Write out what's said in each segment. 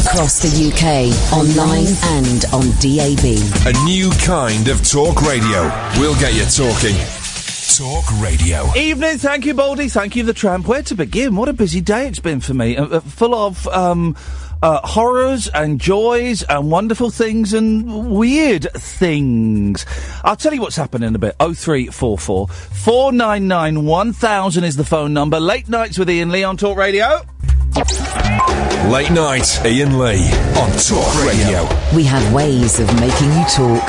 Across the UK, online and on DAB. A new kind of talk radio. We'll get you talking. Talk radio. Evening, thank you, Baldy. Thank you, the tramp. Where to begin? What a busy day it's been for me. Uh, uh, full of um, uh, horrors and joys and wonderful things and weird things. I'll tell you what's happened in a bit. 0344 499 1000 is the phone number. Late nights with Iain Lee on Talk Radio. Late night, Iain Lee on Talk Radio. We have ways of making you talk.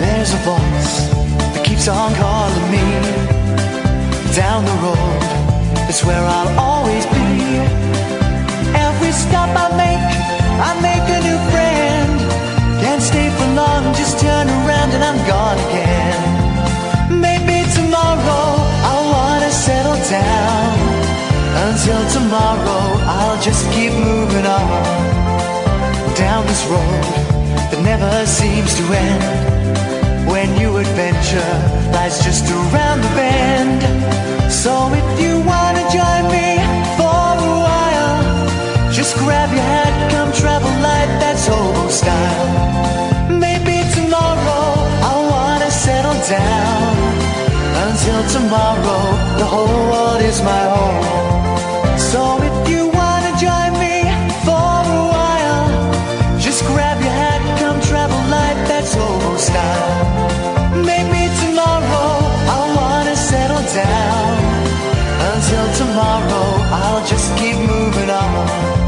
There's a voice that keeps on calling me down the road. It's where I'll gone again. Maybe tomorrow I'll wanna settle down. Until tomorrow, I'll just keep moving on down this road that never seems to end when new adventure lies just around the bend. So if you wanna join me for a while, just grab your hat, come travel light, that's hobo style. Tomorrow, the whole world is my home. So if you wanna join me for a while, just grab your hat, come travel light, that's hobo style. Maybe tomorrow I'll wanna settle down. Until tomorrow, I'll just keep moving on.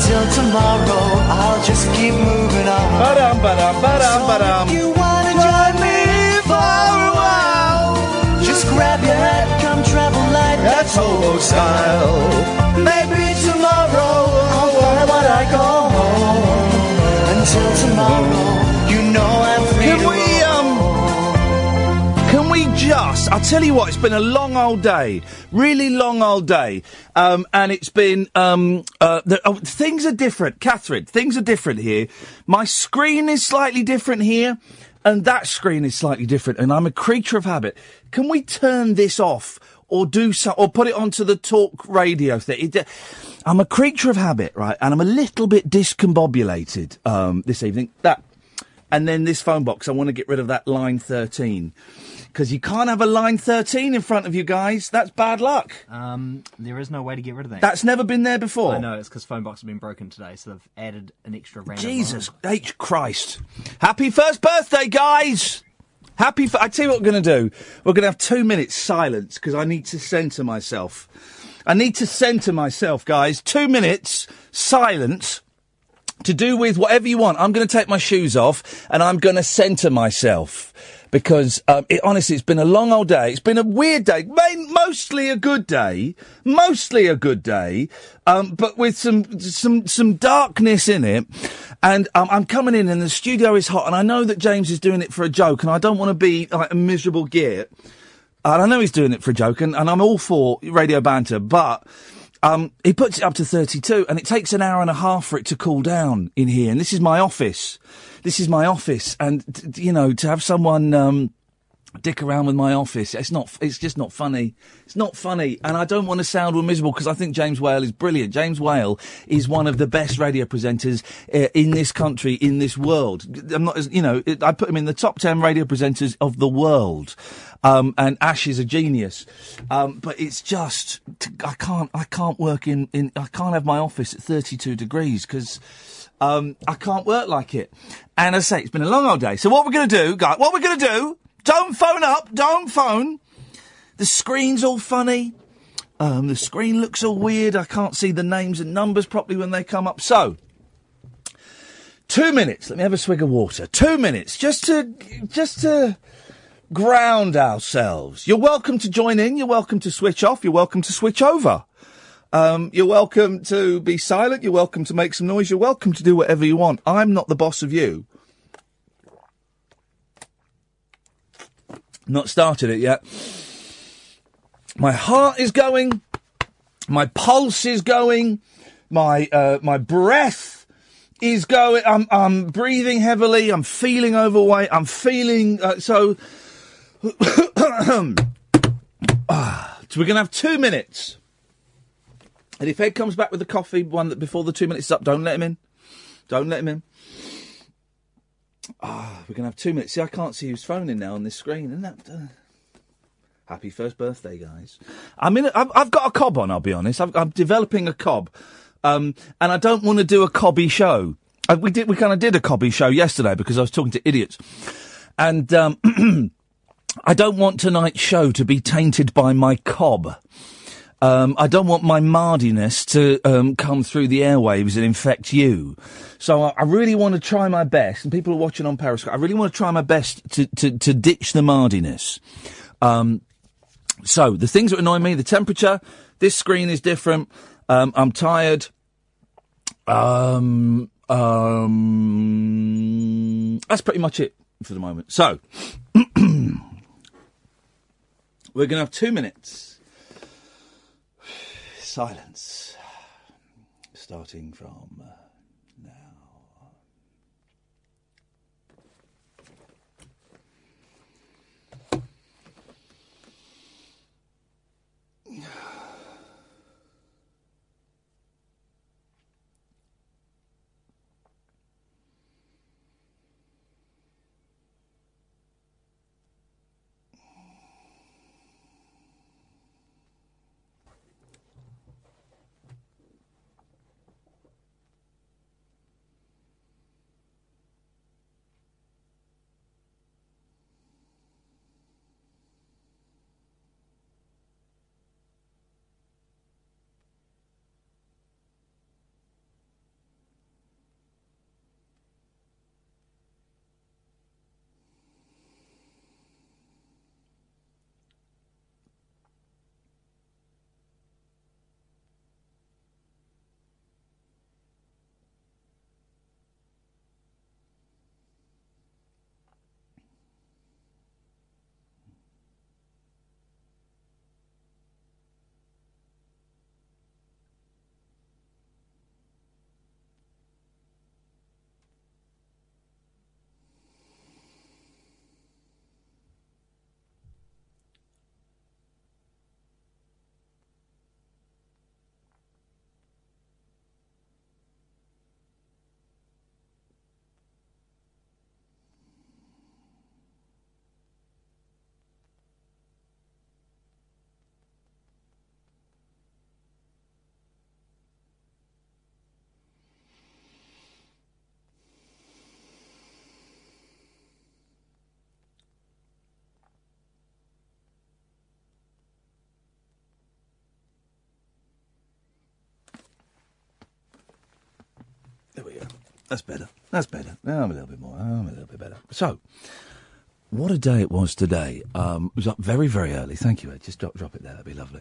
Until tomorrow, I'll just keep moving on. Ba-dum, ba-dum, ba-dum, ba-dum. So if you wanna join me for a while, just grab your hat, come travel light. That's hobo style. Maybe tomorrow, I'll find what I go home. Until tomorrow, you know I'm just? I'll tell you what. It's been a long old day, really long old day, um, and it's been um, uh, the, oh, things are different. Catherine, things are different here. My screen is slightly different here, and that screen is slightly different. And I'm a creature of habit. Can we turn this off? Or do so, or put it onto the talk radio thing. It, I'm a creature of habit, right? And I'm a little bit discombobulated um, this evening. That and then this phone box, I want to get rid of that line 13. Because you can't have a line 13 in front of you guys. That's bad luck. Um, there is no way to get rid of that. That's never been there before. I know, it's because phone box have been broken today, so they've added an extra random Jesus H. Christ. Happy first birthday, guys! Happy. F- I tell you what we're going to do. We're going to have two minutes silence because I need to centre myself. I need to centre myself, guys. Two minutes silence to do with whatever you want. I'm going to take my shoes off and I'm going to centre myself because um, it, honestly, it's been a long old day. It's been a weird day, main, mostly a good day, mostly a good day, um, but with some some some darkness in it. And um, I'm coming in, and the studio is hot, and I know that James is doing it for a joke, and I don't want to be like a miserable git. And I know he's doing it for a joke, and, and I'm all for radio banter, but um, he puts it up to 32, and it takes an hour and a half for it to cool down in here. And this is my office. This is my office, and you know, to have someone um, dick around with my office, it's not. It's just not funny. It's not funny, and I don't want to sound all miserable because I think James Whale is brilliant. James Whale is one of the best radio presenters uh, in this country, in this world. I'm not, you know, I put him in the top ten radio presenters of the world. Um, and Ash is a genius, um, but it's just I can't I can't work in, in I can't have my office at 32 degrees because Um, I can't work like it. And I say, it's been a long old day. So what we're going to do, guys, what we're going to do, don't phone up, don't phone. The screen's all funny. Um, the screen looks all weird. I can't see the names and numbers properly when they come up. So, two minutes. Let me have a swig of water. Two minutes, just to, just to ground ourselves. You're welcome to join in. You're welcome to switch off. You're welcome to switch over. Um, you're welcome to be silent. You're welcome to make some noise. You're welcome to do whatever you want. I'm not the boss of you. Not started it yet. My heart is going. My pulse is going. My uh, my breath is going. I'm I'm breathing heavily. I'm feeling overweight. I'm feeling uh, so. Ah, so we're gonna have two minutes. And if Ed comes back with the coffee one that before the two minutes is up, don't let him in. Don't let him in. Ah, we're gonna have two minutes. See, I can't see who's phoning now on this screen, isn't that? Uh... Happy first birthday, guys! I mean, I've, I've got a cob on. I'll be honest. i am developing a cob, um, and I don't want to do a cobby show. Uh, we did. We kind of did a cobby show yesterday because I was talking to idiots, and um, I don't want tonight's show to be tainted by my cob. Um, I don't want my mardiness to um, come through the airwaves and infect you. So I, I, really want to try my best, and people are watching on Periscope. I really want to try my best to to, to ditch the mardiness. Um, so the things that annoy me: the temperature. This screen is different. Um, I'm tired. Um, um, that's pretty much it for the moment. So we're going to have two minutes silence, starting from uh, now. That's better. That's better. Now I'm a little bit more. I'm a little bit better. So, what a day it was today. Um, it was up very, very early. Thank you, Ed. Just drop, drop it there. That'd be lovely.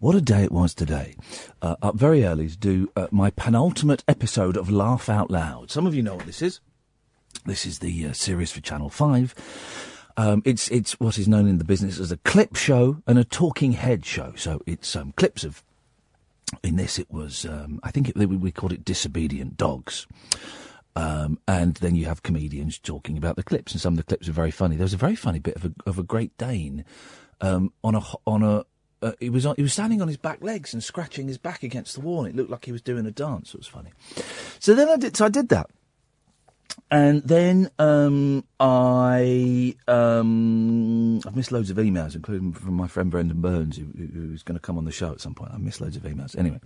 What a day it was today. Uh, up very early to do uh, my penultimate episode of Laugh Out Loud. Some of you know what this is. This is the uh, series for Channel 5. Um, it's it's what is known in the business as a clip show and a talking head show. So it's um, clips of in this, it was, um, I think it, we called it disobedient dogs. Um, and then you have comedians talking about the clips, and some of the clips are very funny. There was a very funny bit of a, of a Great Dane um, on a on a. Uh, he was on, he was standing on his back legs and scratching his back against the wall. And it looked like he was doing a dance. It was funny. So then I did. So I did that, and then um, I um, I've missed loads of emails, including from my friend Brendon Burns, who, who's going to come on the show at some point. I missed loads of emails. Anyway,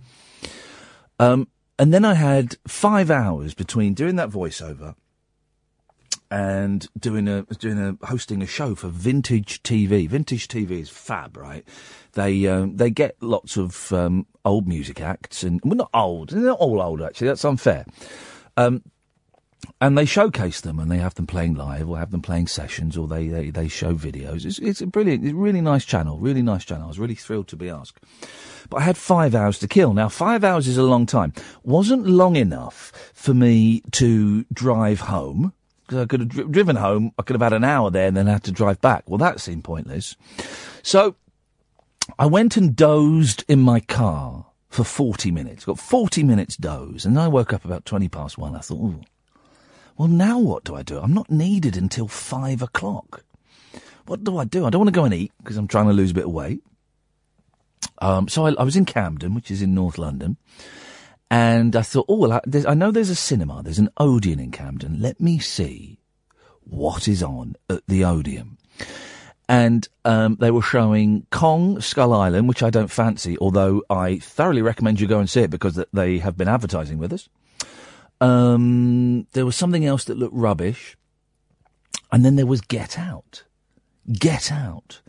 um, and then I had five hours between doing that voiceover and doing a doing a hosting a show for Vintage TV. Vintage TV is fab, right? They um, they get lots of um, old music acts and we're well, not old, they're not all old actually. That's unfair. Um, and they showcase them and they have them playing live or have them playing sessions or they, they, they show videos. It's, it's a brilliant, it's a really nice channel, really nice channel. I was really thrilled to be asked. But I had five hours to kill. Now, five hours is a long time. Wasn't long enough for me to drive home. Because I could have dri- driven home, I could have had an hour there and then had to drive back. Well, that seemed pointless. So I went and dozed in my car for 40 minutes. Got 40 minutes doze. And I woke up about 20 past one. I thought, well, now what do I do? I'm not needed until five o'clock. What do I do? I don't want to go and eat because I'm trying to lose a bit of weight. Um, so I, I was in Camden, which is in North London, and I thought, oh well, I, I know there's a cinema, there's an Odeon in Camden. Let me see what is on at the Odeon. And um, they were showing Kong Skull Island, which I don't fancy, although I thoroughly recommend you go and see it because they have been advertising with us. Um, there was something else that looked rubbish. And then there was Get Out. Get Out.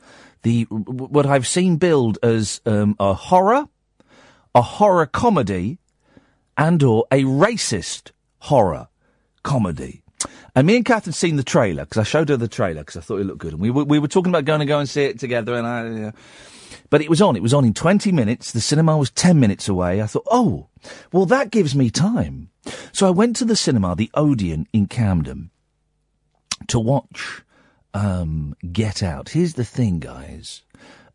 The, what I've seen billed as, um, a horror, a horror comedy, and or a racist horror comedy. And me and Kath had seen the trailer, because I showed her the trailer, because I thought it looked good. And we we were talking about going to go and see it together, and I, uh, but it was on. It was on in 20 minutes. The cinema was 10 minutes away. I thought, oh, well, that gives me time. So I went to the cinema, the Odeon in Camden, to watch um, Get Out. Here's the thing, guys.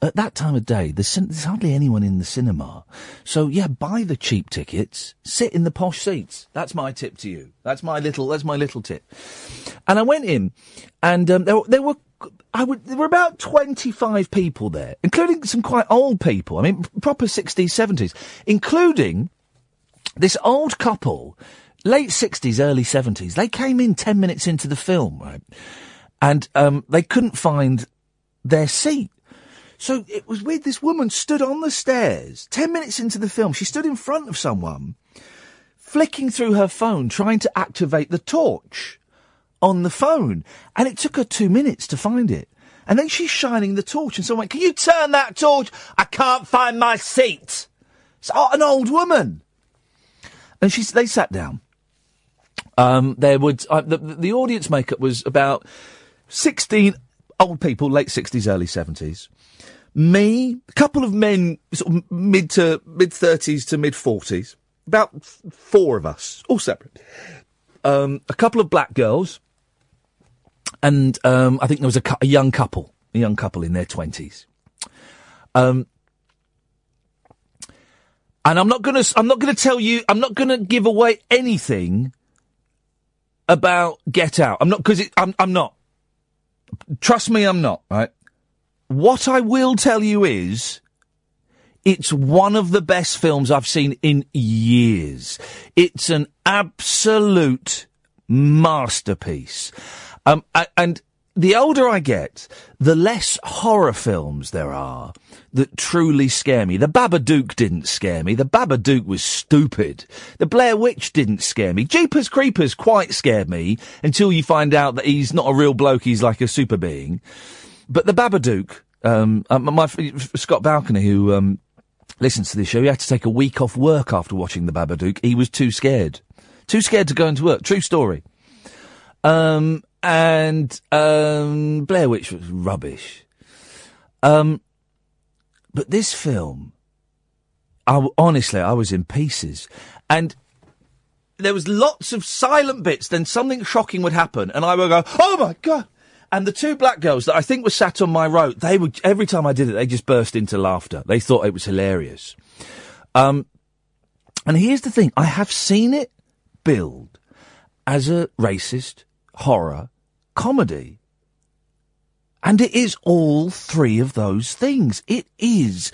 At that time of day, there's, there's hardly anyone in the cinema. So yeah, buy the cheap tickets, sit in the posh seats. That's my tip to you. That's my little. That's my little tip. And I went in, and um, there, there were. I would, there were about 25 people there, including some quite old people. I mean, proper 60s, 70s, including this old couple, late 60s, early 70s. They came in 10 minutes into the film, right? And um, they couldn't find their seat. So it was weird. This woman stood on the stairs 10 minutes into the film. She stood in front of someone, flicking through her phone, trying to activate the torch on the phone. And it took her two minutes to find it. And then she's shining the torch, and someone went, Can you turn that torch? I can't find my seat. It's an old woman. And she, they sat down. Um, there would uh, the, the audience makeup was about sixteen old people, late sixties, early seventies. Me, a couple of men, sort of mid to mid thirties to mid forties. About f- four of us, all separate. Um, a couple of black girls, and um, I think there was a, cou- a young couple, a young couple in their twenties. Um, and I'm not gonna, I'm not gonna tell you, I'm not gonna give away anything about Get Out. I'm not because I'm, I'm not. Trust me, I'm not. Right. What I will tell you is, it's one of the best films I've seen in years. It's an absolute masterpiece. Um, a- and the older I get, the less horror films there are that truly scare me. The Babadook didn't scare me. The Babadook was stupid. The Blair Witch didn't scare me. Jeepers Creepers quite scared me until you find out that he's not a real bloke, he's like a super being. But the Babadook, um, uh, my, Scott Balcony, who um, listens to this show, he had to take a week off work after watching the Babadook. He was too scared, too scared to go into work. True story. Um, and um, Blair Witch was rubbish. Um, but this film, I honestly, I was in pieces, and there was lots of silent bits. Then something shocking would happen, and I would go, "Oh my god!" And the two black girls that I think were sat on my row, they would every time I did it, they just burst into laughter. They thought it was hilarious. Um, and here's the thing: I have seen it billed as a racist horror comedy. And it is all three of those things. It is.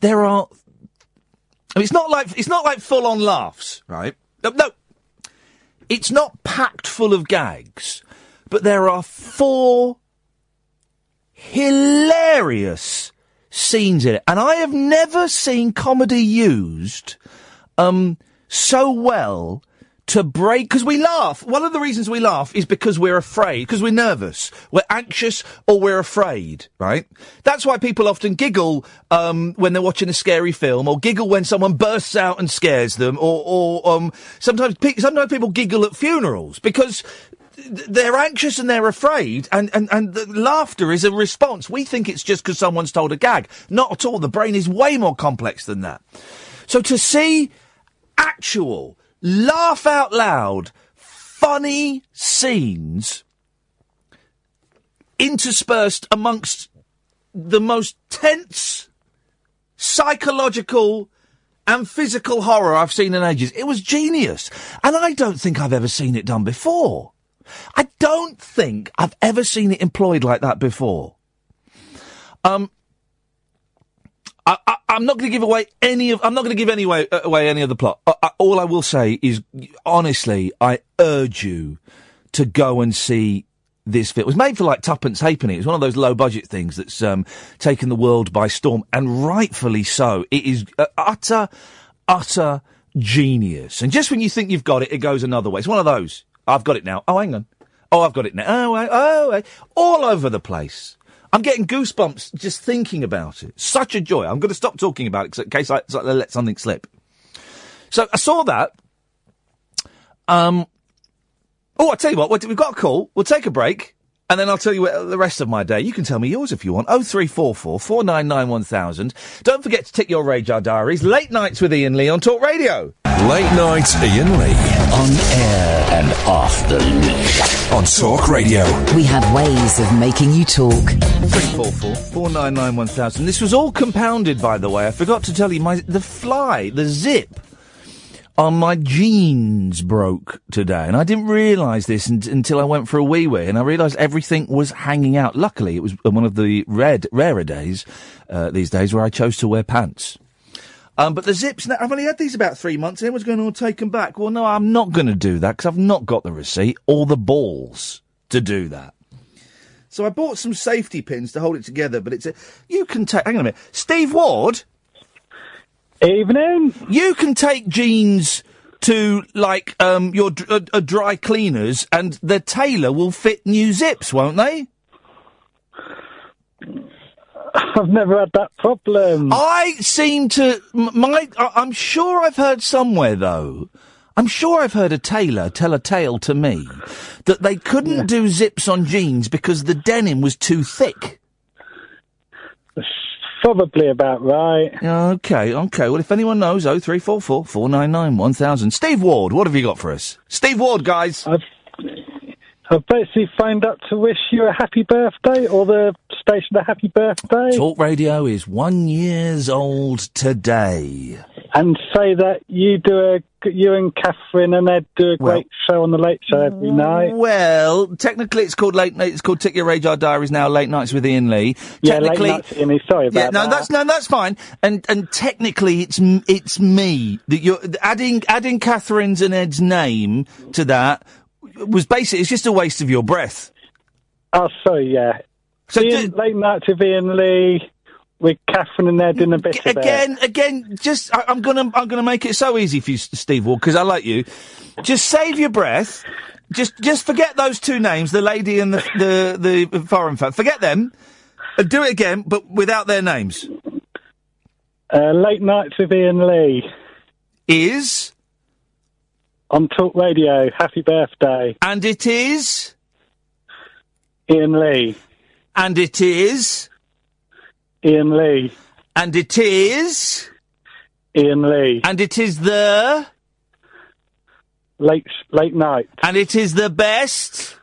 There are. It's not like it's not like full on laughs, right? No, no. It's not packed full of gags, but there are four hilarious scenes in it, and I have never seen comedy used um so well to break because we laugh. One of the reasons we laugh is because we're afraid, because we're nervous, we're anxious, or we're afraid. Right? That's why people often giggle um, when they're watching a scary film, or giggle when someone bursts out and scares them, or, or um, sometimes pe- sometimes people giggle at funerals because they're anxious and they're afraid, and, and, and the laughter is a response. We think it's just because someone's told a gag. Not at all. The brain is way more complex than that. So to see actual, laugh out loud, funny scenes interspersed amongst the most tense psychological and physical horror I've seen in ages. It was genius. And I don't think I've ever seen it done before. I don't think I've ever seen it employed like that before. Um, I, I, I'm not going to give away any of. I'm not going to give any uh, away any of the plot. Uh, uh, all I will say is, honestly, I urge you to go and see this film. It was made for like tuppence halfpenny. It's one of those low budget things that's um, taken the world by storm, and rightfully so. It is utter, utter genius. And just when you think you've got it, it goes another way. It's one of those. I've got it now. Oh, hang on. Oh, I've got it now. Oh, I, oh, I, all over the place. I'm getting goosebumps just thinking about it. Such a joy. I'm going to stop talking about it in case I, I let something slip. So I saw that. Um. Oh, I tell you what, We've got a call. We'll take a break, and then I'll tell you the rest of my day. You can tell me yours if you want. Oh three four four four nine nine one thousand. Don't forget to tick your radar diaries. Late nights with Iain Lee on Talk Radio. Late nights, Iain Lee. On air and off the leash. On Talk Radio. We have ways of making you talk. Three four four four nine nine one thousand. This was all compounded, by the way. I forgot to tell you, my the fly, the zip on my jeans broke today, and I didn't realise this un- until I went for a wee wee, and I realised everything was hanging out. Luckily, it was one of the red rarer days uh, these days where I chose to wear pants. Um, but the zips, now, I've only had these about three months, everyone's going, oh, take them back. Well, no, I'm not going to do that, because I've not got the receipt or the balls to do that. So I bought some safety pins to hold it together, but it's a, you can take, hang on a minute, Steve Ward? Evening. You can take jeans to, like, um, your dr- uh, uh, dry cleaners, and the tailor will fit new zips, won't they? I've never had that problem. I seem to m- my. I- I'm sure I've heard somewhere though. I'm sure I've heard a tailor tell a tale to me that they couldn't do zips on jeans because the denim was too thick. Probably about right. Okay, okay. Well, if anyone knows, oh three four four four nine nine one thousand. Steve Ward, what have you got for us? Steve Ward, guys. I've I've basically phoned up to wish you a happy birthday, or the station a happy birthday, Talk Radio is one years old today. and say that you do a you and Catherine and Ed do a great show on the Late Show every night. Well, technically, it's called late. night. It's called Tick Your Radar Diaries now. Late nights with Iain Lee. Yeah, late technically, nights, Iain Lee, sorry about yeah, no, that. that's no, that's fine. And and technically, it's it's me that you're adding adding Catherine's and Ed's name to that was basically it's just a waste of your breath. Oh, sorry, yeah. So Iain, late night with Iain Lee, with Catherine and Ed in a bit. Again, again, just I, I'm gonna I'm gonna make it so easy for you, Steve Ward, because I like you. Just save your breath. Just just forget those two names, the lady and the the, the foreign fan. Forget them. Uh, do it again, but without their names. Uh, late nights with Iain Lee is on Talk Radio. Happy birthday, and it is? Iain Lee, and it is? Iain Lee, and it is? Iain Lee, and it is the? Late late night, and it is the best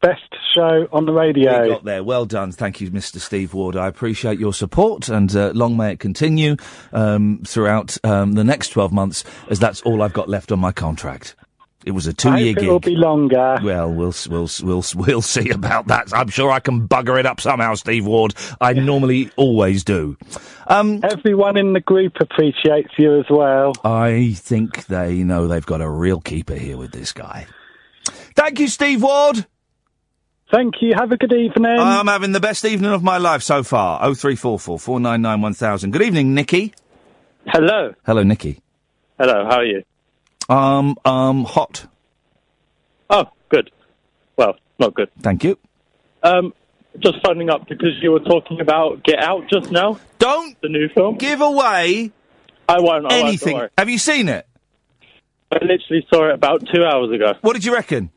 best show on the radio. We got there. Well done. Thank you, Mr. Steve Ward. I appreciate your support and uh, long may it continue um, throughout um, the next 12 months, as that's all I've got left on my contract. It was a two-year gig. it will be longer. Well, we'll we'll we'll we'll see about that. I'm sure I can bugger it up somehow, Steve Ward. I normally always do. Um, Everyone in the group appreciates you as well. I think they know they've got a real keeper here with this guy. Thank you, Steve Ward. Thank you. Have a good evening. I'm having the best evening of my life so far. Oh three four four four nine nine one thousand. Good evening, Nikki. Hello. Hello, Nikki. Hello, how are you? Um, um, hot. Oh, good. Well, not good. Thank you. Um, just phoning up because you were talking about Get Out just now. Don't the new film. Give away I won't. I won't, anything. worry. Have you seen it? I literally saw it about two hours ago. What did you reckon?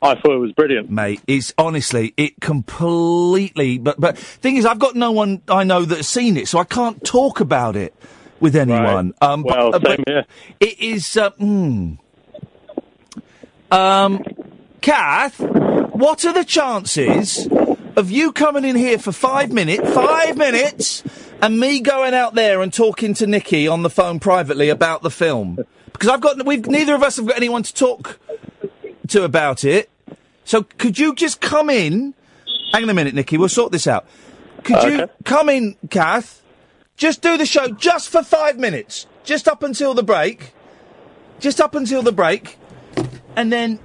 I thought it was brilliant, mate. It's honestly, it completely. But but thing is, I've got no one I know that's seen it, so I can't talk about it with anyone. Um, Well, uh, but same here. It is. Uh, mm. Um, Kath, what are the chances of you coming in here for five minutes, five minutes, and me going out there and talking to Nikki on the phone privately about the film? Because I've got, we've neither of us have got anyone to talk to about it. So could you just come in? Hang on a minute, Nikki. We'll sort this out. Could you come in, Kath? Just do the show just for five minutes, just up until the break, just up until the break, and then,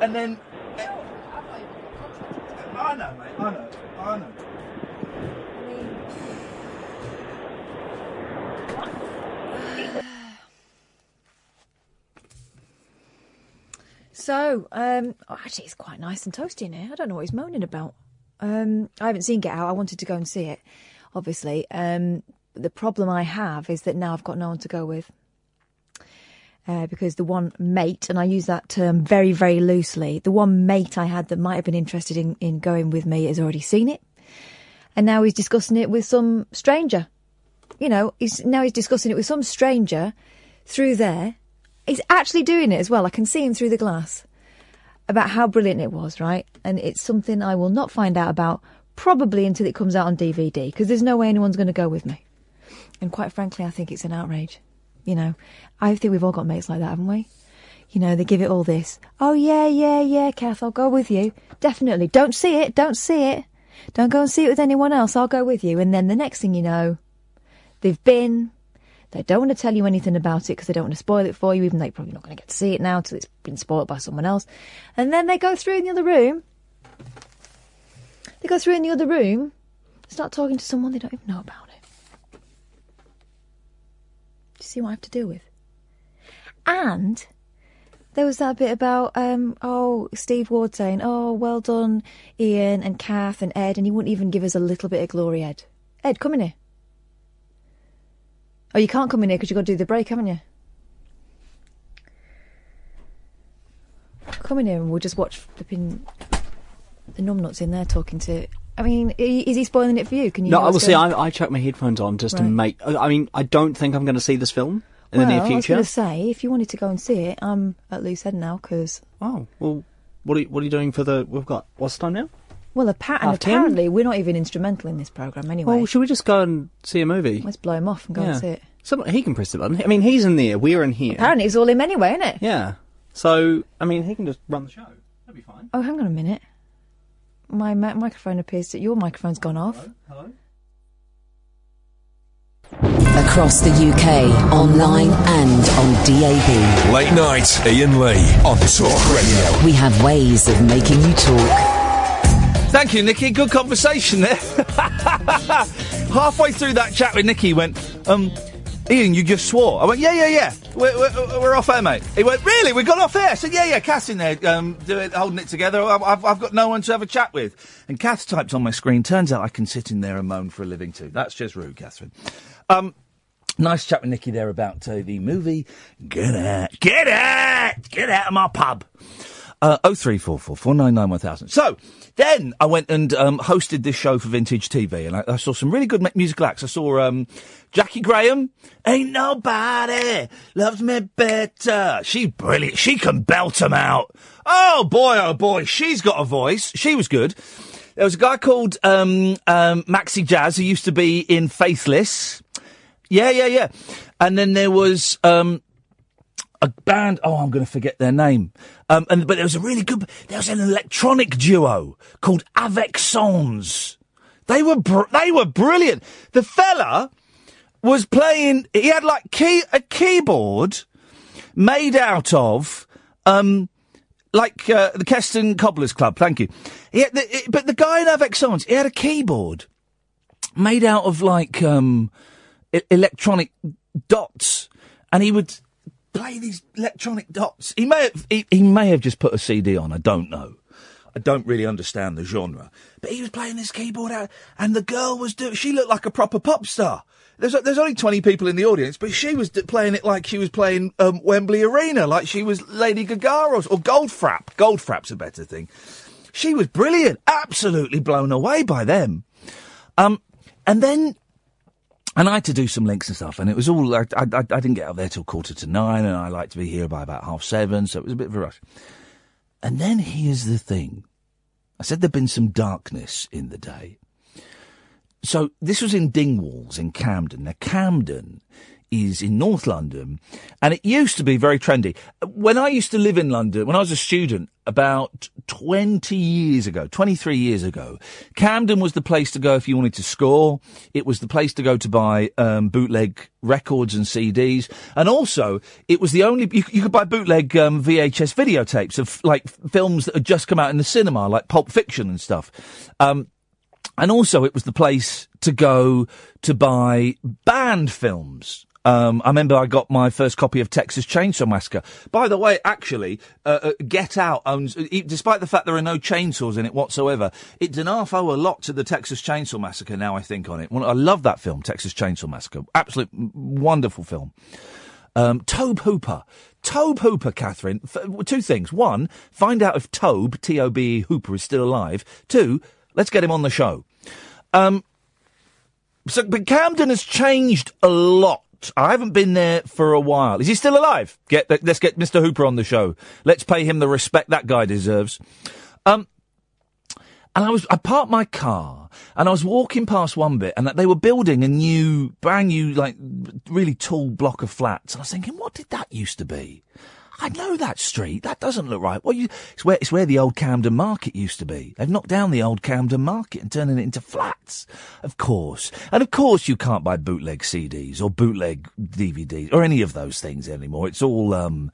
and then. Oh, I know, mate. I know. I know. So, um, oh, actually, it's quite nice and toasty in here. I don't know what he's moaning about. Um, I haven't seen Get Out. I wanted to go and see it, obviously. Um, the problem I have is that now I've got no one to go with. Uh, because the one mate, and I use that term very, very loosely, the one mate I had that might have been interested in, in going with me has already seen it. And now he's discussing it with some stranger. You know, he's, now he's discussing it with some stranger through there. He's actually doing it as well. I can see him through the glass about how brilliant it was, right? And it's something I will not find out about probably until it comes out on DVD because there's no way anyone's going to go with me. And quite frankly, I think it's an outrage. You know, I think we've all got mates like that, haven't we? You know, they give it all this. Oh, yeah, yeah, yeah, Kath, I'll go with you. Definitely. Don't see it. Don't see it. Don't go and see it with anyone else. I'll go with you. And then the next thing you know, they've been. They don't want to tell you anything about it because they don't want to spoil it for you, even though you're probably not going to get to see it now till it's been spoiled by someone else. And then they go through in the other room. They go through in the other room, start talking to someone they don't even know about it. Do you see what I have to deal with? And there was that bit about, um, oh, Steve Ward saying, oh, well done, Iain and Kath and Ed, and he wouldn't even give us a little bit of glory, Ed. Ed, come in here. Oh, you can't come in here because you've got to do the break, haven't you? Come in here and we'll just watch flipping the numbnuts in there talking to. I mean, is he spoiling it for you? Can you? No, I will see. I, I chuck my headphones on just to make. I I mean, I don't think I'm going to see this film in well, the near future. I was going to say, if you wanted to go and see it, I'm at loose head now because. Oh well, what are you, what are you doing for the? We've got what's the time now? Well, appa- and Half ten? apparently we're not even instrumental in this program anyway. Well, should we just go and see a movie? Let's blow him off and go and see it. So he can press the button. I mean, he's in there. We're in here. Apparently, it's all him anyway, isn't it? Yeah. So I mean, he can just run the show. That'd be fine. Oh, hang on a minute. My mi- microphone appears that your microphone's gone off. Hello? Across the UK, online and on DAB. Late night, Iain Lee on Talk Radio. We have ways of making you talk. Thank you, Nikki. Good conversation there. Halfway through that chat with Nikki, went, um, Iain, you just swore. I went, yeah, yeah, yeah. We're, we're, we're off air, mate. He went, really? We got off air? I said, yeah, yeah. Kath's in there, um, doing, holding it together. I've, I've, got no one to have a chat with. And Kath typed on my screen. Turns out I can sit in there and moan for a living too. That's just rude, Catherine. Um, nice chat with Nikki there about uh, the movie. Get out, get out, get out of my pub. Uh, 0344 499 1000. So, then I went and um, hosted this show for Vintage TV, and I, I saw some really good mu- musical acts. I saw um, Jaki Graham. Ain't nobody loves me better. She's brilliant. She can belt 'em out. Oh boy, oh boy, she's got a voice. She was good. There was a guy called um, um, Maxi Jazz who used to be in Faithless. Yeah, yeah, yeah. And then there was um, a band. Oh, I'm going to forget their name. Um, and but there was a really good. There was an electronic duo called Avec Sans. They were br- they were brilliant. The fella was playing. He had like key a keyboard made out of um like uh, the Keston Cobblers Club. Thank you. He the, it- but the guy in Avec Sans, he had a keyboard made out of like um electronic dots and he would play these electronic dots. He may have he, he may have just put a CD on. I don't know. I don't really understand the genre, but he was playing this keyboard out, and the girl was doing. She looked like a proper pop star. There's there's only twenty people in the audience, but she was d- playing it like she was playing um, Wembley Arena, like she was Lady Gaga or, or Goldfrapp. Goldfrapp's a better thing. She was brilliant, absolutely blown away by them. Um, and then and I had to do some links and stuff, and it was all. I, I, I didn't get up there till quarter to nine, and I like to be here by about half seven, so it was a bit of a rush. And then here's the thing: I said there'd been some darkness in the day. So this was in Dingwalls in Camden. Now Camden is in North London, and it used to be very trendy. When I used to live in London, when I was a student, about 20 years ago, 23 years ago, Camden was the place to go if you wanted to score. It was the place to go to buy um, bootleg records and CDs. And also, it was the only, you, you could buy bootleg um, VHS videotapes of like films that had just come out in the cinema, like Pulp Fiction and stuff. Um, and also, it was the place to go to buy band films. Um, I remember I got my first copy of Texas Chainsaw Massacre. By the way, actually, uh, uh, Get Out owns, e- despite the fact there are no chainsaws in it whatsoever, it does owe a lot to the Texas Chainsaw Massacre now I think on it. Well, I love that film, Texas Chainsaw Massacre. Absolute wonderful film. Um, Tobe Hooper. Tobe Hooper, Catherine. F- two things. One, find out if Tobe, T-O-B-E Hooper, is still alive. Two, let's get him on the show. Um, so, but Camden has changed a lot. I haven't been there for a while. Is he still alive? Get, let's get Mr. Hooper on the show. Let's pay him the respect that guy deserves. Um, and I was, I parked my car and I was walking past one bit and they were building a new, brand new, like, really tall block of flats. And I was thinking, what did that used to be? I know that street. That doesn't look right. Well, you, it's where it's where the old Camden Market used to be. They've knocked down the old Camden Market and turning it into flats. Of course, and of course, you can't buy bootleg CDs or bootleg DVDs or any of those things anymore. It's all um.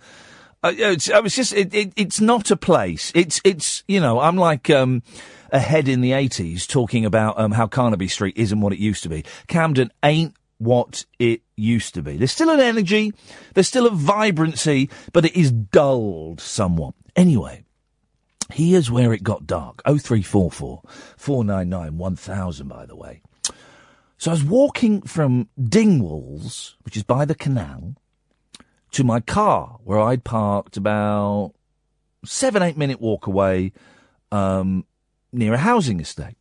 Uh, it's, I was just. It, it, it's not a place. It's. It's. You know. I'm like um, ahead in the '80s talking about um, how Carnaby Street isn't what it used to be. Camden ain't what it used to be. There's still an energy, there's still a vibrancy, but it is dulled somewhat. Anyway, here's where it got dark. 0344 499 1000, by the way. So I was walking from Dingwalls, which is by the canal, to my car, where I'd parked about seven, eight minute walk away um, near a housing estate.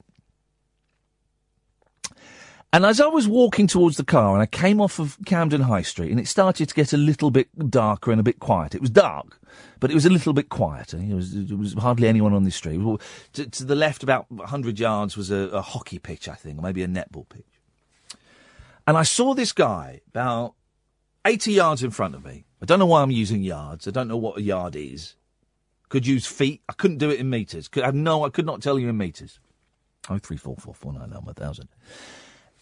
And as I was walking towards the car and I came off of Camden High Street and it started to get a little bit darker and a bit quiet. It was dark, but it was a little bit quieter. It was, there was hardly anyone on the street. To, to the left, about 100 yards, was a, a hockey pitch, I think, or maybe a netball pitch. And I saw this guy about 80 yards in front of me. I don't know why I'm using yards. I don't know what a yard is. Could use feet. I couldn't do it in meters. Could, I no, I could not tell you in meters. Oh, three, four, four, four, nine, nine, one thousand.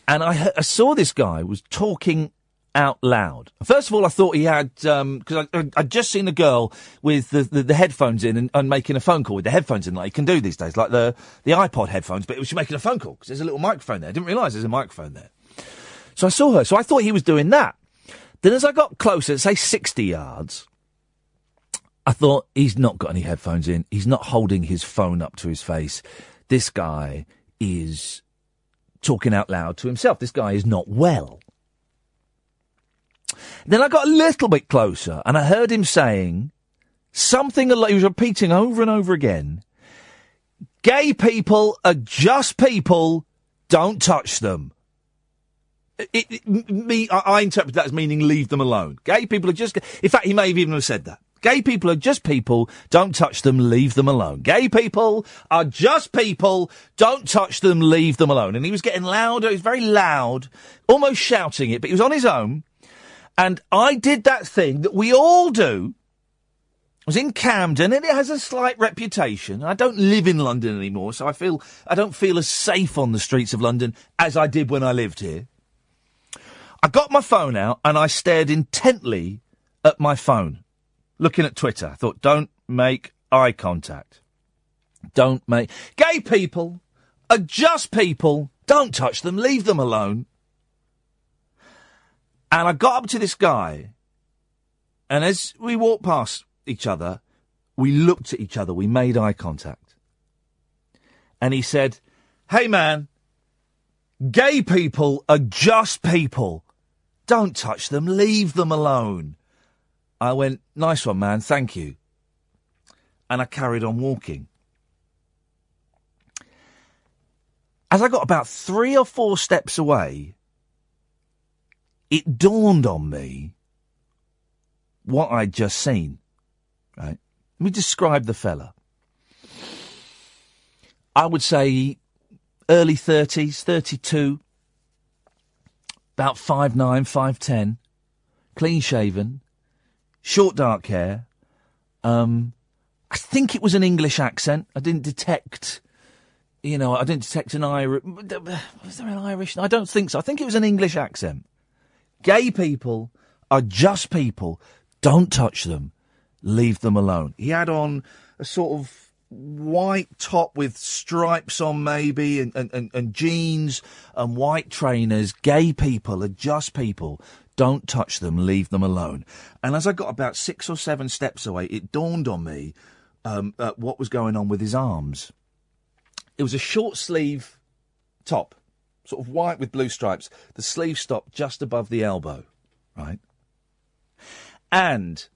And I, I saw this guy was talking out loud. First of all, I thought he had um, because I, I, I'd just seen a girl with the, the, the headphones in and, and making a phone call with the headphones in, like you can do these days, like the the iPod headphones. But it was she making a phone call because there's a little microphone there. I didn't realise there's a microphone there. So I saw her. So I thought he was doing that. Then as I got closer, say 60 yards, I thought he's not got any headphones in. He's not holding his phone up to his face. This guy is talking out loud to himself. This guy is not well. Then I got a little bit closer and I heard him saying something a. He was repeating over and over again. Gay people are just people. Don't touch them. It, it, me, I, I interpret that as meaning leave them alone. Gay people are just. In fact, he may have even have said that. Gay people are just people. Don't touch them. Leave them alone. Gay people are just people. Don't touch them. Leave them alone. And he was getting louder. He was very loud, almost shouting it. But he was on his own. And I did that thing that we all do. I was in Camden, and it has a slight reputation. I don't live in London anymore, so I feel I don't feel as safe on the streets of London as I did when I lived here. I got my phone out and I stared intently at my phone, looking at Twitter. I thought, don't make eye contact. Don't make. Gay people are just people. Don't touch them. Leave them alone. And I got up to this guy And as we walked past each other, we looked at each other, we made eye contact. And he said, Hey man, gay people are just people. Don't touch them, leave them alone. I went, Nice one, man, thank you. And I carried on walking. As I got about three or four steps away, it dawned on me what I'd just seen. Right? Let me describe the fella. I would say early 30s, 32, about 5'9, 5'10, clean shaven, short dark hair. Um, I think it was an English accent. I didn't detect, you know, I didn't detect an Irish. Was there an Irish? I don't think so. I think it was an English accent. Gay people are just people. Don't touch them. Leave them alone. He had on a sort of white top with stripes on maybe and, and, and, and jeans and white trainers. Gay people are just people. Don't touch them. Leave them alone. And as I got about six or seven steps away, it dawned on me um, uh, what was going on with his arms. It was a short sleeve top, sort of white with blue stripes. The sleeve stopped just above the elbow, right? And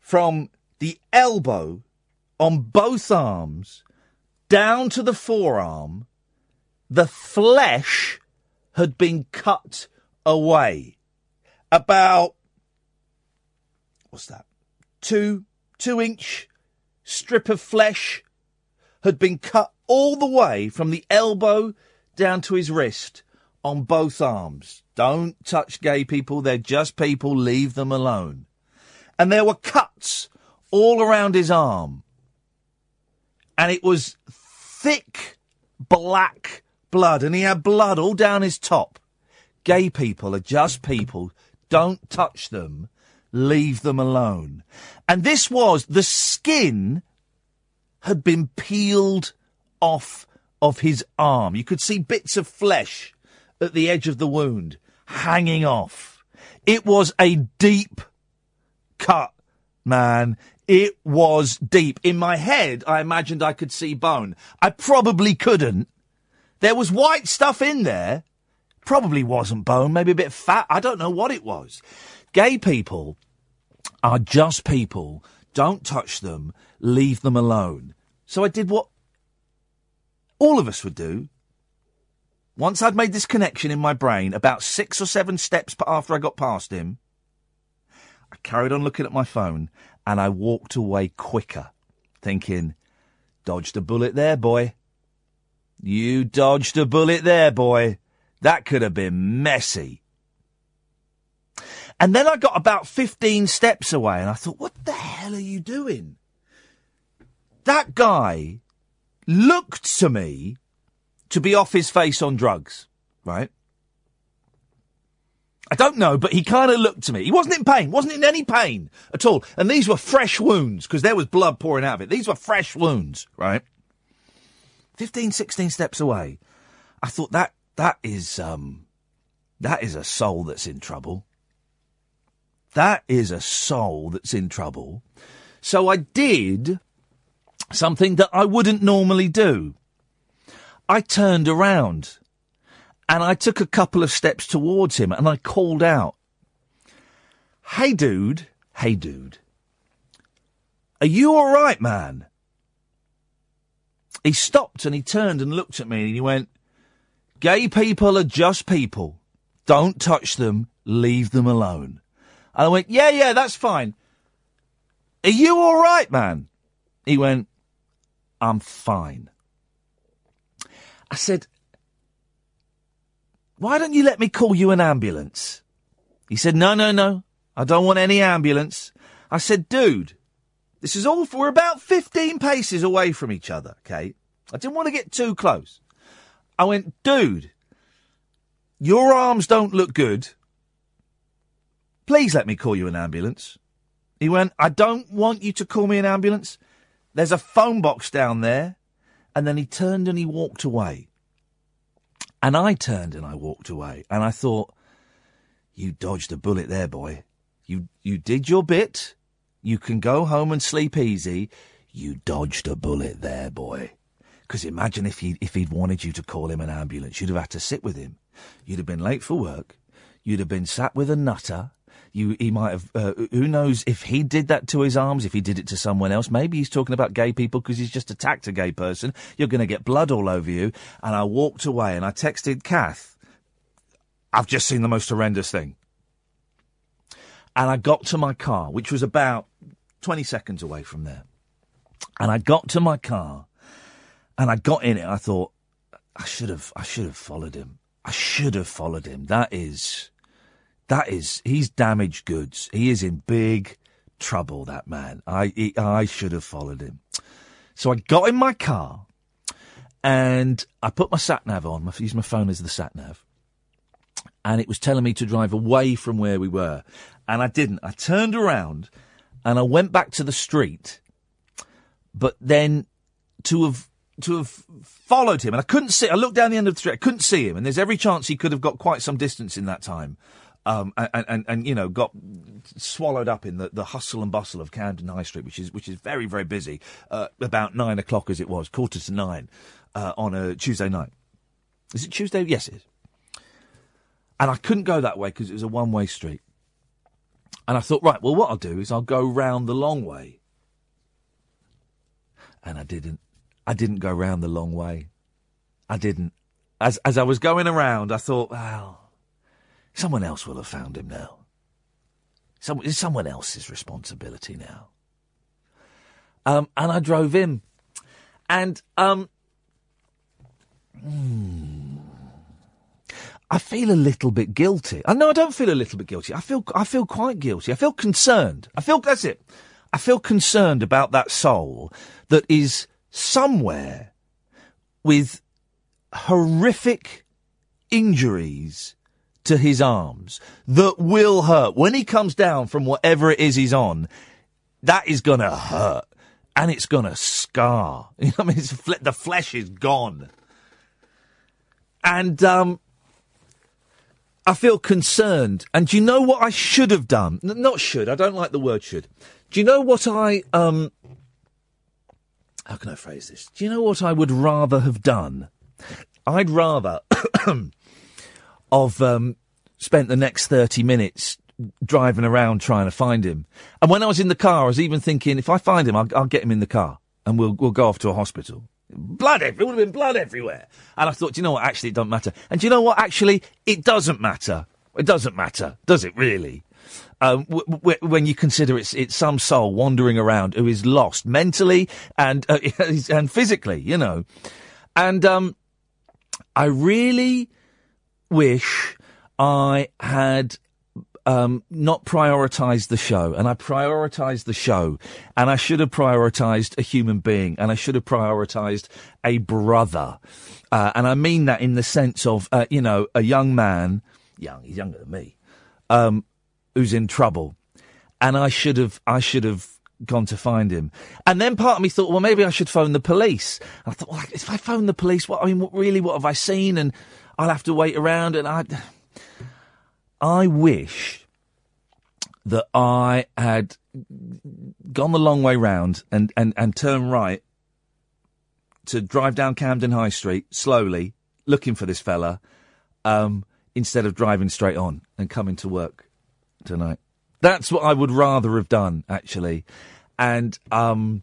from the elbow on both arms down to the forearm, the flesh had been cut away. About, what's that? Two, two inch strip of flesh had been cut all the way from the elbow down to his wrist on both arms. Don't touch gay people. They're just people. Leave them alone. And there were cuts all around his arm. And it was thick black blood. And he had blood all down his top. Gay people are just people. Don't touch them. Leave them alone. And this was the skin had been peeled off of his arm. You could see bits of flesh at the edge of the wound hanging off. It was a deep cut, man. It was deep. In my head, I imagined I could see bone. I probably couldn't. There was white stuff in there. Probably wasn't bone, maybe a bit fat. I don't know what it was. Gay people are just people. Don't touch them. Leave them alone. So I did what all of us would do. Once I'd made this connection in my brain, about six or seven steps after I got past him, I carried on looking at my phone and I walked away quicker, thinking, dodged a bullet there, boy. You dodged a bullet there, boy. That could have been messy. And then I got about 15 steps away and I thought, what the hell are you doing? That guy looked to me to be off his face on drugs, right? I don't know, but he kind of looked to me. He wasn't in pain, wasn't in any pain at all. And these were fresh wounds because there was blood pouring out of it. These were fresh wounds, right? 15, 16 steps away. I thought that, that is, um, that is a soul that's in trouble. That is a soul that's in trouble. So I did something that I wouldn't normally do. I turned around and I took a couple of steps towards him and I called out, Hey dude, hey dude, are you alright, man? He stopped and he turned and looked at me and he went, Gay people are just people. Don't touch them, leave them alone. And I went, Yeah, yeah, that's fine. Are you alright, man? He went, I'm fine. I said, why don't you let me call you an ambulance? He said, no, no, no. I don't want any ambulance. I said, dude, this is all, we're about 15 paces away from each other, okay? I didn't want to get too close. I went, dude, your arms don't look good. Please let me call you an ambulance. He went, I don't want you to call me an ambulance. There's a phone box down there. And then he turned and he walked away. And I turned and I walked away. And I thought, you dodged a bullet there, boy. You you did your bit. You can go home and sleep easy. You dodged a bullet there, boy. Because imagine if he if he'd wanted you to call him an ambulance, you'd have had to sit with him. You'd have been late for work. You'd have been sat with a nutter. You, he might have. Uh, who knows if he did that to his arms? If he did it to someone else? Maybe he's talking about gay people because he's just attacked a gay person. You're going to get blood all over you. And I walked away and I texted Kath. I've just seen the most horrendous thing. And I got to my car, which was about 20 seconds away from there. And I got to my car and I got in it. I thought, I should have, I should have followed him. I should have followed him. That is, that is, he's damaged goods. He is in big trouble, that man. I, he, I should have followed him. So I got in my car and I put my sat nav on. I used my phone as the sat nav. And it was telling me to drive away from where we were. And I didn't. I turned around and I went back to the street. But then to have to have followed him, and I couldn't see. I looked down the end of the street. I couldn't see him, and there's every chance he could have got quite some distance in that time, um, and, and and you know got swallowed up in the, the hustle and bustle of Camden High Street, which is which is very very busy. Uh, about nine o'clock as it was, quarter to nine, uh, on a Tuesday night. Is it Tuesday? Yes, it is. And I couldn't go that way because it was a one way street. And I thought, right, well, what I'll do is I'll go round the long way. And I didn't. I didn't go round the long way. I didn't. As as I was going around, I thought, well, someone else will have found him now. Some, it's someone else's responsibility now. Um, and I drove in, and um, hmm, I feel a little bit guilty. I know I don't feel a little bit guilty. I feel I feel quite guilty. I feel concerned. I feel that's it. I feel concerned about that soul that is somewhere with horrific injuries to his arms that will hurt. When he comes down from whatever it is he's on, that is going to hurt and it's going to scar. You know I mean? It's, fle- the flesh is gone. And, um, I feel concerned. And do you know what I should have done? N- not should. I don't like the word should. Do you know what I, um, how can I phrase this? Do you know what I would rather have done? I'd rather have um, spent the next 30 minutes driving around trying to find him. And when I was in the car, I was even thinking, if I find him, I'll, I'll get him in the car and we'll, we'll go off to a hospital. Blood everywhere. It would have been blood everywhere. And I thought, do you know what? Actually, it doesn't matter. And do you know what? Actually, it doesn't matter. It doesn't matter, does it really? Um, w- w- when you consider it's it's some soul wandering around who is lost mentally and uh, and physically, you know, and um, I really wish I had um, not prioritised the show, and I prioritised the show, and I should have prioritised a human being, and I should have prioritised a brother, uh, and I mean that in the sense of uh, you know a young man, young, he's younger than me, um, who's in trouble, and I should have, I should have gone to find him. And then part of me thought, well, maybe I should phone the police. And I thought, well, if I phone the police, what I mean, what, really, what have I seen? And I'll have to wait around. And I, I wish that I had gone the long way round and and and turned right to drive down Camden High Street slowly, looking for this fella, um, instead of driving straight on and coming to work tonight. That's what I would rather have done, actually. And um,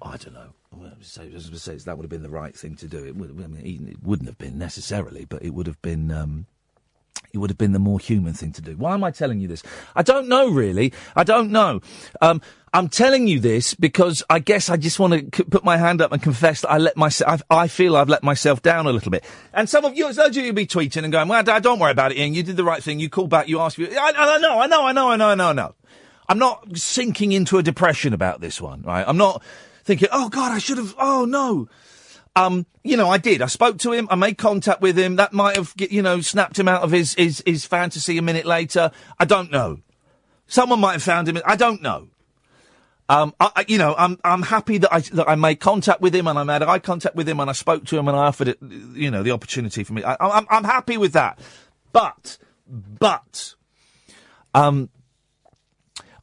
I don't know. Say that would have been the right thing to do. It, would, I mean, it wouldn't have been necessarily, but it would have been. Um, it would have been the more human thing to do. Why am I telling you this? I don't know, really. I don't know. Um, I'm telling you this because I guess I just want to put my hand up and confess that I let myself. I feel I've let myself down a little bit. And some of you, some of you will be tweeting and going, "Well, Dad, don't worry about it, Iain. You did the right thing. You called back. You asked me. I, I know. I know. I know. I know. I know. I know. I'm not sinking into a depression about this one, right? I'm not thinking, "Oh God, I should have." Oh no. Um, you know, I did. I spoke to him. I made contact with him. That might have, you know, snapped him out of his, his, his fantasy a minute later. I don't know. Someone might have found him. I don't know. Um, I, you know, I'm I'm happy that I that I made contact with him and I made eye contact with him and I spoke to him and I offered it, you know, the opportunity for me. I, I'm I'm happy with that. But but Um,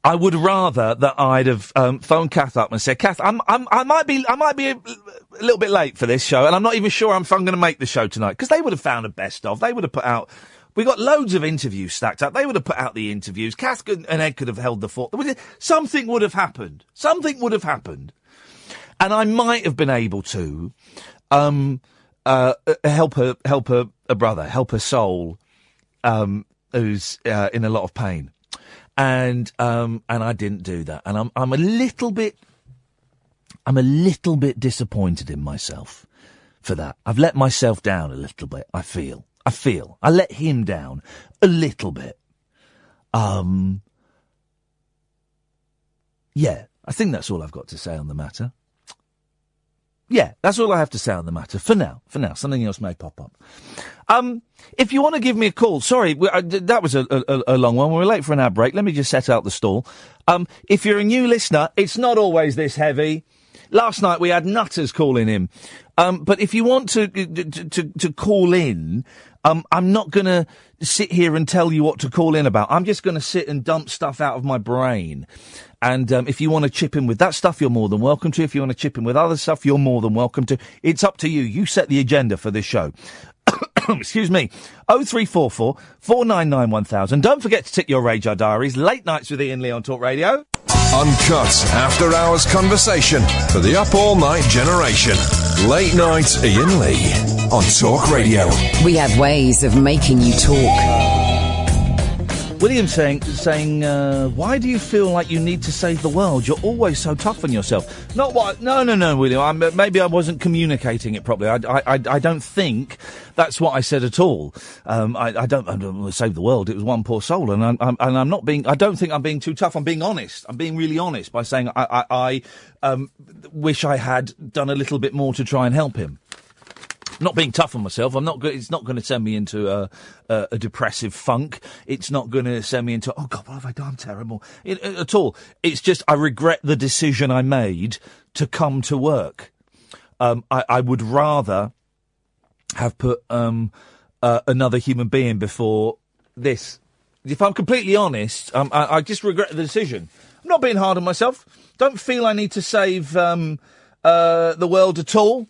I would rather that I'd have um, phoned Kath up and said, "Kath, I'm, I'm, I might be, I might be a, a little bit late for this show, and I'm not even sure if I'm going to make the show tonight." Because they would have found a best of. They would have put out. We got loads of interviews stacked up. They would have put out the interviews. Kath and Ed could have held the fort. Something would have happened. Something would have happened, and I might have been able to um, uh, help a help a brother, help a soul um, who's uh, in a lot of pain and um, and I didn't do that, and I'm I'm a little bit I'm a little bit disappointed in myself for that. I've let myself down a little bit. I feel I feel I let him down a little bit. Um, yeah, I think that's all I've got to say on the matter. Yeah, that's all I have to say on the matter for now. For now, something else may pop up. Um, if you want to give me a call, sorry, we- I- that was a, a, a long one. We're late for an ad break. Let me just set out the stall. Um, if you're a new listener, it's not always this heavy. Last night we had nutters calling in. Um, but if you want to, to, to, to call in, um, I'm not going to sit here and tell you what to call in about. I'm just going to sit and dump stuff out of my brain. And um, if you want to chip in with that stuff, you're more than welcome to. If you want to chip in with other stuff, you're more than welcome to. It's up to you. You set the agenda for this show. Excuse me. 0344 499 1000. Don't forget to tick your RAJAR Diaries. Late nights with Iain Lee on Talk Radio. Uncut after hours conversation for the up all night generation. Late night Iain Lee on Talk Radio. We have ways of making you talk. William saying, saying, uh, why do you feel like you need to save the world? You're always so tough on yourself. Not what? No, no, no, William. I'm, maybe I wasn't communicating it properly. I, I, I, I don't think that's what I said at all. Um, I, I don't, I don't save the world. It was one poor soul, and I'm, I'm, and I'm not being. I don't think I'm being too tough. I'm being honest. I'm being really honest by saying I, I, I um, wish I had done a little bit more to try and help him not being tough on myself. I'm not. Go- it's not going to send me into a, a, a depressive funk. It's not going to send me into oh god, what have I done? I'm terrible it, it- at all. It's just I regret the decision I made to come to work. Um, I, I would rather have put um, uh, another human being before this. If I'm completely honest, um, I, I just regret the decision. I'm not being hard on myself. Don't feel I need to save um, uh, the world at all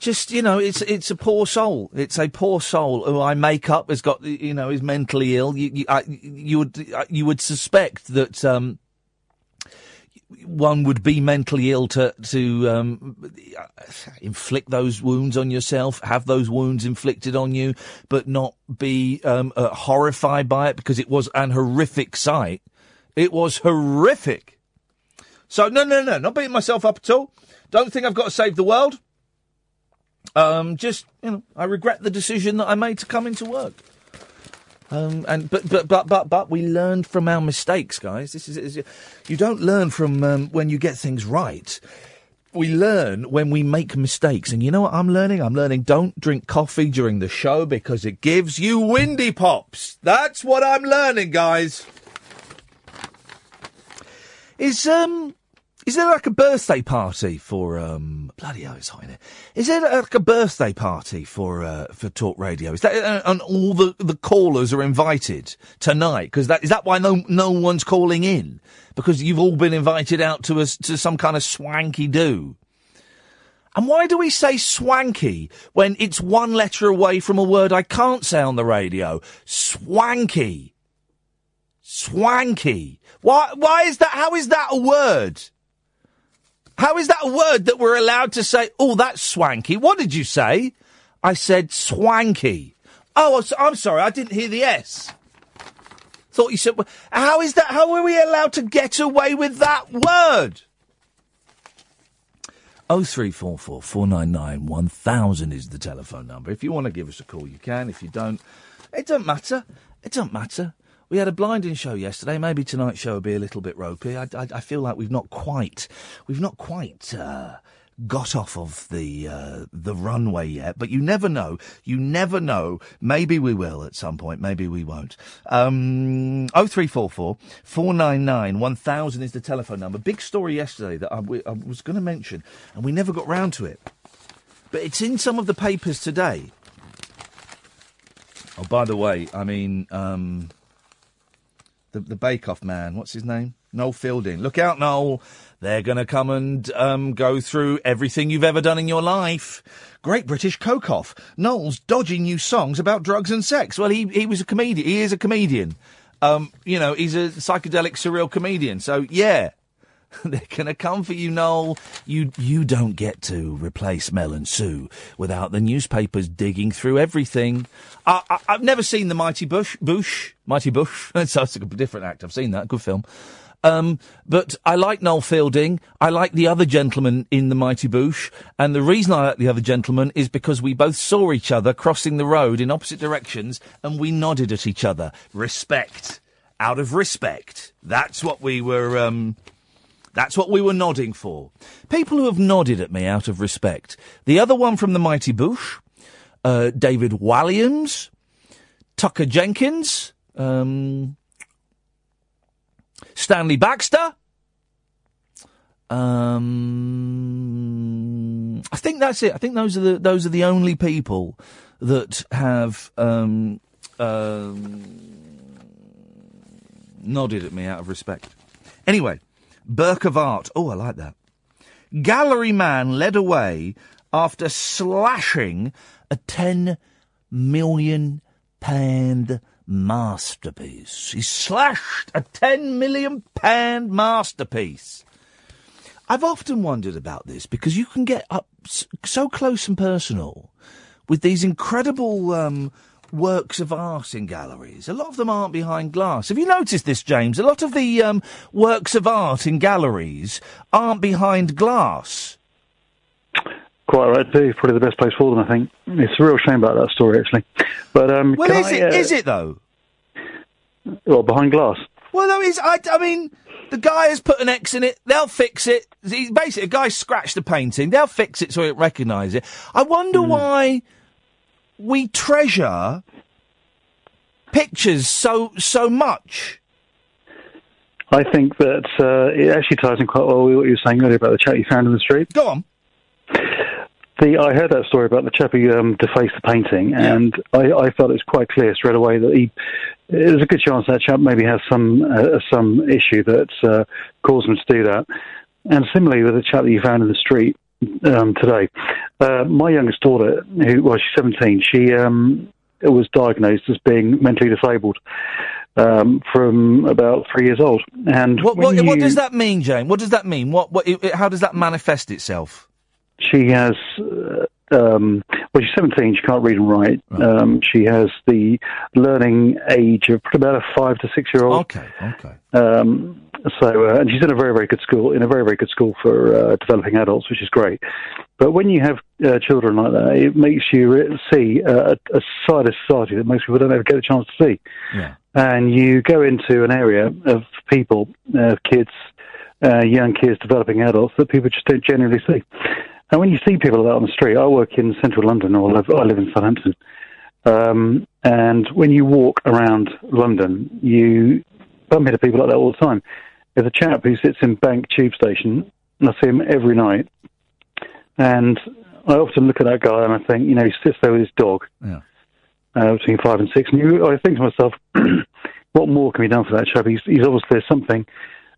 just you know, it's it's a poor soul. It's a poor soul who I make up has got you know is mentally ill. You you, I, you would you would suspect that um, one would be mentally ill to to um, inflict those wounds on yourself, have those wounds inflicted on you, but not be um, uh, horrified by it because it was an horrific sight. It was horrific. So no, no, no, not beating myself up at all. Don't think I've got to save the world. Um, just you know, I regret the decision that I made to come into work. Um, and but but but but but we learned from our mistakes, guys. This is, is you don't learn from um, when you get things right. We learn when we make mistakes, and you know what I'm learning? I'm learning don't drink coffee during the show because it gives you windy pops. That's what I'm learning, guys. Is um is there like a birthday party for um bloody hell it's hot in here. Is there like a birthday party for uh, for Talk Radio? Is that uh, and all the the callers are invited tonight? Because that is that why no no one's calling in because you've all been invited out to us to some kind of swanky do. And why do we say swanky when it's one letter away from a word I can't say on the radio? Swanky. Swanky. Why, why is that? How is that a word? How is that a word that we're allowed to say, oh, that's swanky? What did you say? I said swanky. Oh, I'm sorry, I didn't hear the S. Thought you said, how is that? How are we allowed to get away with that word? Oh three four four four nine nine one thousand is the telephone number. If you want to give us a call, you can. If you don't, it don't matter. It don't matter. We had a blinding show yesterday. Maybe tonight's show will be a little bit ropey. I, I, I feel like we've not quite, we've not quite uh, got off of the uh, the runway yet. But you never know. You never know. Maybe we will at some point. Maybe we won't. Um, oh three four four four nine nine one thousand is the telephone number. Big story yesterday that I, I was going to mention, and we never got round to it. But it's in some of the papers today. Oh, by the way, I mean. Um, the, the Bake Off man. What's his name? Noel Fielding. Look out, Noel. They're going to come and um, go through everything you've ever done in your life. Great British Coke Off. Noel's dodging new songs about drugs and sex. Well, he, he was a comedian. He is a comedian. Um, you know, he's a psychedelic surreal comedian. So, yeah. They're gonna come for you, Noel. You you don't get to replace Mel and Sue without the newspapers digging through everything. I, I, I've never seen the Mighty Bush, Bush, Mighty Bush. It sounds a different act. I've seen that. Good film. Um, but I like Noel Fielding. I like the other gentleman in the Mighty Boosh. And the reason I like the other gentleman is because we both saw each other crossing the road in opposite directions and we nodded at each other. Respect. Out of respect. That's what we were, um, that's what we were nodding for. People who have nodded at me out of respect. The other one from the Mighty Bush, uh, David Walliams, Tucker Jenkins, um, Stanley Baxter. Um, I think that's it. I think those are the those are the only people that have um, um, nodded at me out of respect. Anyway, Burke of Art. Oh, I like that. Gallery man led away after slashing a 10 million pound masterpiece. He slashed a 10 million pound masterpiece. I've often wondered about this because you can get up so close and personal with these incredible um, works of art in galleries. A lot of them aren't behind glass. Have you noticed this, James? A lot of the um, works of art in galleries aren't behind glass. Quite right, too. Probably the best place for them, I think. It's a real shame about that story, actually. But um, Well, is I, it? uh, Is it though? Well, behind glass. Well, no, it's, I, I mean, the guy has put an X in it. They'll fix it. He's basically, a guy scratched the painting. They'll fix it so it recognise it. I wonder why we treasure pictures so so much. I think that uh, it actually ties in quite well with what you were saying earlier about the chap you found in the street. Go on. The, I heard that story about the chap who um, defaced the painting, and I, I felt it was quite clear straight away that he. There's a good chance that chap maybe has some uh, some issue that uh, caused him to do that. And similarly with the chap that you found in the street um, today, uh, my youngest daughter, who well she's 17, she um, was diagnosed as being mentally disabled um, from about three years old. And What, what, what does that mean, Jane? What does that mean? What, what, it, how does that manifest itself? she has uh, um, well she's 17 she can't read and write um, she has the learning age of about a five to six year old Okay, okay. um, so uh, and she's in a very very good school in a very very good school for uh, developing adults which is great but when you have uh, children like that it makes you re- see uh, a, a side of society that most people don't ever get a chance to see Yeah. and you go into an area of people, uh, kids, uh, young kids, developing adults that people just don't generally see. And when you see people like that on the street, I work in central London, or I live, I live in Southampton, um, and when you walk around London, you bump into people like that all the time. There's a chap who sits in Bank Tube Station, and I see him every night. And I often look at that guy and I think, you know, he sits there with his dog Yeah. uh, between five and six. And you, I think to myself, what more can be done for that chap? He's, he's obviously there's something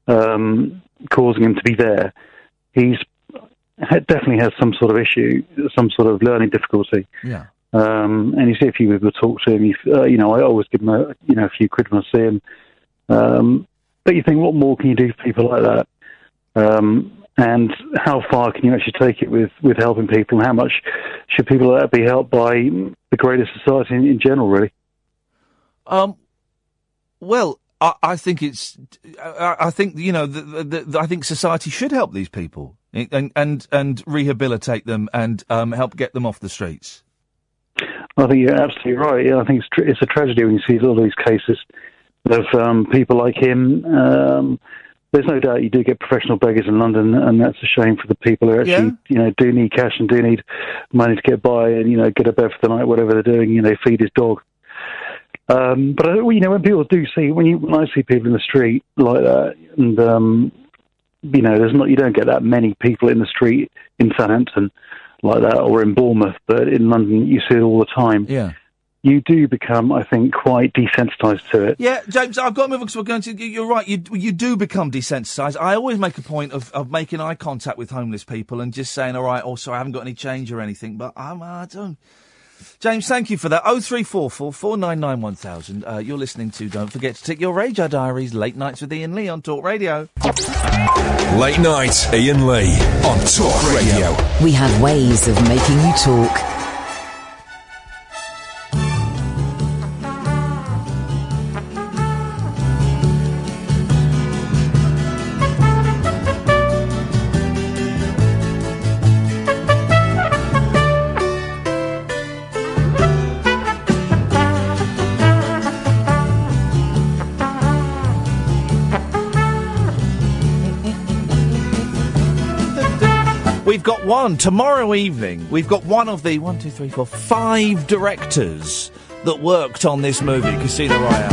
um, causing him to be there. He's definitely has some sort of issue, some sort of learning difficulty. Yeah. Um, and you see a few people talk to him. You, uh, you know, I always give him a you know a few quid when I see him. Um, but you think, what more can you do for people like that? Um, and how far can you actually take it with, with helping people? And how much should people like that be helped by the greater society in, in general? Really. Um, well, I, I think it's. I, I think you know. The, the, the, I think society should help these people and and and rehabilitate them and um, help get them off the streets. I think you're absolutely right. Yeah, I think it's, tr- it's a tragedy when you see all these cases of um, people like him. Um, there's no doubt you do get professional beggars in London, and that's a shame for the people who actually, Yeah. you know, do need cash and do need money to get by and you know get a bed for the night, whatever they're doing. You know, feed his dog. Um, but I, you know, when people do see when you when I see people in the street like that, and um, you know, there's not you don't get that many people in the street in Southampton like that or in Bournemouth, but in London you see it all the time. Yeah. You do become, I think, quite desensitised to it. Yeah, James, I've got to move because we're going to. You're right. You you do become desensitised. I always make a point of, of making eye contact with homeless people and just saying, "All right, also I haven't got any change or anything," but I'm, I don't. James, thank you for that. Oh three four four four nine nine one thousand. Uh, you're listening to. Don't forget to tick your RAJAR Diaries. Late nights with Iain Lee on Talk Radio. Late night, Iain Lee on Talk Radio. We have ways of making you talk. We've got one tomorrow evening. We've got one of the one, two, three, four, five directors that worked on this movie, Casino Royale.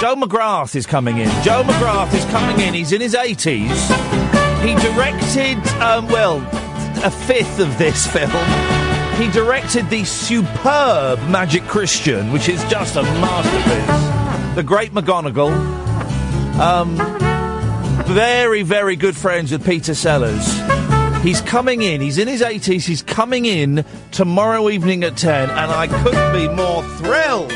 Joe McGrath is coming in. Joe McGrath is coming in. He's in his 80s. He directed, um, well, a fifth of this film. He directed the superb Magic Christian, which is just a masterpiece the great McGonagall. Um, very, very good friends with Peter Sellers. He's coming in. He's in his 80s. He's coming in tomorrow evening at 10, and I couldn't be more thrilled.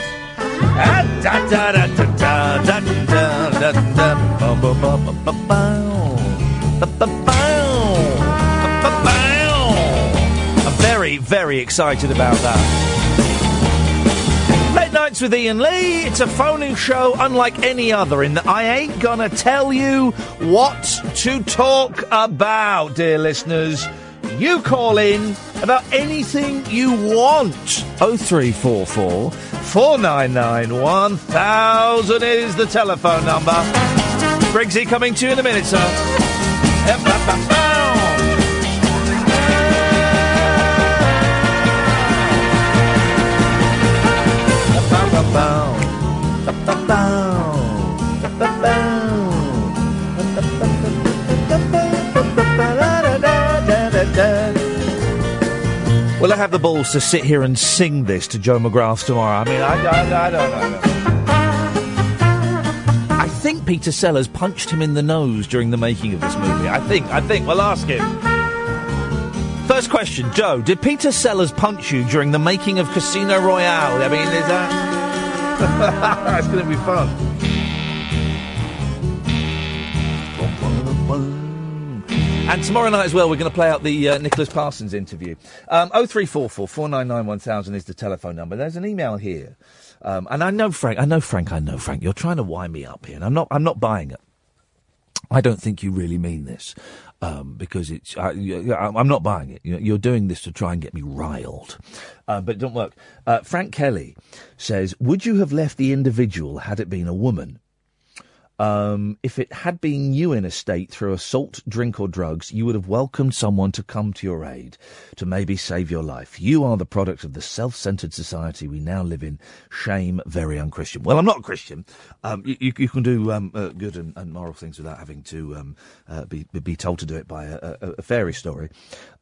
I'm very, very excited about that. Nights with Iain Lee. It's a phone-in show unlike any other in that I ain't gonna tell you what to talk about, dear listeners. You call in about anything you want. 0344 499 1000 is the telephone number. Briggsy coming to you in a minute, sir. Will I have the balls to sit here and sing this to Joe McGrath tomorrow? I mean, I, I, I don't know. I think Peter Sellers punched him in the nose during the making of this movie. I think, I think. We'll ask him. First question, Joe, did Peter Sellers punch you during the making of Casino Royale? I mean, is that... it's going to be fun. And tomorrow night as well, we're going to play out the uh, Nicholas Parsons interview. Um, 0344 499 1000 is the telephone number. There's an email here. Um, and I know Frank, I know Frank, I know Frank, you're trying to wind me up here, and I'm not, I'm not buying it. I don't think you really mean this, um, because it's, I, I'm not buying it. You- You're doing this to try and get me riled. Uh, but it don't work. Uh, Frank Kelly says, would you have left the individual had it been a woman? Um, if it had been you in a state through assault, drink, or drugs, you would have welcomed someone to come to your aid, to maybe save your life. You are the product of the self centered society we now live in. Shame, very unchristian. Well, I'm not a Christian. Um, you, you, can do um, uh, good and, and moral things without having to um, uh, be, be told to do it by a, a, a fairy story.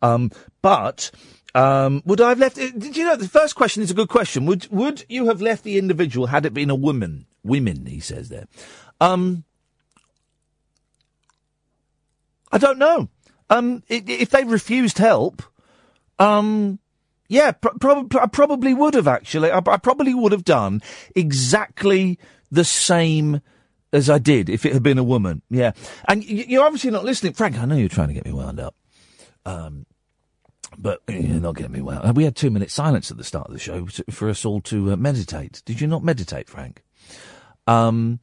Um, but. Um, would I have left? Did you know the first question is a good question? Would Would you have left the individual had it been a woman? Women, he says there. Um, I don't know. Um, if they refused help, um, yeah, pr- prob- I probably would have actually. I, probably would have done exactly the same as I did if it had been a woman. Yeah, and you're obviously not listening, Frank. I know you're trying to get me wound up. Um, but you're not getting me wound. Up. We had two minutes silence at the start of the show for us all to uh, meditate. Did you not meditate, Frank? Um,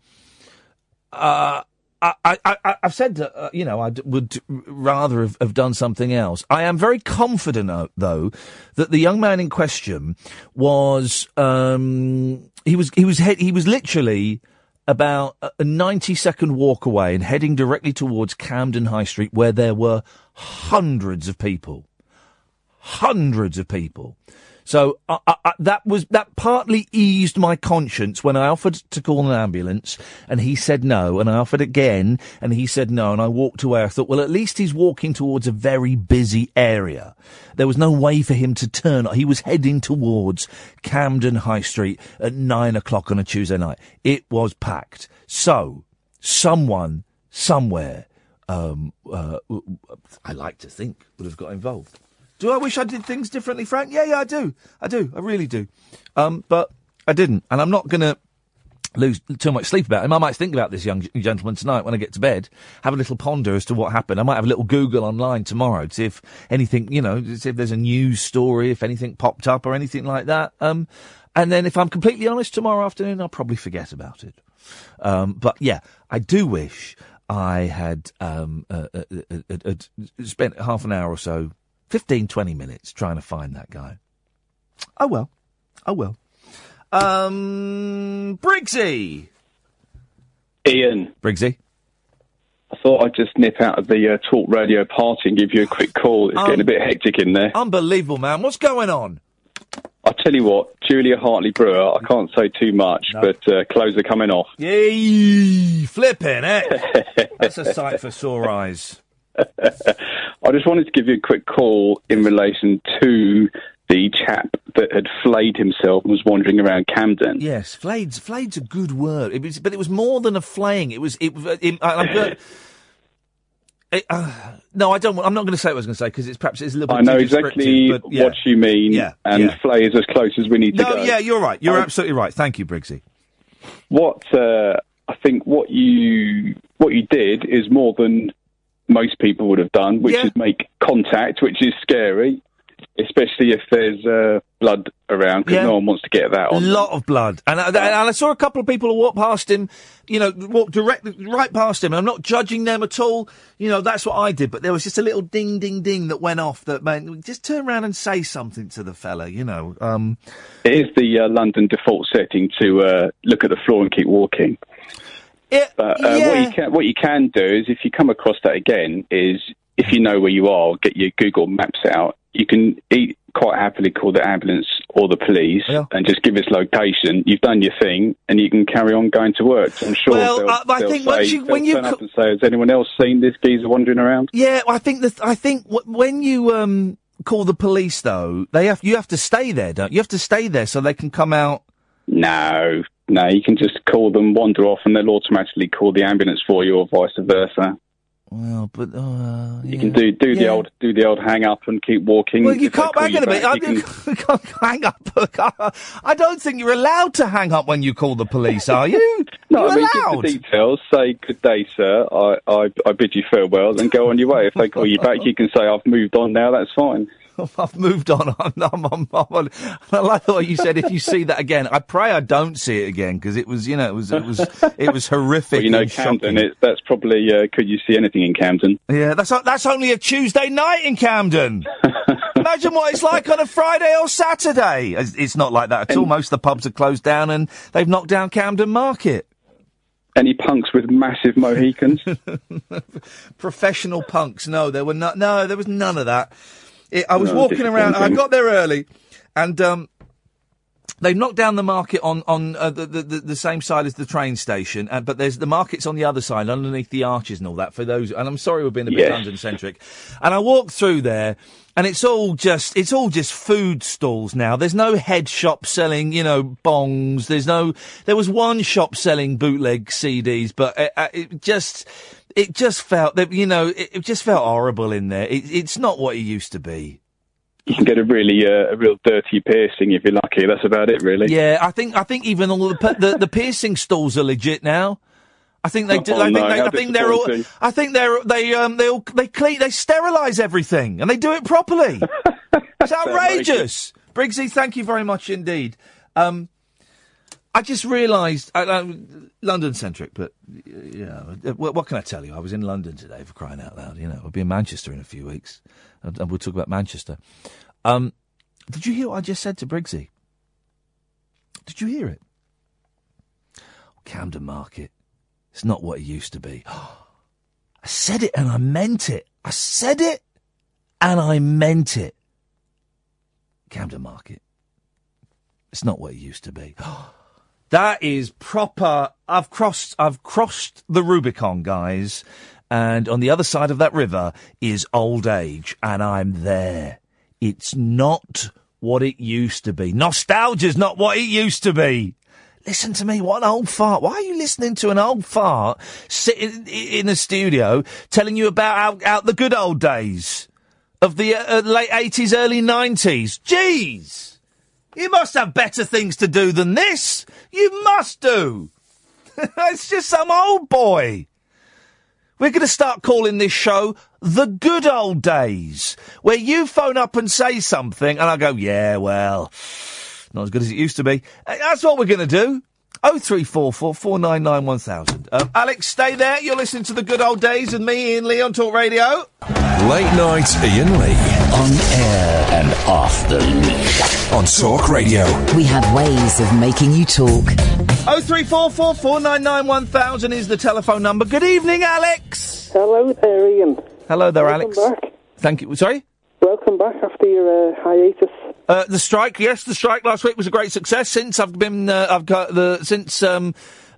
uh, I, I, I've said uh, you know, I would rather have, have done something else. I am very confident, uh, though, that the young man in question was, um, he was, he was, he, he was literally about a 90 second walk away and heading directly towards Camden High Street where there were hundreds of people. Hundreds of people So that was that partly eased my conscience when I offered to call an ambulance, and he said no, and I offered again, and he said no, and I walked away. I thought, well, at least he's walking towards a very busy area. There was no way for him to turn. He was heading towards Camden High Street at nine o'clock on a Tuesday night. It was packed. So someone somewhere, um, uh, I like to think, would have got involved. Do I wish I did things differently, Frank? Yeah, yeah, I do. I do. I really do. Um, but I didn't, and I'm not going to lose too much sleep about him. I might think about this young gentleman tonight when I get to bed, have a little ponder as to what happened. I might have a little Google online tomorrow to see if anything, you know, see if there's a news story, if anything popped up or anything like that. Um, and then if I'm completely honest, tomorrow afternoon I'll probably forget about it. Um, but yeah, I do wish I had um, uh, uh, uh, uh, uh, spent half an hour or so, 15, 20 minutes trying to find that guy. Oh well. Oh well. Um, Briggsy. Iain. Briggsy. I thought I'd just nip out of the uh, talk radio party and give you a quick call. It's Um, getting a bit hectic in there. Unbelievable, man. What's going on? I'll tell you what, Julia Hartley Brewer, I can't say too much, but uh, clothes are coming off. Yay! Flipping, eh? That's a sight for sore eyes. I just wanted to give you a quick call in relation to the chap that had flayed himself and was wandering around Camden. Yes, flayed's flayed's a good word. It was, but it was more than a flaying. It was. It. was- it I, it, uh, no, I don't. want- I'm not going to say what I was going to say because it's perhaps it's a little bit. I know exactly but yeah. what you mean, Yeah, and yeah. flay is as close as we need to go. yeah, you're right. You're I- absolutely right. Thank you, Briggsy. what uh, I think what you what you did is more than most people would have done, which is make contact, which is scary, especially if there's uh, blood around, because Yeah. no one wants to get that on. A lot of blood, and I, and I saw a couple of people who walked past him. You know, walked directly right past him. And I'm not judging them at all. You know, that's what I did. But there was just a little ding, ding, ding that went off. That meant just turn around and say something to the fella. You know, um, It is the uh, London default setting to uh, look at the floor and keep walking. But uh, what you can what you can do is if you come across that again is if you know where you are, get your Google Maps out. You can eat, quite happily call the ambulance or the police and just give its location. You've done your thing, and you can carry on going to work. So I'm sure Well, they'll, uh, I they'll think say, once you- when you turn co- up and say, "Has anyone else seen this geezer wandering around?" Yeah, I think that I think w- when you um call the police though, they have you have to stay there, don't you? You have to stay there so they can come out. No, no, you can just call them, wander off, and they'll automatically call the ambulance for you, or vice versa. Well, but uh, you can do do the old do the old hang up and keep walking. Well, you If can't hang minute. I, you can- can't hang up. I don't think you're allowed to hang up when you call the police, are you? No, you're I mean, allowed. give the details. Say good day, sir. I, I I bid you farewell, and go on your way. If they call you back, you can say I've moved on now. That's fine. I've moved on. I'm, I'm, I'm, I like the way you said. If you see that again, I pray I don't see it again because it was, you know, it was, it was, it was horrific. Well, you know, Camden. It, that's probably. Uh, could you see anything in Camden? Yeah, that's that's only a Tuesday night in Camden. Imagine what it's like on a Friday or Saturday. It's, it's not like that at all. Most of the pubs are closed down and they've knocked down Camden Market. Any punks with massive Mohicans? Professional punks? No, there were no. No, there was none of that. It, I was No, walking around. I got there early, and um, they knocked down the market on on uh, the, the the same side as the train station, uh, but there's the market's on the other side, underneath the arches and all that. For those, and I'm sorry we're being a bit. London centric. And I walked through there, and it's all just it's all just food stalls now. There's no head shop selling, you know, bongs. There's no. There was one shop selling bootleg CDs, but it, uh, it just. It just felt that you know it, it just felt horrible in there. It, it's not what it used to be. You can get a really uh, a real dirty piercing if you're lucky. That's about it, really. Yeah, I think I think even all the the, the piercing stalls are legit now. I think they do. Oh, I think no, they, I think they're all. I think they're they um they all they clean they sterilise everything and they do it properly. it's outrageous. Briggsy, thank you very much indeed. Um, I just realised I, I, London centric, but y- yeah, uh, what, can I tell you? I was in London today for crying out loud. You know, I'll be in Manchester in a few weeks, and, and we'll talk about Manchester. Um, did you hear what I just said to Briggsy? Did you hear it? Camden Market. It's not what it used to be. I said it and I meant it. I said it and I meant it. Camden Market. It's not what it used to be. That is proper. I've crossed. I've crossed the Rubicon, guys. And on the other side of that river is old age, and I'm there. It's not what it used to be. Nostalgia's not what it used to be. Listen to me, what an old fart. Why are you listening to an old fart sitting in a studio telling you about out, out the good old days of the uh, uh, late 80s, early 90s? Jeez! You must have better things to do than this. You must do. it's just some old boy. We're going to start calling this show the good old days, where you phone up and say something, and I go, yeah, well, not as good as it used to be. That's what we're going to do. Oh three four four four nine nine one thousand. Um, Alex, stay there. You're listening to the good old days with me, Iain Lee, on Talk Radio. Late night Iain Lee. On air and off the leash. On Talk Radio. We have ways of making you talk. Oh three four four four nine nine one thousand is the telephone number. Good evening, Alex. Hello there, Iain. Hello there, Welcome Alex. back. Thank you. Sorry. Welcome back after your uh, hiatus. Uh, the strike, yes, the strike last week was a great success. Since I've been, uh, I've got the since um,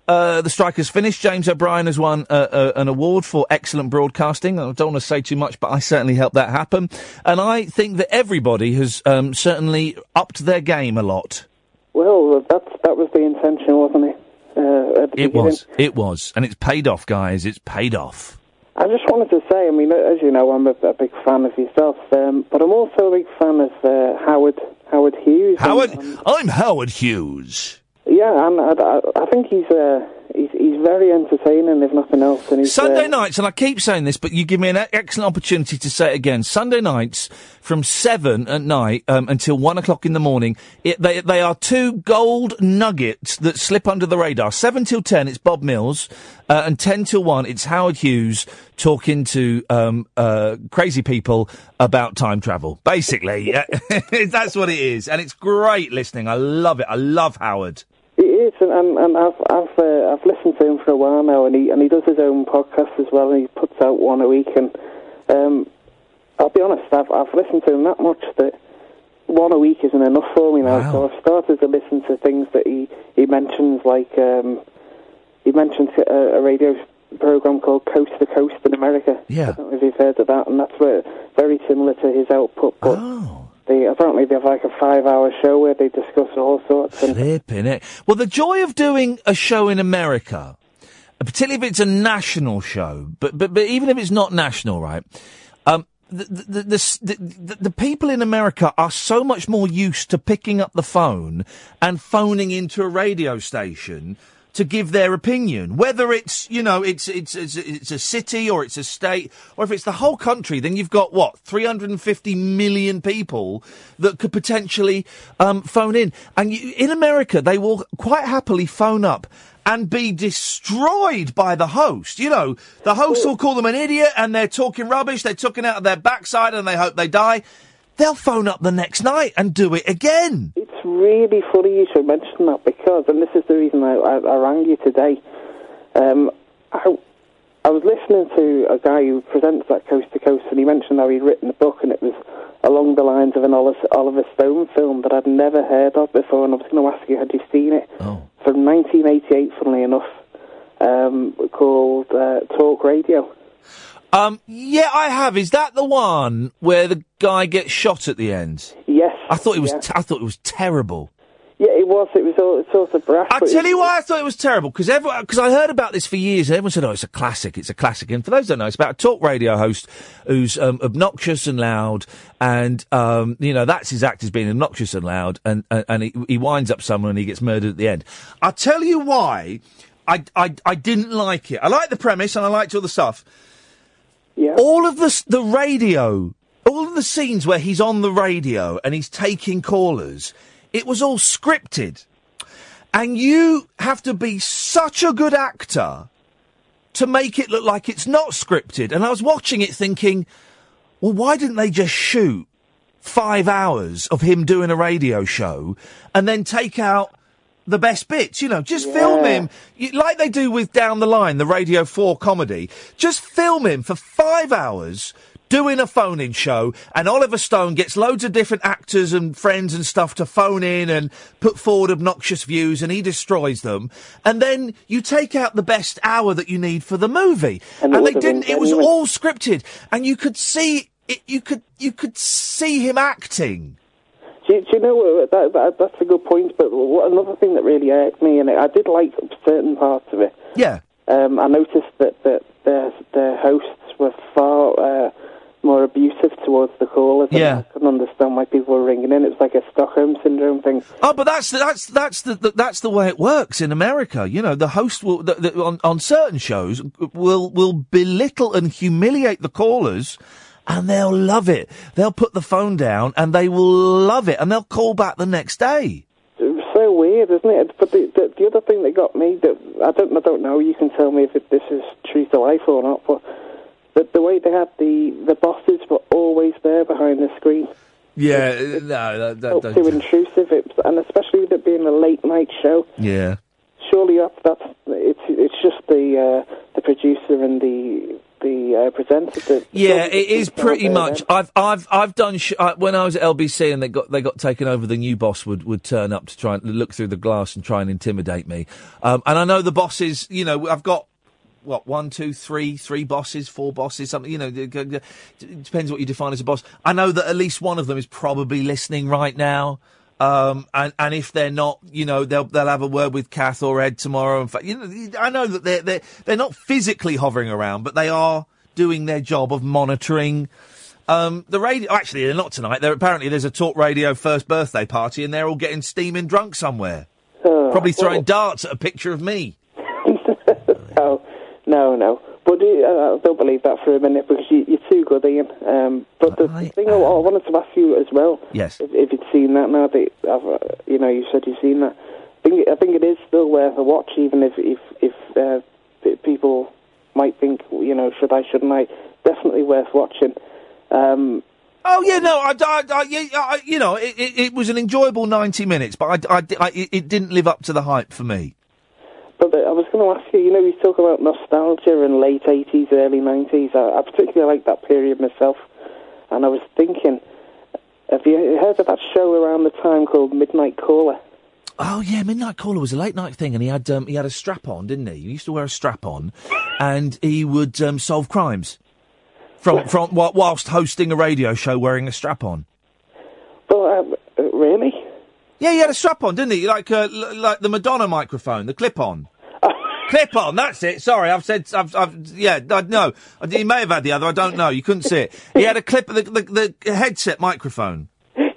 uh, the strike has finished. James O'Brien has won uh, uh, an award for excellent broadcasting. I don't want to say too much, but I certainly helped that happen. And I think that everybody has um, certainly upped their game a lot. Well, that's that was the intention, wasn't it? Uh, the It beginning. was, it was, and it's paid off, guys. It's paid off. I just wanted to say, I mean, as you know, I'm a, a big fan of yourself, um, but I'm also a big fan of uh, Howard Howard Hughes. Howard, and- I'm Howard Hughes. yeah, and I, I, I think he's uh, he's he's very entertaining, if nothing else. And he's, Sunday uh, nights, and I keep saying this, but you give me an excellent opportunity to say it again. Sunday nights from seven at night um, until one o'clock in the morning. It, they they are two gold nuggets that slip under the radar. Seven till ten, it's Bob Mills, uh, and ten till one, it's Howard Hughes talking to um, uh, crazy people about time travel. Basically, that's what it is, and it's great listening. I love it. I love Howard. It is, and, I've I've uh, I've listened to him for a while now, and he and he does his own podcast as well, and he puts out one a week. And um, I'll be honest, I've I've listened to him that much that one a week isn't enough for me now. So I've started to listen to things that he he mentions, like um, he mentions a, a radio program called Coast to Coast in America. Yeah. I don't know if you've heard of that, and that's where, very similar to his output. But Oh. Apparently they have like a five-hour show where they discuss all sorts. And it. Well, the joy of doing a show in America, particularly if it's a national show, but but, but even if it's not national, right? Um, the, the, the, the, the people in America are so much more used to picking up the phone and phoning into a radio station to give their opinion. Whether it's, you know, it's, it's, it's, it's a city or it's a state or if it's the whole country, then you've got what? 350 million people that could potentially, um, phone in. And you, in America, they will quite happily phone up and be destroyed by the host. You know, the host will call them an idiot and they're talking rubbish, they're talking out of their backside and they hope they die. They'll phone up the next night and do it again. It's really funny you should mention that because, and this is the reason I, I, I rang you today. Um, I, I was listening to a guy who presents that Coast to Coast, and he mentioned how he'd written a book, and it was along the lines of an Oliver, Stone film that I'd never heard of before, and I was going to ask you, had you seen it? Oh. From 1988, funnily enough, um, called uh, Talk Radio. Um, yeah, I have. Is that the one where the guy gets shot at the end? Yes. I thought it was. yeah. I thought it was terrible. Yeah, it was. It was all, sort of brash. I'll but tell it- you why I thought it was terrible because everyone because I heard about this for years and everyone said, "Oh, it's a classic, it's a classic." And for those who don't know, it's about a talk radio host who's um, obnoxious and loud, and um, you know that's his act as being obnoxious and loud, and and, and he, he winds up someone and he gets murdered at the end. I'll tell you why I I I didn't like it. I like the premise and I liked all the stuff. Yeah. All of the the radio, all of the scenes where he's on the radio and he's taking callers, it was all scripted. And you have to be such a good actor to make it look like it's not scripted. And I was watching it thinking, well, why didn't they just shoot five hours of him doing a radio show and then take out the best bits? You know, just film him you, like they do with Down the Line, the Radio 4 comedy. Just film him for five hours doing a phone in show, and Oliver Stone gets loads of different actors and friends and stuff to phone in and put forward obnoxious views, and he destroys them. And then you take out the best hour that you need for the movie, And and, they would have been didn't. It was all scripted, and you could see it. You could you could see him acting. Do you, do you know that, that that's a good point? But what, another thing that really irked me, and I did like certain parts of it. Yeah. Um, I noticed that that their their hosts were far uh, more abusive towards the callers. Yeah. I couldn't understand why people were ringing in. It was like a Stockholm syndrome thing. Oh, but that's that's that's the, the that's the way it works in America. You know, the host will the, the, on on certain shows will will belittle and humiliate the callers, and they'll love it. They'll put the phone down and they will love it, and they'll call back the next day. It was so weird, isn't it? But the, the the other thing that got me that I don't I don't know. You can tell me if it, this is true to life or not. But the, the way they had the the bosses were always there behind the screen. Yeah, uh, no, that, Felt too intrusive, it, and especially with it being a late night show. yeah. Surely that's that's it's it's just the uh, the producer and the the uh, presenter. That Yeah, it is pretty much. then. I've I've I've done sh- uh, when I was at LBC and they got they got taken over. The new boss would would turn up to try and look through the glass and try and intimidate me. Um, and I know the bosses. You know, I've got what one, two, three, three bosses, four bosses, something. You know, it g- g- it depends what you define as a boss. I know that at least one of them is probably listening right now. Um, and, and if they're not, you know, they'll they'll have a word with Kath or Ed tomorrow. In fact, you know, I know that they're they're they're not physically hovering around, but they are doing their job of monitoring um, the radio. Actually, they're not tonight. They're apparently there's a talk radio first birthday party, and they're all getting steaming drunk somewhere. Oh, Probably throwing well- darts at a picture of me. no, no, no. But uh, I don't believe that for a minute because you, you're too good, Iain. Um, but the thing I, I wanted to ask you as well, Yes. if, if you'd seen that now that I've, uh, you know you said you've seen that, I think I think it is still worth a watch, even if if if uh, people might think you know should I shouldn't I? Definitely worth watching. Um, Oh yeah, no, I, I, I, you know, it, it, it was an enjoyable ninety minutes, but I, I, I- it didn't live up to the hype for me. But I was going to ask you, you know, we talk about nostalgia and late 80s, early 90s. I, I particularly like that period myself. And I was thinking, have you heard of that show around the time called Midnight Caller? Oh yeah, Midnight Caller was a late night thing, and he had um, he had a strap on, didn't he? He used to wear a strap on, and he would um, solve crimes from from whilst hosting a radio show wearing a strap on. Well, um? Yeah, he had a strap on, didn't he? Like uh, l- like the Madonna microphone, the clip on. clip on, that's it. Sorry, I've said, I've, I've yeah, I, no, he may have had the other. I don't know. You couldn't see it. He had a clip, the, the, the headset microphone.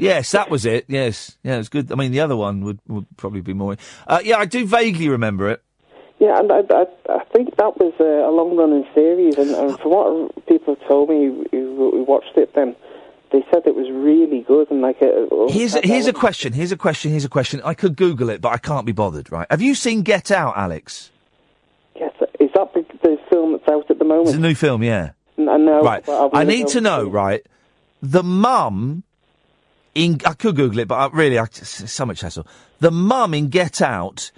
Yes, that was it. Yes, yeah, it was good. I mean, the other one would, would probably be more. Uh, yeah, I do vaguely remember it. Yeah, and I, I, I think that was uh, a long-running series, and, and from what people have told me who who watched it, then they said it was really good, and like uh, Here's here's a question. Here's a question. Here's a question. I could Google it, but I can't be bothered. Right? Have you seen Get Out, Alex? Yes, is that the, the film that's out at the moment? It's a new film. Yeah. I know. Right. I need to know. Right. The mum in I could Google it, but I, really, I, it's so much hassle. The mum in Get Out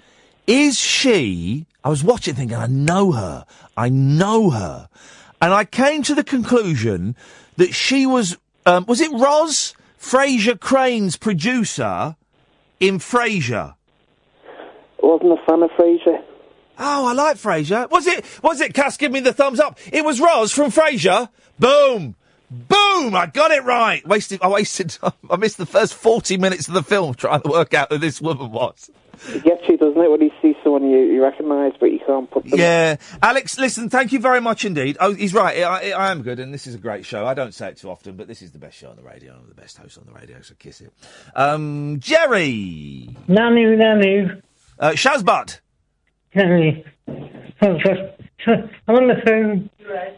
is she? I was watching, thinking, I know her. I know her, and I came to the conclusion that she was. Um, was it Roz Frasier Crane's producer in Frasier? Wasn't a fan of Frasier. Oh, I like Frasier. Was it? Was it? Cass, give me the thumbs up. It was Roz from Frasier. Boom, boom! I got it right. Wasted. I wasted. time. I missed the first forty minutes of the film trying to work out who this woman was. It gets you, doesn't it, when you see someone you, you recognise but you can't put them. Yeah, Alex. Listen, thank you very much indeed. Oh, he's right. I, I, I am good, and this is a great show. I don't say it too often, but this is the best show on the radio. I'm the best host on the radio, so kiss it. Um, Jerry. Nanu, Nanu, Uh, Shazbot. Nanu. I'm on the phone.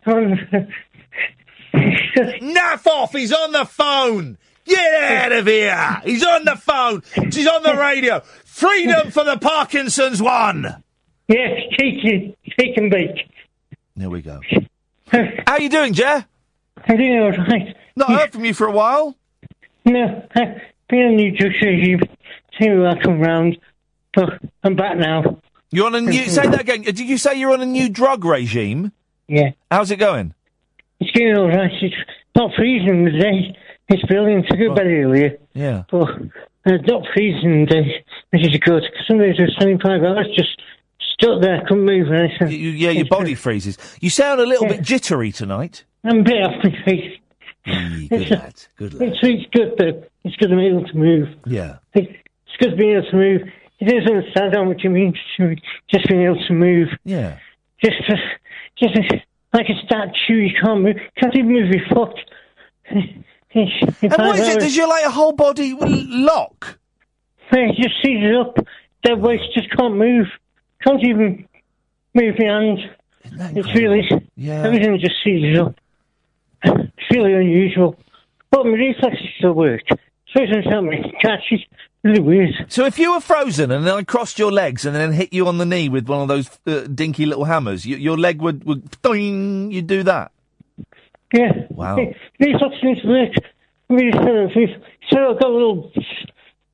I'm on the phone. Naff off! He's on the phone! Get out of here! He's on the phone! He's on the radio! Freedom for the Parkinson's one! Yes, cheeky, cheek and bake. There we go. How you doing, Jer? I'm doing all right. Not heard from you for a while. No, I've been on new drug regime. See I come round. But I'm back now. You're on a new. Say that again. Did you say you're on a new drug regime? Yeah. How's it going? it's getting all right. It's not freezing today. It's brilliant. a go to bed earlier, Yeah. but it's not freezing today, which is good. 'cause some days it's 25 hours just stuck there, couldn't move anything. You, yeah, your body freezes. You sound a little bit jittery tonight. I'm a bit off my face. Good lad. Good lad. It's, it's good though. It's good to be able to move. Yeah. It's good to be able to move. It doesn't understand how much it means to me, just being able to move. Yeah. Just, uh, just uh, like a statue, you can't move. Can't even move your foot. It's- And what is it? Does your like whole body lock? It just seizes up. Dead weight just can't move. Can't even move your hands. It's really Yeah. everything just seizes up. It's really unusual. But my reflexes still work. So it doesn't help me catch it. Really weird. So if you were frozen and then I crossed your legs and then hit you on the knee with one of those uh, dinky little hammers, y- your leg would would doing. You do that. Yeah. Wow. Reflexes work. Really sort of, so I've got little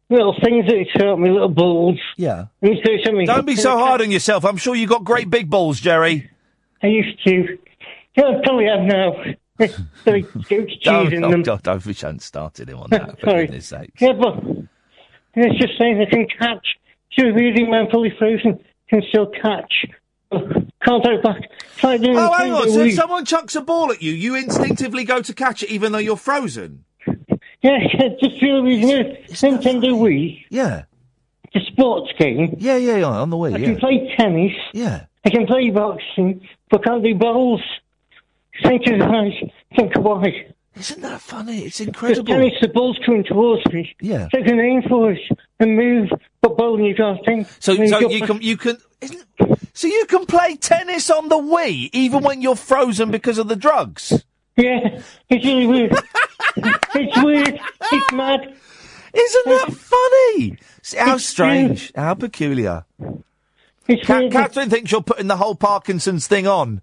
little things that show up me, little balls. Yeah. And so something- Don't be so hard on yourself. I'm sure you got great big balls, Jerry. I used to. Yeah, I probably have now. Very goat cheese Don't, in them. don't, don't, we hadn't started him on that. For Sorry. goodness sake. Yeah, but it's just saying I can catch. So reading when fully frozen can still catch. Can't go back. Try doing Oh, hang on. So if someone chucks a ball at you, you instinctively go to catch it, even though you're frozen. Yeah, just feel is Nintendo Wii. Yeah. The sports game. Yeah, yeah, yeah. On the Wii. I yeah. can play tennis. Yeah. I can play boxing, but can't do bowls. Think of I think of why. Isn't that funny? It's incredible. tennis, the ball's coming towards me. Yeah. So I can aim for it and move, but bowling you can't think. So, so you can, you can, isn't, so you can play tennis on the Wii even when you're frozen because of the drugs. Yeah, it's really weird. it's weird. It's mad. Isn't that funny? See, How strange. How peculiar. Ca- Catherine thinks you're putting the whole Parkinson's thing on.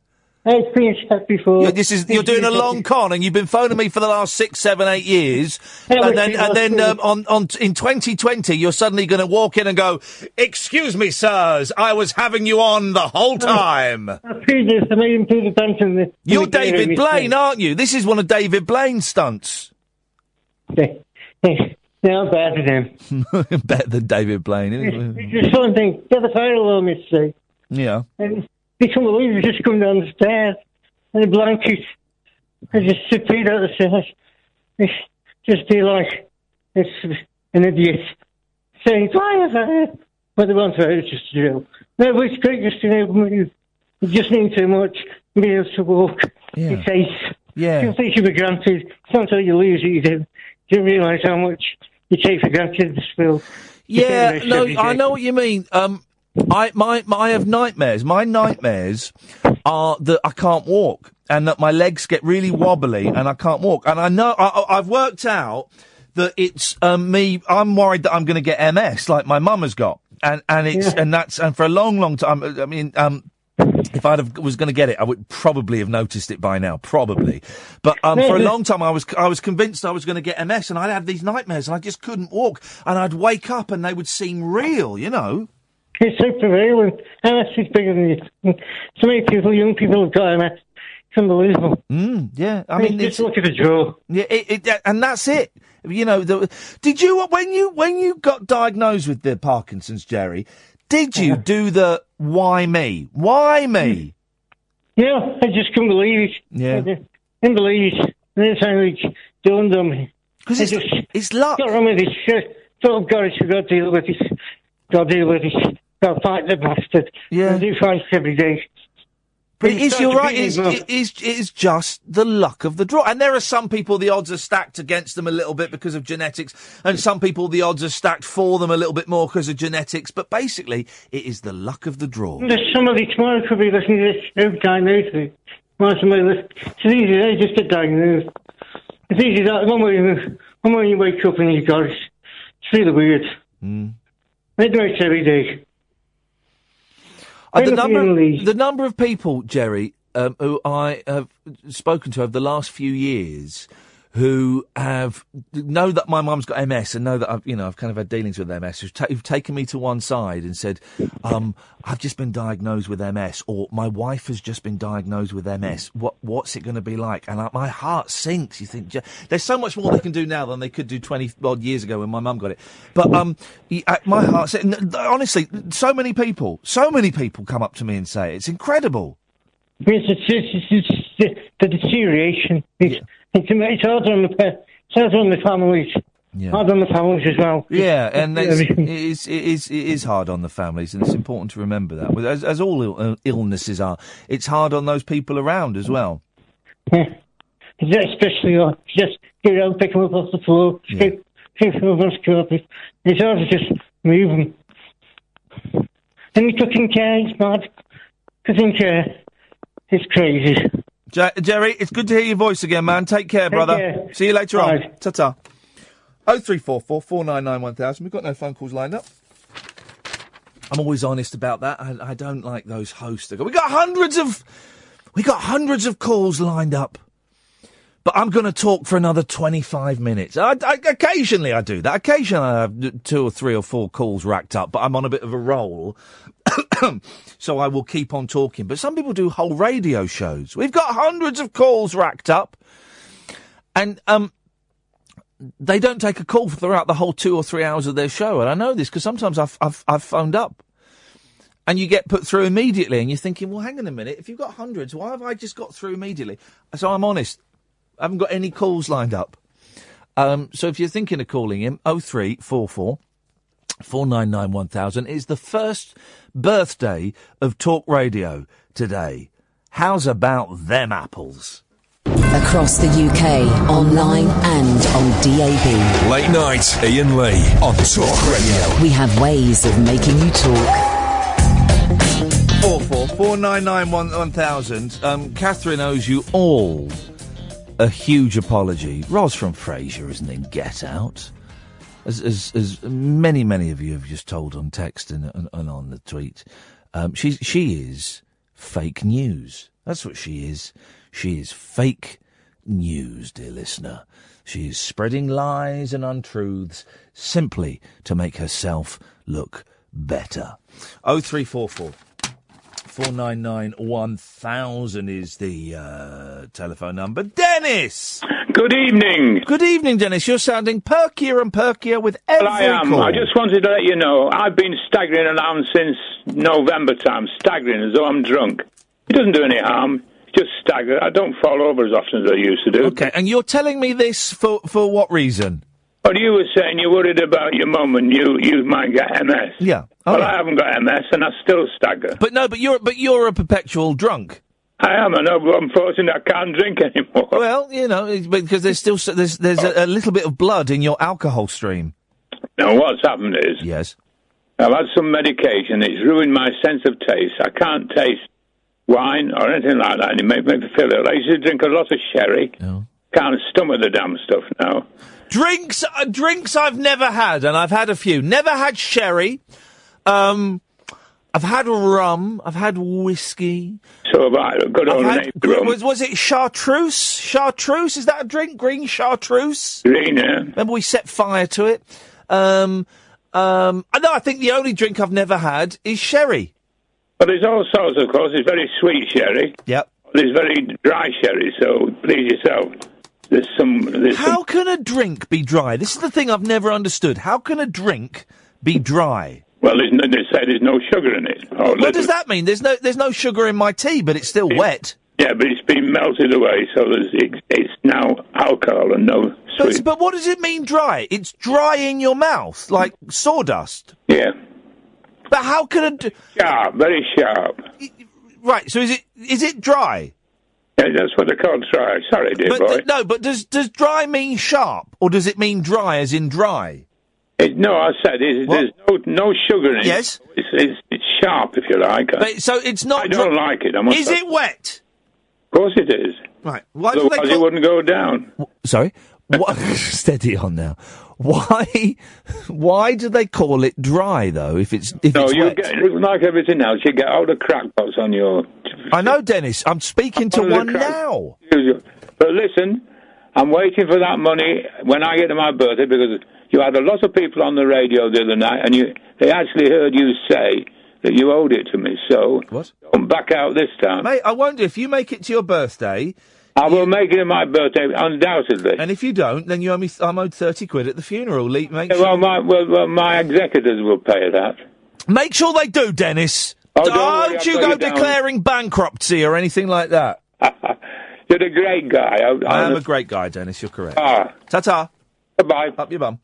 I've experienced that before. You're, this is you're doing a long con, and you've been phoning me for the last six, seven, eight years, Yeah, and then and then um, on on in 2020, you're suddenly going to walk in and go, "Excuse me, sirs, I was having you on the whole time." I paid this. I made him pay the pension. in the- You're the David Blaine, aren't you? This is one of David Blaine's stunts. Yeah, I'm better than him. Better than David Blaine. isn't it? It's just something. Get the fire alarm yesterday. Yeah. And they come believe you just come down the stairs in a blanket and just sit out the stairs. It's just be like it's an idiot saying fire, fire. But they want to it's just a drill. No, it's great just to be able to move. You just need so much able to walk. Yeah. It's ace. Yeah. You don't take it granted. It's not until you lose it you do. You don't realise how much you take for granted this will. Yeah, no, I know what you mean. Um, I my, my I have nightmares. My nightmares are that I can't walk and that my legs get really wobbly and I can't walk. And I know I, I've worked out that it's um, me. I'm worried that I'm going to get MS, like my mum has got, and and it's and that's and for a long, long time. I mean, um, if I have was going to get it, I would probably have noticed it by now, probably. But um, for a long time, I was I was convinced I was going to get MS, and I'd have these nightmares, and I just couldn't walk, and I'd wake up, and they would seem real, you know. It's so prevalent. MS is bigger than you. So many people, young people have got MS. It's unbelievable. Mm, yeah, I mean, it's- just look at the draw. Yeah, it, it, and that's it. You know, the, did you when you when you got diagnosed with the Parkinson's, Jerry? Did you do the why me? Why me? Yeah, I just couldn't believe it. Yeah. I couldn't believe it. And then it finally dawned on me. Because it's, just, it's luck. Got wrong with this shit. Thought, God, I should go deal with this. Got to deal with this. To fight the bastard. Yeah. I do fight every day. But it is, you're right, It is, it, is, it is just the luck of the draw. And there are some people the odds are stacked against them a little bit because of genetics, and some people the odds are stacked for them a little bit more because of genetics. But basically, it is the luck of the draw. There's somebody tomorrow could be listening to this show diagnosed it. Why somebody listen? It's easy, they just get diagnosed. It's easy that one you, one way you wake up and you got it. It's really weird. Mm. It every day. Uh, the number, the number of people, Jerry, um, who I have spoken to over the last few years, who have know that my mum's got MS and know that I've you know I've kind of had dealings with MS who've, ta- who've taken me to one side and said, um, "I've just been diagnosed with MS," or "My wife has just been diagnosed with MS. What what's it going to be like?" And I, my heart sinks. You think there's so much more they can do now than they could do 20 odd years ago when my mum got it. But um, uh, my heart. sin- n- Honestly, so many people, so many people come up to me and say it. it's incredible. It's, it's, it's, the, the It's, it's hard on the hard on the families. Hard on the families as well. Yeah, and it's, it is, it is it is hard on the families, and it's important to remember that. As, as all Ill, uh, illnesses are, it's hard on those people around as well. Yeah. Especially uh, just get out, pick them up off the floor, pick them up on the carpet. It's hard to just move them. And the cooking care is mad. Cooking care is crazy. Jer- Jerry, it's good to hear your voice again, man. Take care, brother. care. See you later on. Bye. Ta oh ta. One thousand. We've got no phone calls lined up. I'm always honest about that. I, I don't like those hosts. that go, We got hundreds of, we got hundreds of calls lined up. But I'm going to talk for another 25 minutes. I, I, occasionally I do that. Occasionally I have two or three or four calls racked up, but I'm on a bit of a roll. so I will keep on talking. But some people do whole radio shows. We've got hundreds of calls racked up. And, um, they don't take a call throughout the whole two or three hours of their show. And I know this because sometimes I've, I've, I've phoned up and you get put through immediately and you're thinking, well, hang on a minute. If you've got hundreds, why have I just got through immediately? So I'm honest. I haven't got any calls lined up. Um, so if you're thinking of calling him, 0344 499 1000 is the first birthday of talk radio today. How's about them apples? Across the UK, online and on DAB. Late night, Iain Lee on Talk Radio. We have ways of making you talk. Four four four nine nine one one thousand. Um, Catherine owes you all a huge apology. Roz from Frasier isn't in Get Out, as as, as many many of you have just told on text and, and, and on the tweet. Um, she she is fake news. That's what she is. She is fake news, dear listener. She is spreading lies and untruths simply to make herself look better. Oh three four four. 499 1000 is the uh, telephone number. Dennis! Good evening. Good evening, Dennis. You're sounding perkier and perkier with every Well, I am. call. I just wanted to let you know I've been staggering around since November time, staggering as though I'm drunk. It doesn't do any harm. Just stagger. I don't fall over as often as I used to do. Okay, and you're telling me this for, for what reason? But you were saying you're worried about your mum and you, you might get MS. Yeah. Oh, well, I haven't got MS and I still stagger. But no, but you're but you're a perpetual drunk. I am, but unfortunately I can't drink anymore. Well, you know, because there's still there's there's a, a little bit of blood in your alcohol stream. Now, what's happened is. Yes. I've had some medication. It's ruined my sense of taste. I can't taste wine or anything like that, and it makes me feel ill. I used to drink a lot of sherry. No. Can't stomach the damn stuff now. Drinks, uh, drinks I've never had, and I've had a few. Never had sherry. Um, I've had rum. I've had whiskey. So have I. Good old had- rum. was, was it chartreuse? Chartreuse? Is that a drink? Green chartreuse? Green, yeah. Remember we set fire to it? Um, um, I know, I think the only drink I've never had is sherry. But there's all sorts, of course. It's very sweet sherry. Yep. There's very dry sherry, so please yourself. There's some. There's some How can a drink be dry? This is the thing I've never understood. How can a drink be dry? well, there's no, they say there's no sugar in it. Or What does that mean? There's no there's no sugar in my tea, but it's still wet. Yeah, but it's been melted away, so there's, it, it's now alcohol and no But, sweet. but what does it mean dry? It's dry in your mouth, like sawdust. Yeah. But how can a d- Sharp, very sharp. right? So is it is it dry? Yeah, that's what they call dry. Sorry, dear But boy. th- no, but does does dry mean sharp, or does it mean dry as in dry? It, no, I said it, there's no no sugar in it. Yes. It's, it's, it's sharp, if you like. But, so it's not. I don't dry- like it. I must Is it wet? Of course it is. Right. Why do they Otherwise call- it wouldn't go down. Sorry. What? Steady on now. Why? Why do they call it dry though? If it's if no, it's you get like everything else. You get all the crackpots on your. I know, Dennis. I'm speaking to one crack- now. But listen, I'm waiting for that money when I get to my birthday because you had a lot of people on the radio the other night, and you they actually heard you say that you owed it to me. So what? Don't back out this time. Mate, I wonder if you make it to your birthday. I will make it my birthday, undoubtedly. And if you don't, then you owe me. I'm owed thirty quid at the funeral. Le- Make Yeah, well, my well, well, my executors will pay that. Make sure they do, Dennis. Oh, don't worry, I've you got go it down. declaring bankruptcy or anything like that. You're a great guy. I, I am a great guy, Dennis. You're correct. Ta ta. Bye. Up your bum.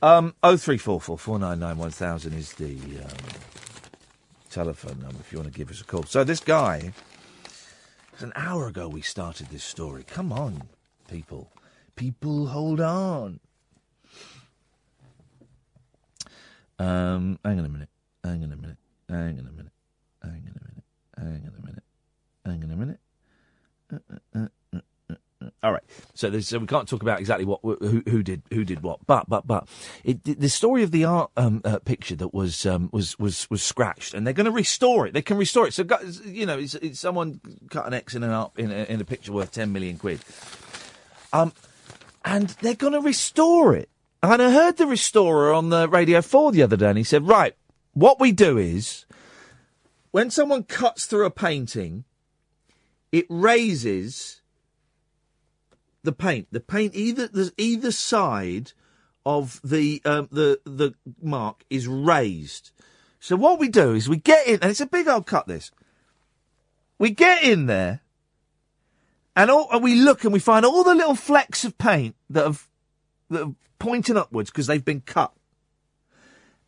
Um, oh three four four four nine nine one thousand is the um, telephone number if you want to give us a call. So this guy, an hour ago we started this story. Come on, people, people, hold on. Um, hang on a minute. Hang on a minute. Hang on a minute. Hang on a minute. Hang on a minute. Hang on a minute. Uh, uh, uh. All right. So, so we can't talk about exactly what who, who did who did what, but but but it, the story of the art um, uh, picture that was um, was was was scratched, and they're going to restore it. They can restore it. So you know, it's, it's someone cut an X in an art in a, in a picture worth ten million quid. Um, and they're going to restore it. And I heard the restorer on the Radio 4 the other day, and he said, right, what we do is, when someone cuts through a painting, it raises the paint. The paint, either, there's either side of the, um, the, the mark is raised. So what we do is we get in, and it's a big old cut this. We get in there, and, all, and we look and we find all the little flecks of paint that have, that have pointing upwards because they've been cut.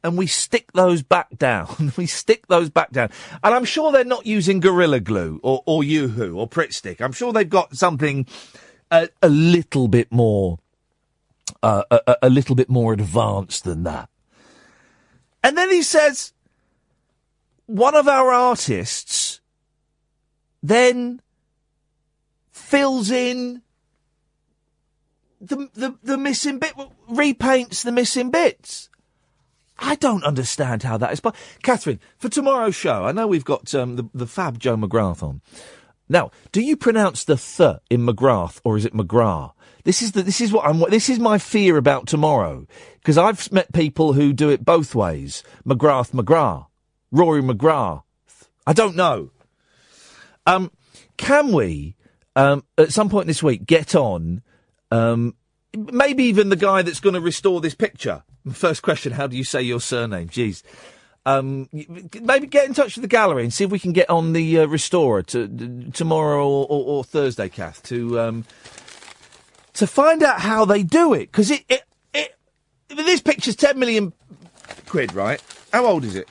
And we stick those back down. we stick those back down. And I'm sure they're not using Gorilla Glue or, or UHU or Pritt Stick. I'm sure they've got something a, a little bit more, uh, a, a- little bit more advanced than that. And then he says, one of our artists then fills in the, the, the missing bit, repaints the missing bits. I don't understand how that is. But Catherine, for tomorrow's show, I know we've got um, the, the fab Joe McGrath on. Now, do you pronounce the th in McGrath or is it McGrath? This is the, this is what I'm. This is my fear about tomorrow because I've met people who do it both ways. McGrath, McGrath, Rory McGrath. I don't know. Um, can we um, at some point this week get on? Um, maybe even the guy that's going to restore this picture. First question: How do you say your surname? Jeez. Um, maybe get in touch with the gallery and see if we can get on the uh, restorer to, tomorrow or, or, or Thursday, Kath, to um, to find out how they do it because it, it it this picture's ten million quid, right? How old is it?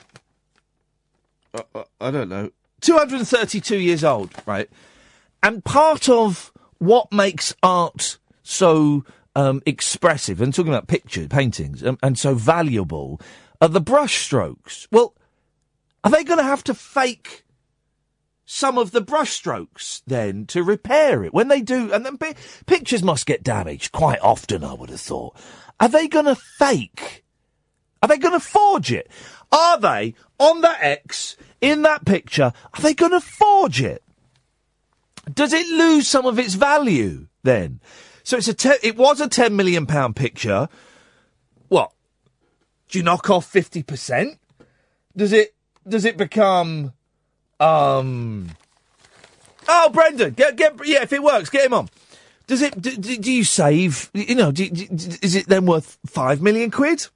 Uh, I don't know. Two hundred and thirty-two years old, right? And part of what makes art so um, expressive, and talking about pictures, paintings, um, and so valuable, are the brush strokes. Well, are they going to have to fake some of the brush strokes then to repair it when they do? And then pi- pictures must get damaged quite often. I would have thought. Are they going to fake? Are they going to forge it? Are they on that X in that picture? Are they going to forge it? Does it lose some of its value then? So it's a te- it was a ten million pound picture. Do you knock off fifty percent? Does it does it become um Oh Brendon, get get yeah, if it works, get him on. Does it do, do you save you know, do, do, is it then worth 5 million quid?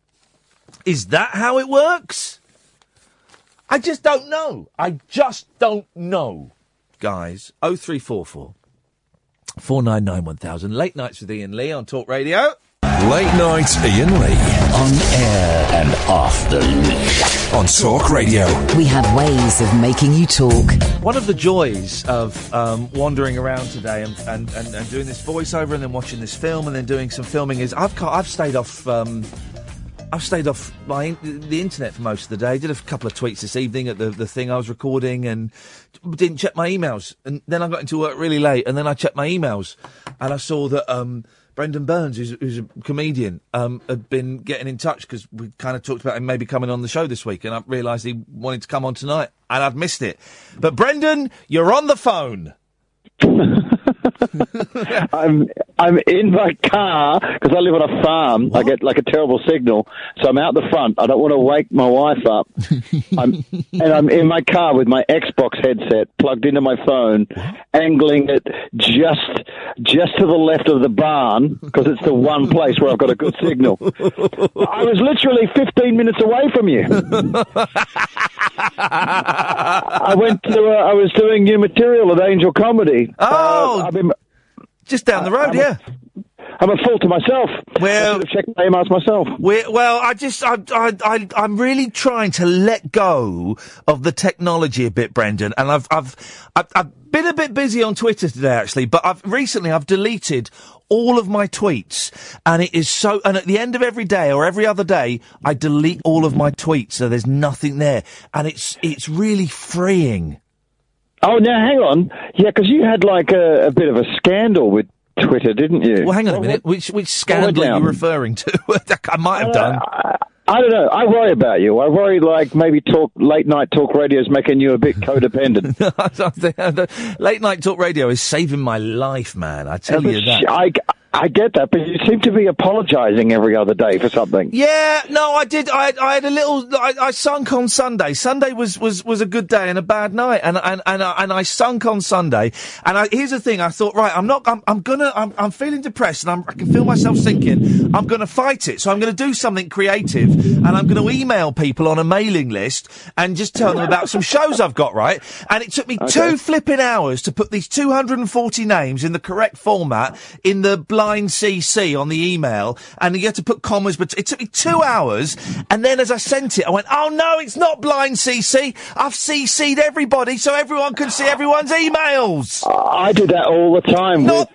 Is that how it works? I just don't know. I just don't know. Guys, 0344 499 1000. Late nights with Iain Lee on Talk Radio. Late night Iain Lee. On air and off the leash. On Talk Radio. We have ways of making you talk. One of the joys of um, wandering around today and, and, and, and doing this voiceover and then watching this film and then doing some filming is I've I've stayed off um, I've stayed off my the internet for most of the day. Did a couple of tweets this evening at the the thing I was recording and didn't check my emails. And then I got into work really late and then I checked my emails and I saw that um, Brendon Burns, who's, who's a comedian, um, had been getting in touch because we kind of talked about him maybe coming on the show this week, and I realised he wanted to come on tonight, and I'd missed it. But Brendon, you're on the phone. I'm I'm in my car because I live on a farm. I get like a terrible signal, so I'm out the front. I don't want to wake my wife up. I'm, and I'm in my car with my Xbox headset plugged into my phone, angling it just just to the left of the barn because it's the one place where I've got a good signal. I was literally 15 minutes away from you. I went to. Uh, I was doing new material at Angel Comedy. Oh, Uh, been, just down the road, I'm yeah. I'm a fool to myself. Well, I should have checked my emails myself. well, I just, I, I, I, I'm really trying to let go of the technology a bit, Brendon, and I've, I've, I've, I've been a bit busy on Twitter today, actually, but I've recently I've deleted all of my tweets, and it is so. And at the end of every day or every other day, I delete all of my tweets, so there's nothing there, and it's, it's really freeing. Oh, now hang on. Yeah, because you had like a, a bit of a scandal with Twitter, didn't you? Well, hang on a minute. Which, which scandal are you referring to? I might have uh, done. I don't know. I worry about you. I worry like maybe talk late night talk radio is making you a bit codependent. Late night talk radio is saving my life, man. I tell you that. I, I get that, but you seem to be apologising every other day for something. Yeah, no, I did. I, I had a little. I, I sunk on Sunday. Sunday was, was, was a good day and a bad night, and and and, I- and I sunk on Sunday. And I, here's the thing: I thought, right, I'm not. I'm, I'm gonna. I'm, I'm feeling depressed, and I'm, I can feel myself sinking. I'm gonna fight it. So I'm gonna do something creative, and I'm gonna email people on a mailing list and just tell them about some shows I've got. Right, and it took me two flipping hours to put these 240 names in the correct format in the blind CC on the email, and you had to put commas. But it took me two hours, and then as I sent it, I went, "Oh no, it's not blind CC. I've CC'd everybody so everyone can see everyone's emails." I do that all the time with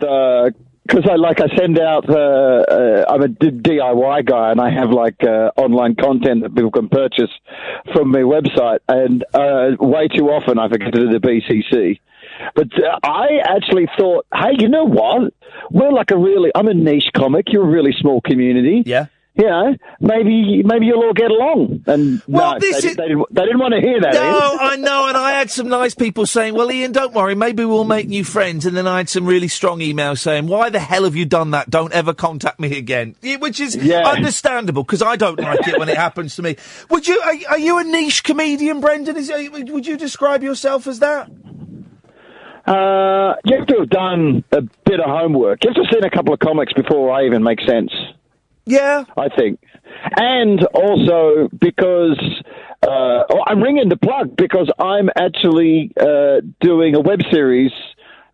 because I like I send out. Uh, uh, I'm a D- DIY guy, and I have like uh, online content that people can purchase from my website, and uh, way too often I forget to do the BCC. But uh, I actually thought, hey, you know what? We're like a really. I'm a niche comic. You're a really small community. Yeah. You know, maybe maybe you'll all get along. And Well, no, this they, is- they, didn't, they didn't want to hear that. No. I know, and I had some nice people saying, "Well, Iain, don't worry, maybe we'll make new friends." And then I had some really strong emails saying, "Why the hell have you done that? Don't ever contact me again." Which is Yeah. understandable because I don't like it when it happens to me. Would you? Are, are you a niche comedian, Brendon? Is would you describe yourself as that? Uh, you have to have done a bit of homework. You have to have seen a couple of comics before I even make sense. Yeah, I think, and also because uh, oh, I'm ringing the plug because I'm actually uh, doing a web series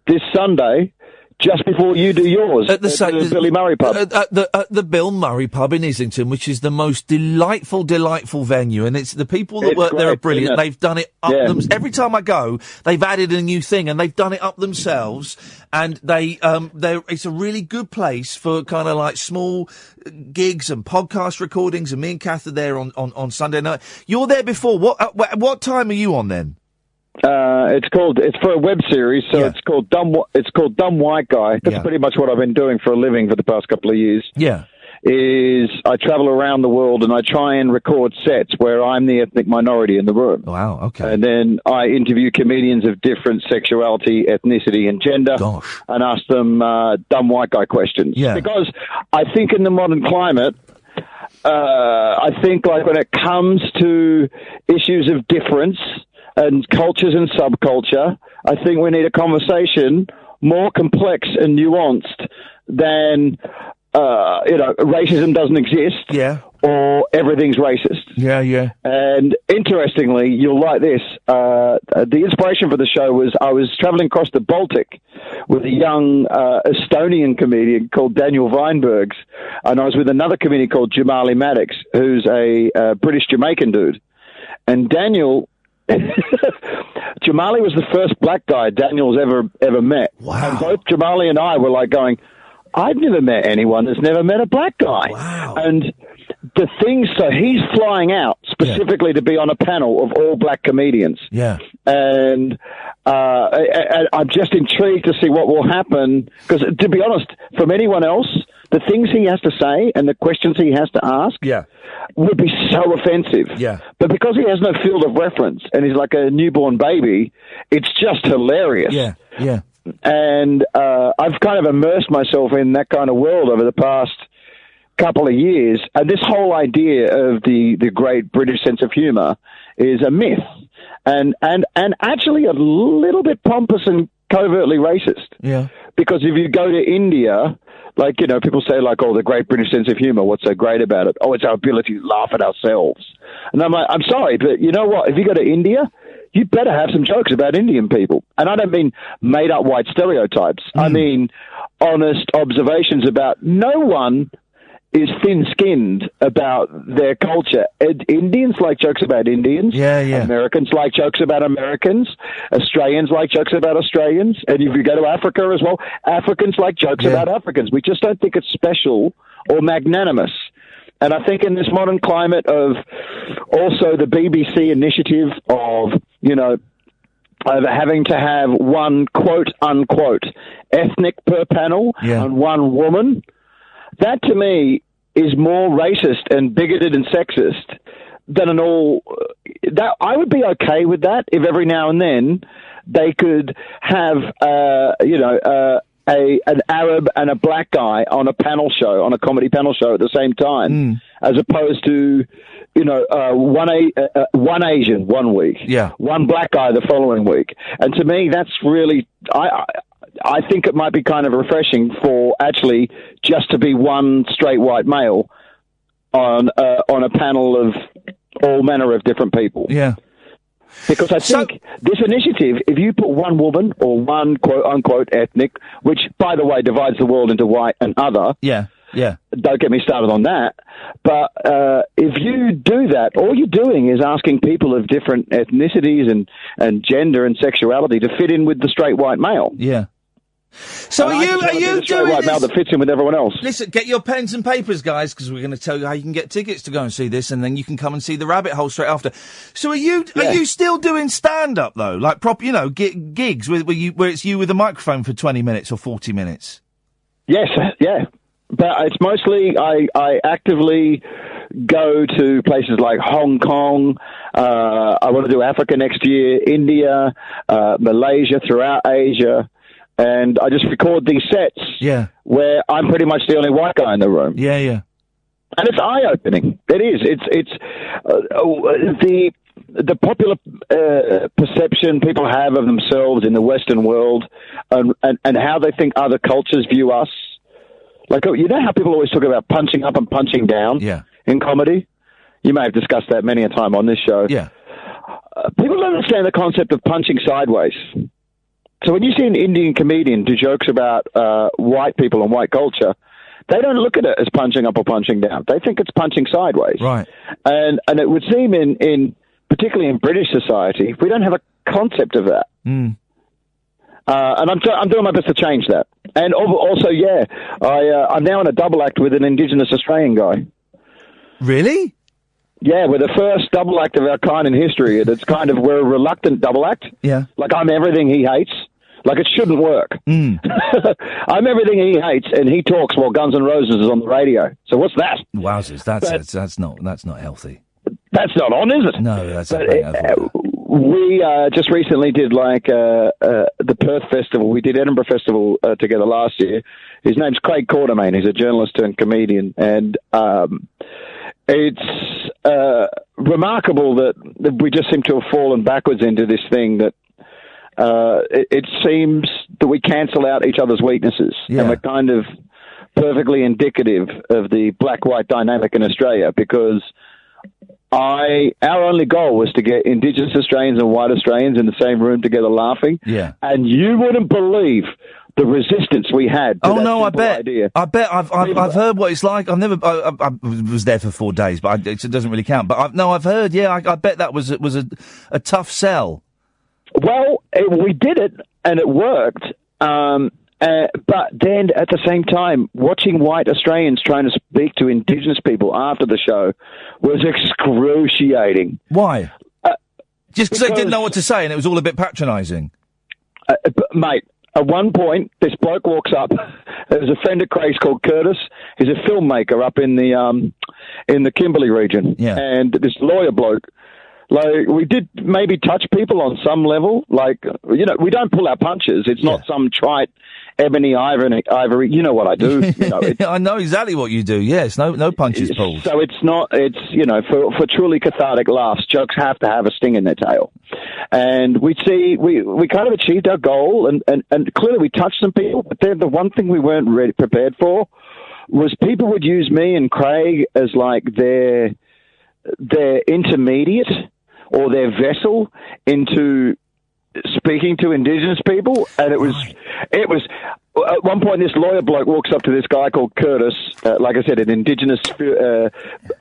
this Sunday. Just before you do yours At the, sa- Billy Murray pub. At, at the at the Bill Murray pub in Islington, which is the most delightful, delightful venue, and it's the people that It's work there are brilliant. They've done it up Yeah. them. Every time I go, they've added a new thing, and they've done it up themselves. And they um they it's a really good place for kind of like small uh, gigs and podcast recordings. And me and Kath are there on, on, on Sunday night. You're there before. What uh, what time are you on then? Uh, it's called. It's for a web series, so it's called dumb. It's called Dumb White Guy. That's Yeah. pretty much what I've been doing for a living for the past couple of years. Yeah. Is I travel around the world and I try and record sets where I'm the ethnic minority in the room. Wow. Okay. And then I interview comedians of different sexuality, ethnicity, and gender, Gosh. and ask them uh, dumb white guy questions. Yeah. Because I think in the modern climate, uh, I think like when it comes to issues of difference and cultures and subculture, I think we need a conversation more complex and nuanced than uh, you know racism doesn't exist. Yeah. Or everything's racist. Yeah, yeah. And interestingly, you'll like this. Uh, the inspiration for the show was I was traveling across the Baltic with a young uh, Estonian comedian called Daniel Weinbergs, and I was with another comedian called Jamali Maddix, who's a uh, British Jamaican dude. And Daniel, Jamali was the first black guy Daniel's ever ever met. Wow. And both Jamali and I were like going, I've never met anyone that's never met a black guy. Wow. And the thing, so he's flying out specifically to be on a panel of all black comedians. Yeah. And uh, I, I, I'm just intrigued to see what will happen. Because to be honest, from anyone else, the things he has to say and the questions he has to ask yeah. would be so offensive. Yeah. But because he has no field of reference and he's like a newborn baby, it's just hilarious. Yeah, yeah. and uh, I've kind of immersed myself in that kind of world over the past couple of years. And this whole idea of the, the great British sense of humour is a myth, and and and actually a little bit pompous and covertly racist. Yeah. Because if you go to India, like, you know, people say, like, oh, the great British sense of humor, what's so great about it? Oh, it's our ability to laugh at ourselves. And I'm like, I'm sorry, but you know what? If you go to India, you better have some jokes about Indian people. And I don't mean made up white stereotypes. I hmm. mean honest observations about no one is thin skinned about their culture. Ed- Indians like jokes about Indians. Yeah, yeah. Americans like jokes about Americans. Australians like jokes about Australians. And if you go to Africa as well, Africans like jokes about Africans. We just don't think it's special or magnanimous. And I think in this modern climate of also the BBC initiative of, you know, of having to have one quote unquote ethnic per panel Yeah. and one woman, that to me is more racist and bigoted and sexist than an all. That I would be okay with that if every now and then they could have, uh, you know, uh, a an Arab and a black guy on a panel show, on a comedy panel show at the same time, as opposed to, you know, uh, one a uh, uh, one Asian one week, Yeah. one black guy the following week, and to me that's really I. I think it might be kind of refreshing for actually just to be one straight white male on uh, on a panel of all manner of different people. Yeah. Because I think this initiative, if you put one woman or one quote unquote ethnic, which by the way divides the world into white and other, Yeah. Yeah. don't get me started on that. But uh, if you do that, all you're doing is asking people of different ethnicities and, and gender and sexuality to fit in with the straight white male. Yeah. So And are I you are you doing white male this? that fits in with everyone else? Listen, get your pens and papers, guys, because we're going to tell you how you can get tickets to go and see this, and then you can come and see the Rabbit Hole straight after. So, are you Yeah. are you still doing stand up though, like prop, you know, gi- gigs where, where you where it's you with a microphone for twenty minutes or forty minutes? Yes, yeah. But it's mostly I, I actively go to places like Hong Kong. Uh, I want to do Africa next year, India, uh, Malaysia, throughout Asia, and I just record these sets Yeah. where I'm pretty much the only white guy in the room. Yeah, yeah. and it's eye opening. It is. It's it's uh, uh, the the popular uh, perception people have of themselves in the Western world, and, and and how they think other cultures view us. Like oh, you know how people always talk about punching up and punching down. Yeah. In comedy, you may have discussed that many a time on this show. Yeah. Uh, people don't understand the concept of punching sideways. So when you see an Indian comedian do jokes about uh, white people and white culture, they don't look at it as punching up or punching down. They think it's punching sideways. Right. And and it would seem in, in particularly in British society, we don't have a concept of that. Mm. Uh, and I'm, t- I'm doing my best to change that. And also, yeah, I, uh, I'm now in a double act with an Indigenous Australian guy. Really? Yeah, we're the first double act of our kind in history. It's kind of, we're a reluctant double act. Yeah. Like I'm everything he hates. Like it shouldn't work. Mm. I'm everything he hates, and he talks while Guns N' Roses is on the radio. So what's that? Wowzers, that's that's, that's not that's not healthy. That's not on, is it? No, that's But, not very uh, healthy. we uh, just recently did like uh, uh, the Perth Festival. We did Edinburgh Festival uh, together last year. His name's Craig Quartermaine. He's a journalist and comedian, and um, it's uh, remarkable that, that we just seem to have fallen backwards into this thing that. Uh, it, it seems that we cancel out each other's weaknesses, Yeah. and we're kind of perfectly indicative of the black-white dynamic in Australia because I our only goal was to get Indigenous Australians and white Australians in the same room together laughing. Yeah. And you wouldn't believe the resistance we had. To Oh that no, I bet. Idea. I bet I've I've, I've heard what it's like. I've never. I, I, I was there for four days, but I, it doesn't really count. But I've, no, I've heard. Yeah, I, I bet that was was a a tough sell. Well, it, we did it, and it worked. Um, uh, but then at the same time, watching white Australians trying to speak to Indigenous people after the show was excruciating. Why? Uh, Just because they didn't know what to say, and it was all a bit patronising. Uh, but, mate, at one point, this bloke walks up. There's a friend of Craig's called Curtis. He's a filmmaker up in the um, in the Kimberley region, Yeah. and this lawyer bloke Like we did maybe touch people on some level. Like you know, we don't pull our punches. It's not some trite ebony ivory. Ivory. You know what I do. You know, I know exactly what you do. Yes, no, no punches pulled. so it's not. It's you know, for for truly cathartic laughs, jokes have to have a sting in their tail. And we see we we kind of achieved our goal, and and and clearly we touched some people. But then the one thing we weren't ready prepared for was people would use me and Craig as like their their intermediate or their vessel into speaking to indigenous people, and it was it was at one point this lawyer bloke walks up to this guy called Curtis, uh, like I said, an indigenous uh,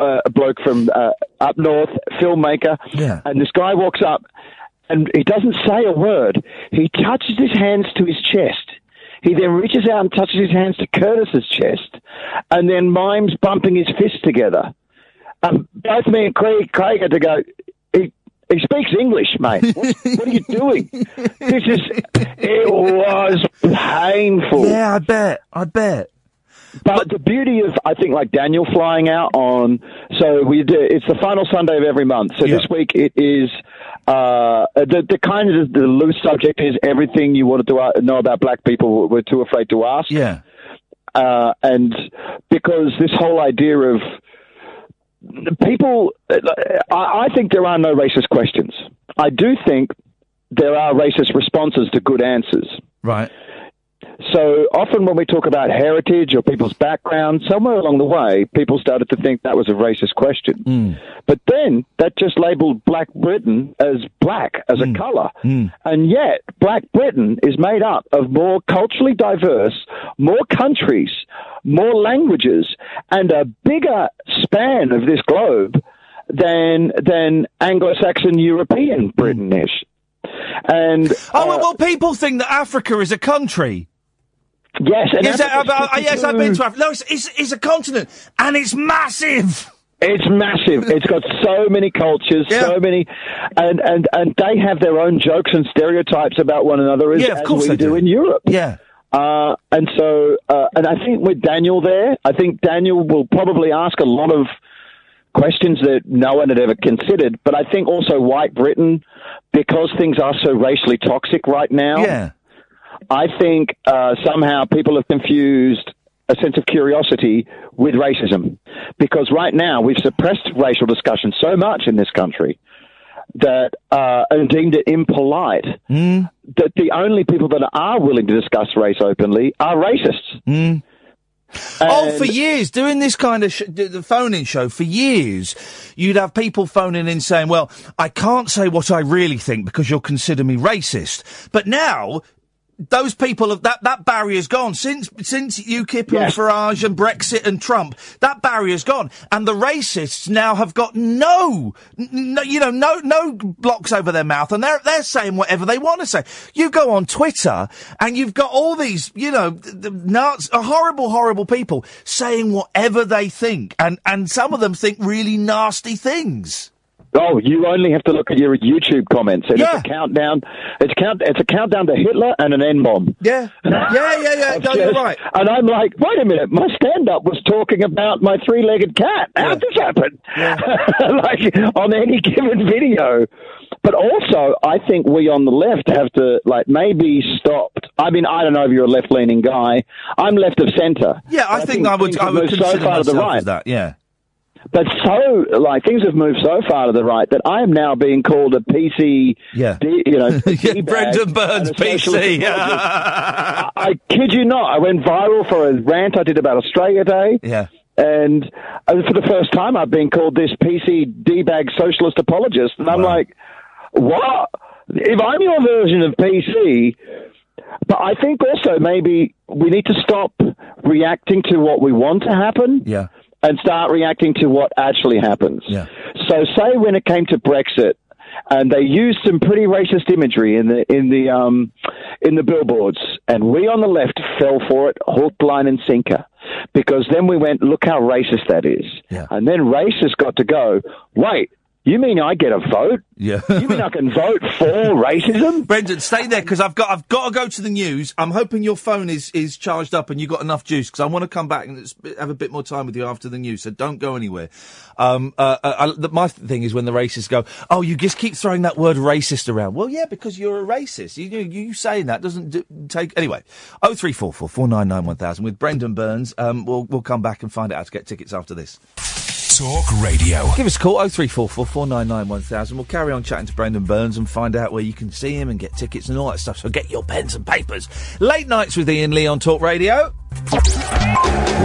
uh, bloke from uh, up north, filmmaker, Yeah. and this guy walks up and he doesn't say a word. He touches his hands to his chest. He then reaches out and touches his hands to Curtis's chest, and then mimes bumping his fists together. Um, both me and Craig, Craig had to go. He speaks English, mate. What, what are you doing? This is. It was painful. Yeah, I bet. I bet. But the beauty of, I think, like Daniel flying out on, so we do, it's the final Sunday of every month. So this week it is, uh, the, the kind of, the loose subject is everything you wanted to uh, know about black people we're too afraid to ask. Yeah. Uh, and because this whole idea of people, I, think there are no racist questions. I do think there are racist responses to good answers. Right. So often when we talk about heritage or people's background, somewhere along the way, people started to think that was a racist question. Hmm. But then that just labeled Black Britain as black, as a hmm. color. Hmm. And yet, Black Britain is made up of more culturally diverse, more countries, more languages, and a bigger span of this globe than than Anglo-Saxon European Britain is. And Oh well, uh, well, people think that Africa is a country. Yes, and Yes, Africa's uh, uh, yes, I've been to 52. Africa. No, it's, it's, it's a continent, and it's massive. It's massive. It's got so many cultures, so many, and, and, and they have their own jokes and stereotypes about one another as, Yeah, of as course we do do. in Europe. Yeah. Uh, and so, uh, and I think with Daniel there, I think Daniel will probably ask a lot of questions that no one had ever considered. But I think also white Britain, because things are so racially toxic right now. Yeah. I think uh, somehow people have confused a sense of curiosity with racism because right now we've suppressed racial discussion so much in this country that uh, and deemed it impolite that the only people that are willing to discuss race openly are racists. oh, for years, doing this kind of sh- the phone-in show, for years, you'd have people phoning in saying, well, I can't say what I really think because you'll consider me racist. But now, those people have, that, that barrier's gone. Since, since UKIP and Farage and Brexit and Trump, that barrier's gone. And the racists now have got no, no, you know, no, no blocks over their mouth and they're, they're saying whatever they want to say. You go on Twitter and you've got all these, you know, the th- nuts, uh, horrible, horrible people saying whatever they think. And, and some of them think really nasty things. Oh, you only have to look at your YouTube comments. And It's a countdown. It's count. It's a countdown to Hitler and an N bomb. Yeah, yeah, yeah, yeah. No, you're right. And I'm like, wait a minute. My stand-up was talking about my three-legged cat. How did this happen? Yeah. like on any given video. But also, I think we on the left have to like maybe stop. I mean, I don't know if you're a left-leaning guy. I'm left of centre. Yeah, I, But think, I would, I would consider so far to the right. that. Yeah. But so, like, things have moved so far to the right that I am now being called a PC. Yeah. D, you know, Yeah, Brendon Burns, PC. I, I kid you not. I went viral for a rant I did about Australia Day. Yeah. And uh, for the first time, I've been called this PC D-bag socialist apologist. And I'm like, what? If I'm your version of PC, but I think also maybe we need to stop reacting to what we want to happen Yeah. And start reacting to what actually happens. Yeah. So, say when it came to Brexit, and they used some pretty racist imagery in the in the um, in the billboards, and we on the left fell for it, hook, line, and sinker, because then we went, look how racist that is, Yeah. and then racists got to go, wait. You mean I get a vote? Yeah. You mean I can vote for racism? Brendon, stay there because I've got I've got to go to the news. I'm hoping your phone is is charged up and you got enough juice because I want to come back and have a bit more time with you after the news. So don't go anywhere. Um, uh, uh, I, my thing is when the racists go, "Oh, you just keep throwing that word racist around." Well, yeah, because you're a racist. You you, you saying that doesn't do, take anyway. Oh three four four four nine nine one thousand with Brendon Burns. Um, we'll we'll come back and find out how to get tickets after this. Talk Radio. Give us a call, 0344 499 1000. We'll carry on chatting to Brendon Burns and find out where you can see him and get tickets and all that stuff. So get your pens and papers. Late nights with Iain Lee on Talk Radio.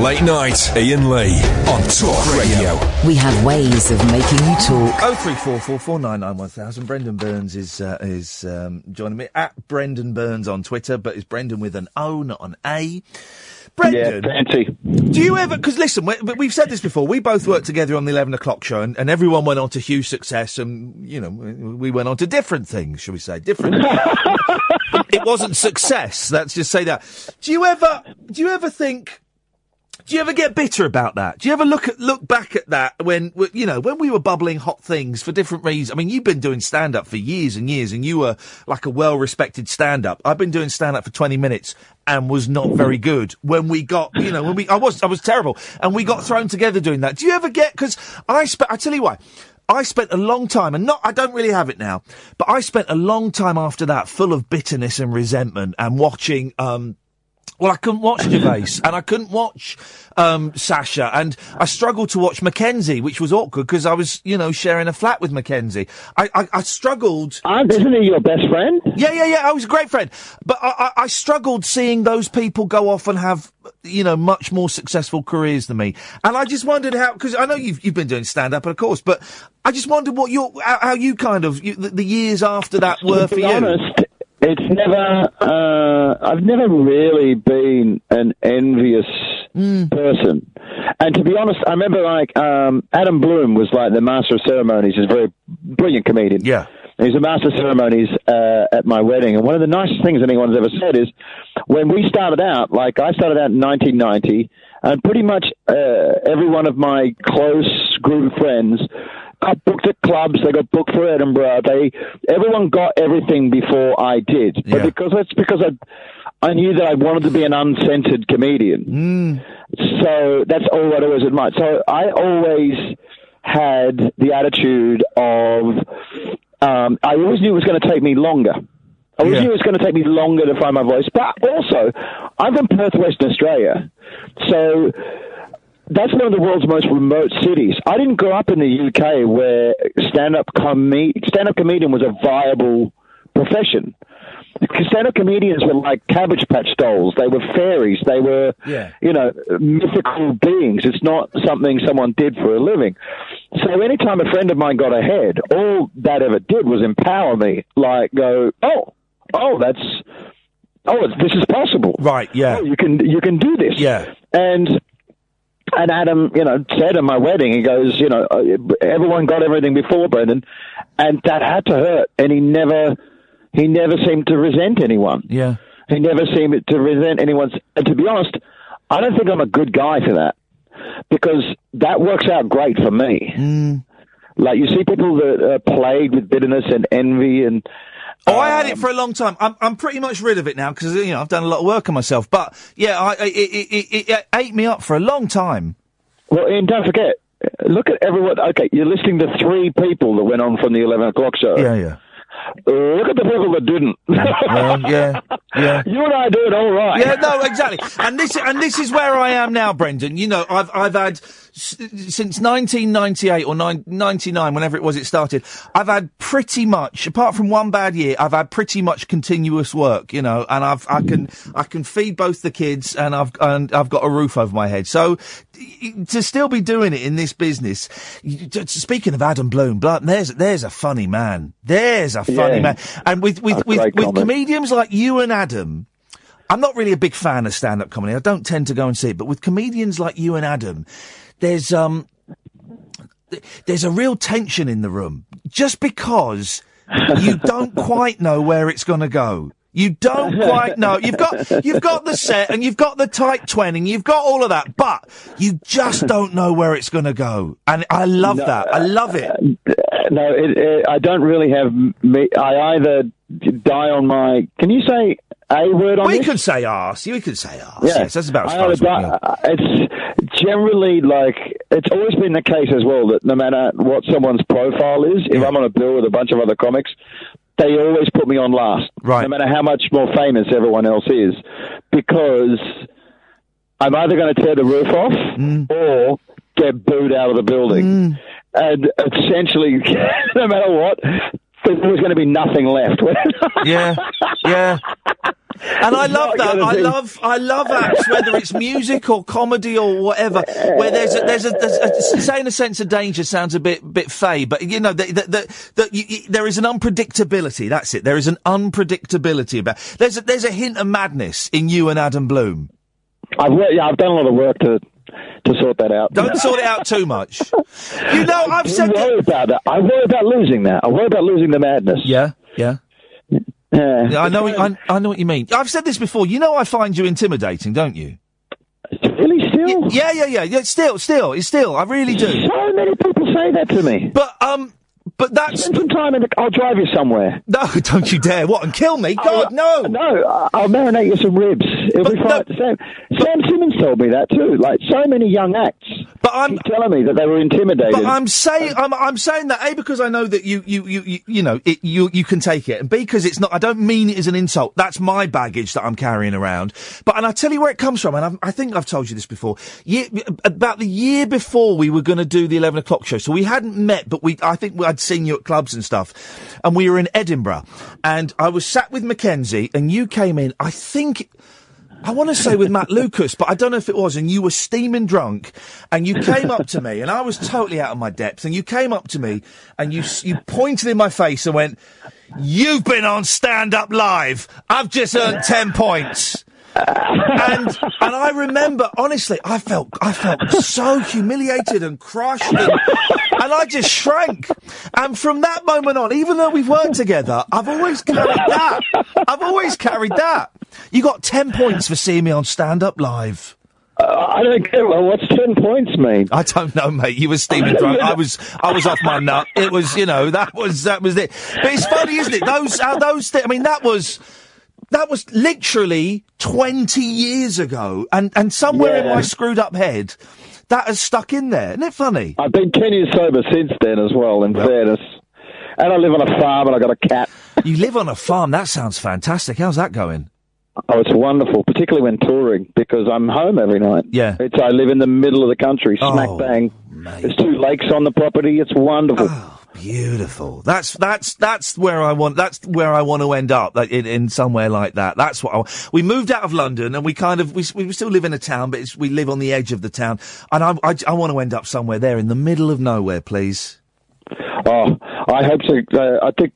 Late night, Iain Lee on Talk Radio. We have ways of making you talk. 0344 499 1000. Brendon Burns is uh, is um, joining me at Brendon Burns on Twitter, but it's Brendon with an O, not an A. Brendon, Yeah, fancy. do you ever? Because listen, we've said this before. We both worked together on the eleven o'clock show, and, and everyone went on to huge success, and you know, we we went on to different things, shall we say? Different. it wasn't success. Let's just say that. Do you ever? Do you ever think? Do you ever get bitter about that? Do you ever look at look back at that when you know when we were bubbling hot things for different reasons? I mean, you've been doing stand up for years and years, and you were like a well respected stand up. I've been doing stand up for twenty minutes and was not very good. When we got, you know, when we I was I was terrible, and we got thrown together doing that. Do you ever get? Because I spent. I tell you why. I spent a long time, and not, I don't really have it now, but I spent a long time after that full of bitterness and resentment and watching, um, well, I couldn't watch Gervais and I couldn't watch um, Sacha, and I struggled to watch Mackenzie, which was awkward because I was, you know, sharing a flat with Mackenzie. I, I, I struggled. isn't he your best friend? Yeah, yeah, yeah. I was a great friend, but I, I, I struggled seeing those people go off and have, you know, much more successful careers than me. And I just wondered how, because I know you've you've been doing stand up, of course, but I just wondered what your how, how you kind of you, the, the years after that were to for you. honest, it's never. Uh, I've never really been an envious Hmm. person, and to be honest, I remember like um, Adam Bloom was like the master of ceremonies. He's a very brilliant comedian. Yeah. He's a master of ceremonies uh, at my wedding, and one of the nicest things anyone's ever said is when we started out. Like I started out in 1990, and pretty much uh, every one of my close group of friends got booked at clubs. They got booked for Edinburgh. They everyone got everything before I did, but because that's because I I knew that I wanted to be an uncensored comedian. So that's all that I'd always admired. So I always had the attitude of um, I always knew it was going to take me longer. I always knew it was going to take me longer to find my voice. But also, I'm from Perth, Western Australia, so that's one of the world's most remote cities. I didn't grow up in the UK where stand-up com- stand-up comedian was a viable profession. Stand-up comedians were like Cabbage Patch dolls. They were fairies. They were, Yeah. you know, mythical beings. It's not something someone did for a living. So anytime a friend of mine got ahead, all that ever did was empower me. Like, go, oh, oh, that's, oh, this is possible. Right. Yeah. Oh, you can, you can do this. Yeah. And and Adam, you know, said at my wedding, he goes, you know, uh, everyone got everything before Brendon, and that had to hurt. And he never, he never seemed to resent anyone. Yeah. He never seemed to resent anyone's. And to be honest, I don't think I'm a good guy for that because that works out great for me. Mm. Like you see people that are plagued with bitterness and envy and. Oh, I had it um, for a long time. I'm, I'm pretty much rid of it now because you know I've done a lot of work on myself. But yeah, I, I- it, it, it, it ate me up for a long time. Well, and don't forget, look at everyone. Okay, you're listening to three people that went on from the 11 o'clock show. Yeah, yeah. Look at the people that didn't. Well, yeah, yeah. You and I doing all right. Yeah, no, exactly. And this and this is where I am now, Brendon. You know, I've I've had s- since 1998 or nine, 99, whenever it was it started. I've had pretty much, apart from one bad year, I've had pretty much continuous work. You know, and I've I can I can feed both the kids, and I've and I've got a roof over my head. So to still be doing it in this business. Speaking of Adam Bloom, there's there's a funny man. There's a funny Yeah. man, and with with with, with comment. comedians like you and Adam. I'm not really a big fan of stand-up comedy. I don't tend to go and see it, but with comedians like you and Adam, there's um, there's a real tension in the room just because you don't quite know where it's going to go. You don't quite know. You've got you've got the set and you've got the tight twinning. You've got all of that, but you just don't know where it's going to go. And I love No, that. I love it. no, it, it, I don't really have. Me, I either die on my. Can you say a word on We this? can say arse. We can say arse. Yeah. Yes, that's about as far as we go. It's generally like it's always been the case as well that no matter what someone's profile is, if I'm on a bill with a bunch of other comics, they always put me on last, right? No matter how much more famous everyone else is, because I'm either going to tear the roof off Mm. or get booed out of the building, and essentially, no matter what. There's always going to be nothing left. yeah, yeah. And I love that. I love I love acts, whether it's music or comedy or whatever, where there's a, there's a, there's a saying a sense of danger sounds a bit bit fey, but you know that that that, that you, you, there is an unpredictability. That's it. There is an unpredictability about. There's a, there's a hint of madness in you and Adam Bloom. I've yeah, I've done a lot of work to to sort that out. Don't sort it out too much. You know, I've said I worry about that. I worry about losing that. I worry about losing the madness. Yeah, yeah. Yeah, Yeah, I know. I, I know what you mean. I've said this before. You know, I find you intimidating, don't you? Really, still? yeah, yeah, yeah, yeah. Still, still, it's still. I really do. So many people say that to me. But um, but that's spend some time and. I'll drive you somewhere. No, don't you dare! What and kill me? God, no! No, I'll marinate you some ribs. It'll be fine. Sam, Sam Simmons told me that too. Like so many young acts. But I'm keep telling me that they were intimidated. But I'm saying I'm, I'm saying that a because I know that you you you you, you know it, you you can take it, and b because it's not. I don't mean it as an insult. That's my baggage that I'm carrying around. But and I tell you where it comes from, and I've, I think I've told you this before. Year, about the year before we were going to do the eleven o'clock show, so we hadn't met, but we I think I'd seen you at clubs and stuff, and we were in Edinburgh, and I was sat with Mackenzie, and you came in. I think. I want to say with Matt Lucas, but I don't know if it was, and you were steaming drunk, and you came up to me, and I was totally out of my depth, and you came up to me, and you you pointed in my face and went, "You've been on Stand Up Live. I've just earned ten points." And and I remember honestly, I felt I felt so humiliated and crushed, and, and I just shrank. And from that moment on, even though we've worked together, I've always carried that. I've always carried that. You got ten points for seeing me on Stand Up Live. Uh, I don't care. well. What's ten points mean? I don't know, mate. You were steaming drunk. I was, I was off my nut. It was, you know, that was, that was it. But it's funny, isn't it? Those, how those, thi- I mean, that was, that was literally twenty years ago, and and somewhere in Yeah. my screwed up head, that has stuck in there. Isn't it funny? I've been ten years sober since then as well. In fairness, and I live on a farm and I got a cat. You live on a farm. That sounds fantastic. How's that going? Oh, it's wonderful, particularly when touring because I'm home every night. Yeah. it's I live in the middle of the country, smack Oh, bang. There's two lakes on the property. It's wonderful. Ah. Beautiful. That's that's that's where I want. That's where I want to end up. Like in, in somewhere like that. That's what I, we moved out of London, and we kind of we we still live in a town, but it's, we live on the edge of the town, and I I, I want to end up somewhere there in the middle of nowhere, please. Oh, I hope so. Uh, I think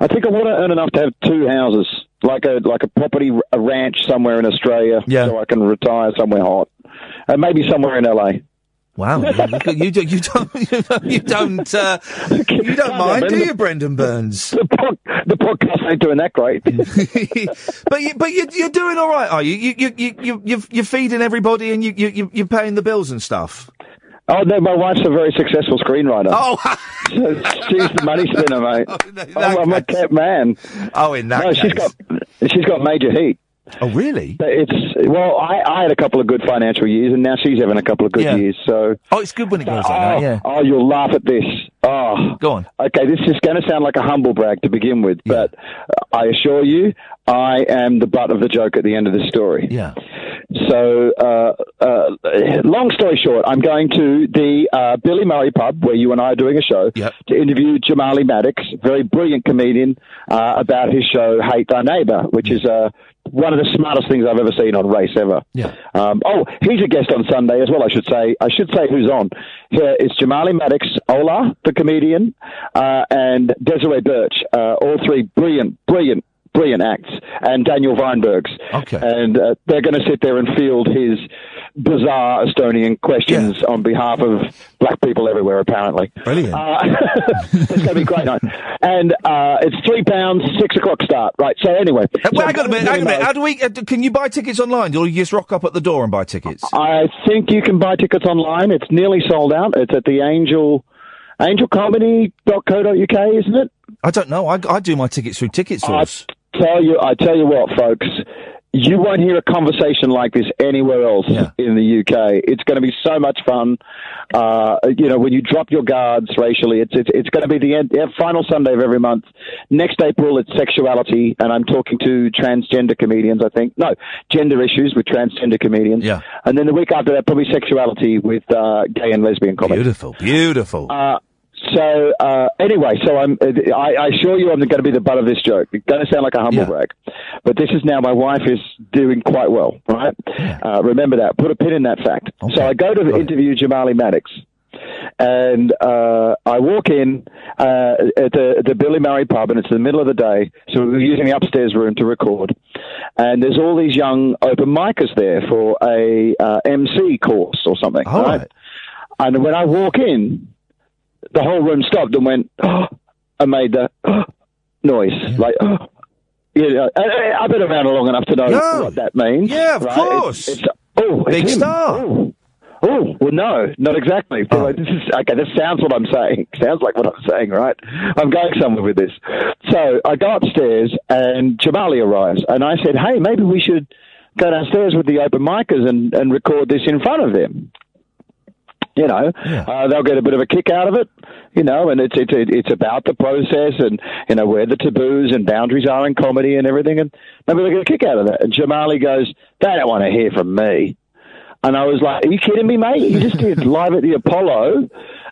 I think I want to earn enough to have two houses, like a like a property, a ranch somewhere in Australia, so I can retire somewhere hot, and maybe somewhere in LA. Wow, you, you, you don't you don't you don't, uh, you don't mind, do you, Brendon Burns? The, pod, the podcast ain't doing that great. but you, but you, you're doing all right, are you? You you you you you're, you're feeding everybody, and you you you- you're paying the bills and stuff. Oh no, my wife's a very successful screenwriter. Oh, she's the money spinner, mate. I'm, I'm a kept man. Oh, in that no, she's case. got she's got major heat. Oh, really? It's well, I, I had a couple of good financial years, and now she's having a couple of good Yeah. years. So oh, it's good when it goes like oh, that. Yeah. Oh, you'll laugh at this. Oh, go on. Okay, this is going to sound like a humble brag to begin with, but I assure you, I am the butt of the joke at the end of the story. Yeah. So, uh, uh, long story short, I'm going to the uh, Billy Murray pub where you and I are doing a show to interview Jamali Maddix, very brilliant comedian, uh, about his show Hate Thy Neighbor, which is uh, one of the smartest things I've ever seen on race ever. Yeah. Um, oh, he's a guest on Sunday as well. I should say. I should say who's on. Here is Jamali Maddix, Ola, the comedian, uh, and Desiree Burch. Uh, all three brilliant, brilliant, brilliant acts, and Daniel Weinbergs. Okay. And uh, they're going to sit there and field his bizarre Estonian questions on behalf of black people everywhere. Apparently. Brilliant. Uh, it's going to be great night. And uh, it's three pounds, six o'clock start. Right. So anyway. Uh, so Wait, hang on a minute. Hang on a minute. How do we? Uh, can you buy tickets online, or you just rock up at the door and buy tickets? I think you can buy tickets online. It's nearly sold out. It's at the Angel angelcomedy.co.uk, isn't it? I don't know. I, I do my tickets through Ticket Source. Tell you, I tell you what, folks. You won't hear a conversation like this anywhere else in the UK. It's going to be so much fun. Uh, you know, when you drop your guards racially, it's it's, it's going to be the end, yeah, final Sunday of every month. Next April, it's sexuality, and I'm talking to transgender comedians. I think no gender issues with transgender comedians. Yeah. And then the week after that, probably sexuality with uh, gay and lesbian comedy. Beautiful, beautiful. Uh, so uh, anyway, so I'm. I, I assure you, I'm going to be the butt of this joke. It's going to sound like a humble brag, but this is now. My wife is doing quite well, right? Uh, remember that. Put a pin in that fact. So I go to interview Jamali Maddix, and uh, I walk in uh, at the, the Billy Murray pub, and it's the middle of the day, so we're using the upstairs room to record. And there's all these young open micers there for a uh, MC course or something, All right? And when I walk in, the whole room stopped and went, oh, and made the noise, like, oh. You know, I've been around long enough to know No. what that means. Yeah, of right? course. It's, it's, oh, it's Big him. star. Oh. Oh, well, no, not exactly. But like, this is okay. This sounds what I'm saying. Sounds like what I'm saying, right? I'm going somewhere with this. So I go upstairs, and Jamali arrives, and I said, "Hey, maybe we should go downstairs with the open micers and, and record this in front of them." You know, uh, they'll get a bit of a kick out of it. You know, and it's it's it's about the process and you know where the taboos and boundaries are in comedy and everything, and maybe they'll get a kick out of that. And Jamali goes, "They don't want to hear from me." And I was like, "Are you kidding me, mate? You just did live at the Apollo,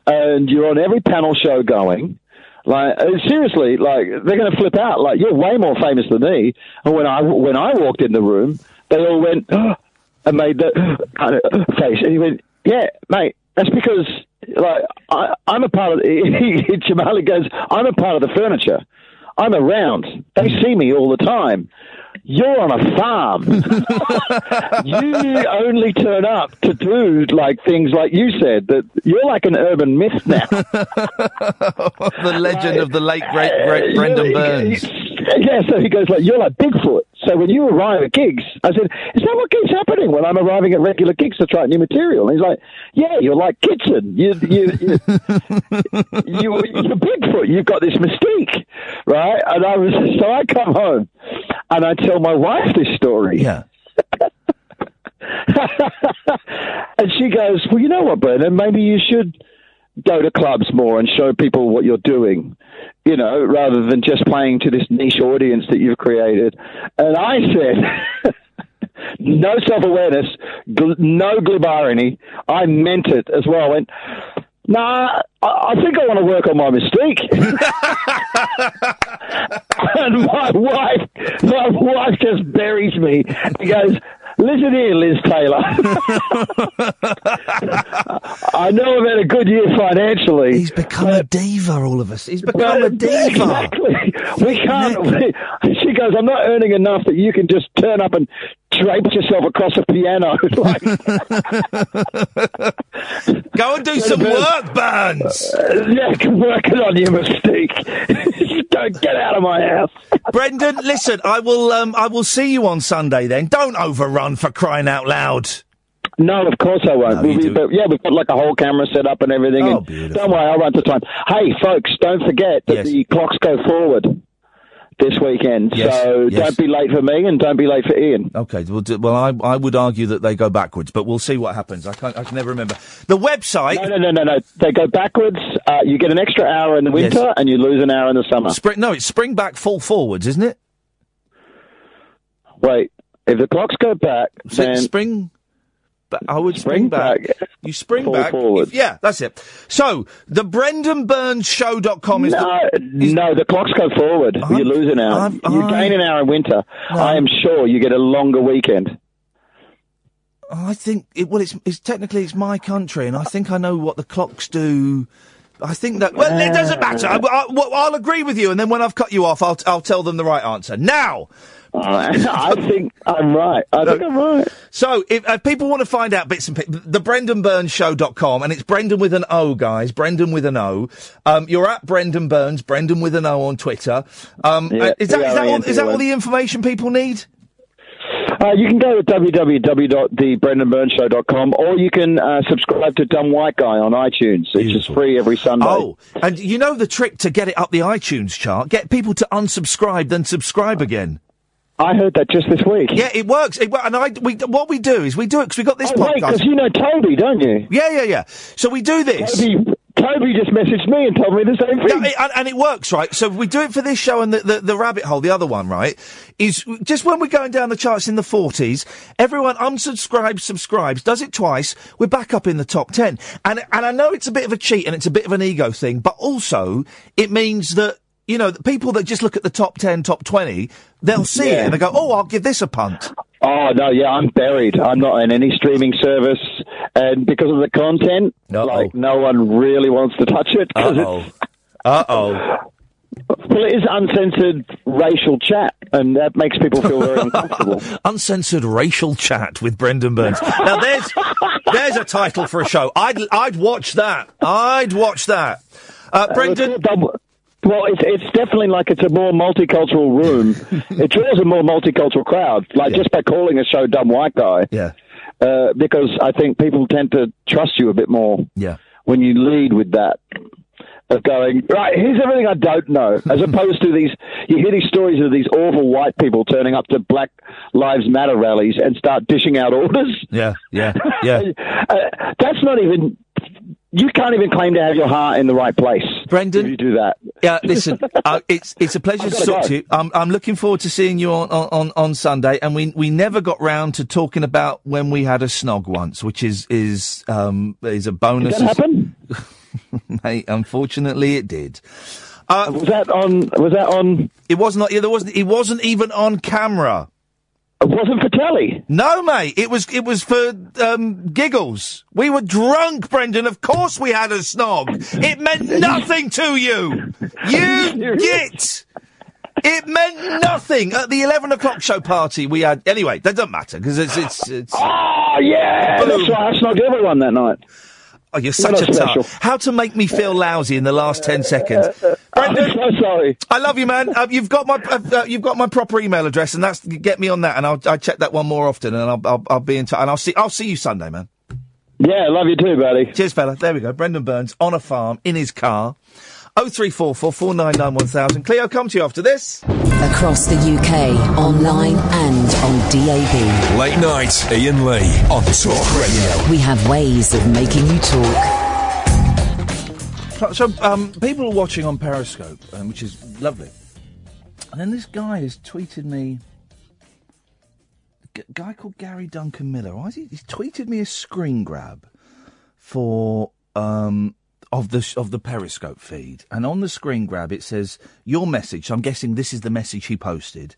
and you're on every panel show going." Like uh, seriously, like they're going to flip out. Like you're way more famous than me. And when I when I walked in the room, they all went and made the kind of face. And he went, "Yeah, mate, that's because like I, I'm a part of." Jamali goes, "I'm a part of the furniture. I'm around. They see me all the time." You're on a farm. you only turn up to do like things like you said that you're like an urban myth now. the legend of the late great great Brendon Burns. Yeah, so he goes like, "You're like Bigfoot." So when you arrive at gigs, I said, "Is that what keeps happening when I'm arriving at regular gigs to try new material?" And he's like, "Yeah, you're like Kitson. You you you, you you're Bigfoot. You've got this mystique, right?" And I was so I come home and I tell my wife this story. Yeah. and she goes, "Well, you know what, Brendon? Maybe you should." Go to clubs more and show people what you're doing, you know, rather than just playing to this niche audience that you've created. And I said, no self awareness, gl- no glib irony. I meant it as well. Went, nah, I, I think I want to work on my mystique. and my wife, my wife just buries me. He goes, listen here, Liz Taylor. I know I've had a good year financially. He's become a diva, all of us. He's become a diva. Exactly. We can't. We, she goes, I'm not earning enough that you can just turn up and drape yourself across a piano. like, Go and do some work, Burns. Uh, yeah, working on your mistake. Don't get out of my house. Brendon, listen, I will um, I will see you on Sunday then. Don't overrun for crying out loud. No, of course I won't. No, We- you we- but yeah, we've got like a whole camera set up and everything. Oh, and beautiful. Don't worry, I'll run to time. Hey, folks, don't forget that the clocks go forward this weekend. Yes, So yes. don't be late for me and don't be late for Iain. Okay, well, d- well, I, I would argue that they go backwards, but we'll see what happens. I can't, I can never remember the website. No, no, no, no, no. They go backwards. Uh, you get an extra hour in the winter Yes. and you lose an hour in the summer. Spring, no, it's spring back, full forwards, isn't it? Wait, if the clocks go back, So then spring. But I would spring, Spring back. back. You spring Fall back. forward. Yeah, that's it. So the BrendonBurnsShow.com is no, the. no, the clocks go forward. Uh-huh. you lose an hour. I've- you I- gain an hour in winter. I am sure you get a longer weekend. I think it, well, it's, it's technically it's my country, and I think I know what the clocks do. I think that well, it doesn't matter. Uh. I, I, I'll agree with you, and then when I've cut you off, I'll I'll tell them the right answer. Now, I think I'm right. I think I'm right. So, if uh, people want to find out bits and pieces, the BrendonBurnsShow.com, and it's Brendon with an O, guys. Brendon with an O. Um, you're at Brendon Burns, Brendon with an O on Twitter. Um, Yeah, uh, is that, is that, all, is that all the information people need? Uh, you can go to www.thebrendonburnshow.com or you can uh, subscribe to Dumb White Guy on iTunes. It's just free every Sunday. Oh, and you know the trick to get it up the iTunes chart? Get people to unsubscribe, then subscribe again. I heard that just this week. Yeah, it works. It, and I, we, what we do is we do it because we got this Oh, podcast. 'cause you know Toby, don't you? Yeah, yeah, yeah. So we do this. Toby, Toby just messaged me and told me the same thing. No, it- and, and it works, right? So we do it for this show and the, the, the rabbit hole, the other one, right? Is just when we're going down the charts in the 40s, everyone unsubscribes, subscribes, does it twice, we're back up in the top 10. And, and I know it's a bit of a cheat and it's a bit of an ego thing, but also it means that, you know, the people that just look at the top 10, top 20, they'll see it and they go, oh, I'll give this a punt. Oh no, yeah, I'm buried. I'm not in any streaming service, and because of the content, like no one really wants to touch it. Uh-oh. Uh-oh. Well, it is uncensored racial chat, and that makes people feel very uncomfortable. Uncensored racial chat with Brendon Burns. Now there's there's a title for a show. I'd I'd watch that. I'd watch that. Uh, Brendon. Well, it's it's definitely like it's a more multicultural room. it draws a more multicultural crowd, like just by calling a show "Dumb White Guy." Yeah. Uh, because I think people tend to trust you a bit more. Yeah. When you lead with that. Of going right, here's everything I don't know, as opposed to these. You hear these stories of these awful white people turning up to Black Lives Matter rallies and start dishing out orders. Yeah, yeah, yeah. uh, that's not even. You can't even claim to have your heart in the right place, Brendon. You do that, Yeah, listen, uh, it's it's a pleasure to talk go. to you. I'm I'm looking forward to seeing you on, on, on Sunday, and we we never got round to talking about when we had a snog once, which is is um is a bonus. Did that happen? Mate, unfortunately, it did. Uh, was that on? Was that on? It was not. Yeah, there wasn't. It wasn't even on camera. It wasn't for telly. No, mate. It was. It was for um, giggles. We were drunk, Brendon. Of course, we had a snog. It meant nothing to you. You git. It meant nothing at the eleven o'clock show party we had. Anyway, that doesn't matter because it's it's it's. Oh yeah, Boom. that's right. I snogged everyone that night. Oh, you're You're such a special. tart. How to make me feel lousy in the last ten seconds? Brendon, I'm so sorry. I love you, man. Uh, you've got my uh, uh, you've got my proper email address, and that's get me on that, and I'll I check that one more often, and I'll I'll, I'll be in touch, and I'll see I'll see you Sunday, man. Yeah, love you too, buddy. Cheers, fella. There we go. Brendon Burns on a farm in his car. Oh three four four four nine nine one thousand. Cleo, come to you after this. Across the UK, online and on DAB. Late night, Iain Lee on Talk Radio. We have ways of making you talk. So, so, um, people are watching on Periscope, um, which is lovely. And then this guy has tweeted me. A g- guy called Gary Duncan Miller. Why is he? He's tweeted me a screen grab for um, of the of the Periscope feed, and on the screen grab it says your message. So I'm guessing this is the message he posted.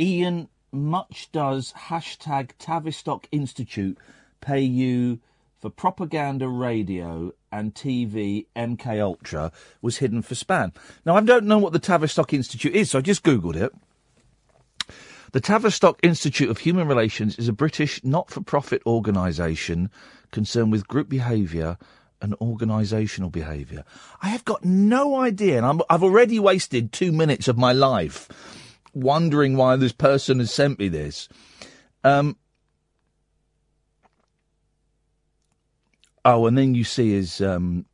Iain, much does hashtag Tavistock Institute pay you for propaganda radio and TV MK Ultra was hidden for spam. Now I don't know what the Tavistock Institute is, so I just googled it. The Tavistock Institute of Human Relations is a British not-for-profit organisation concerned with group behaviour and organisational behaviour. I have got no idea, and I'm, I've already wasted two minutes of my life wondering why this person has sent me this. Um, oh, and then you see his. Um,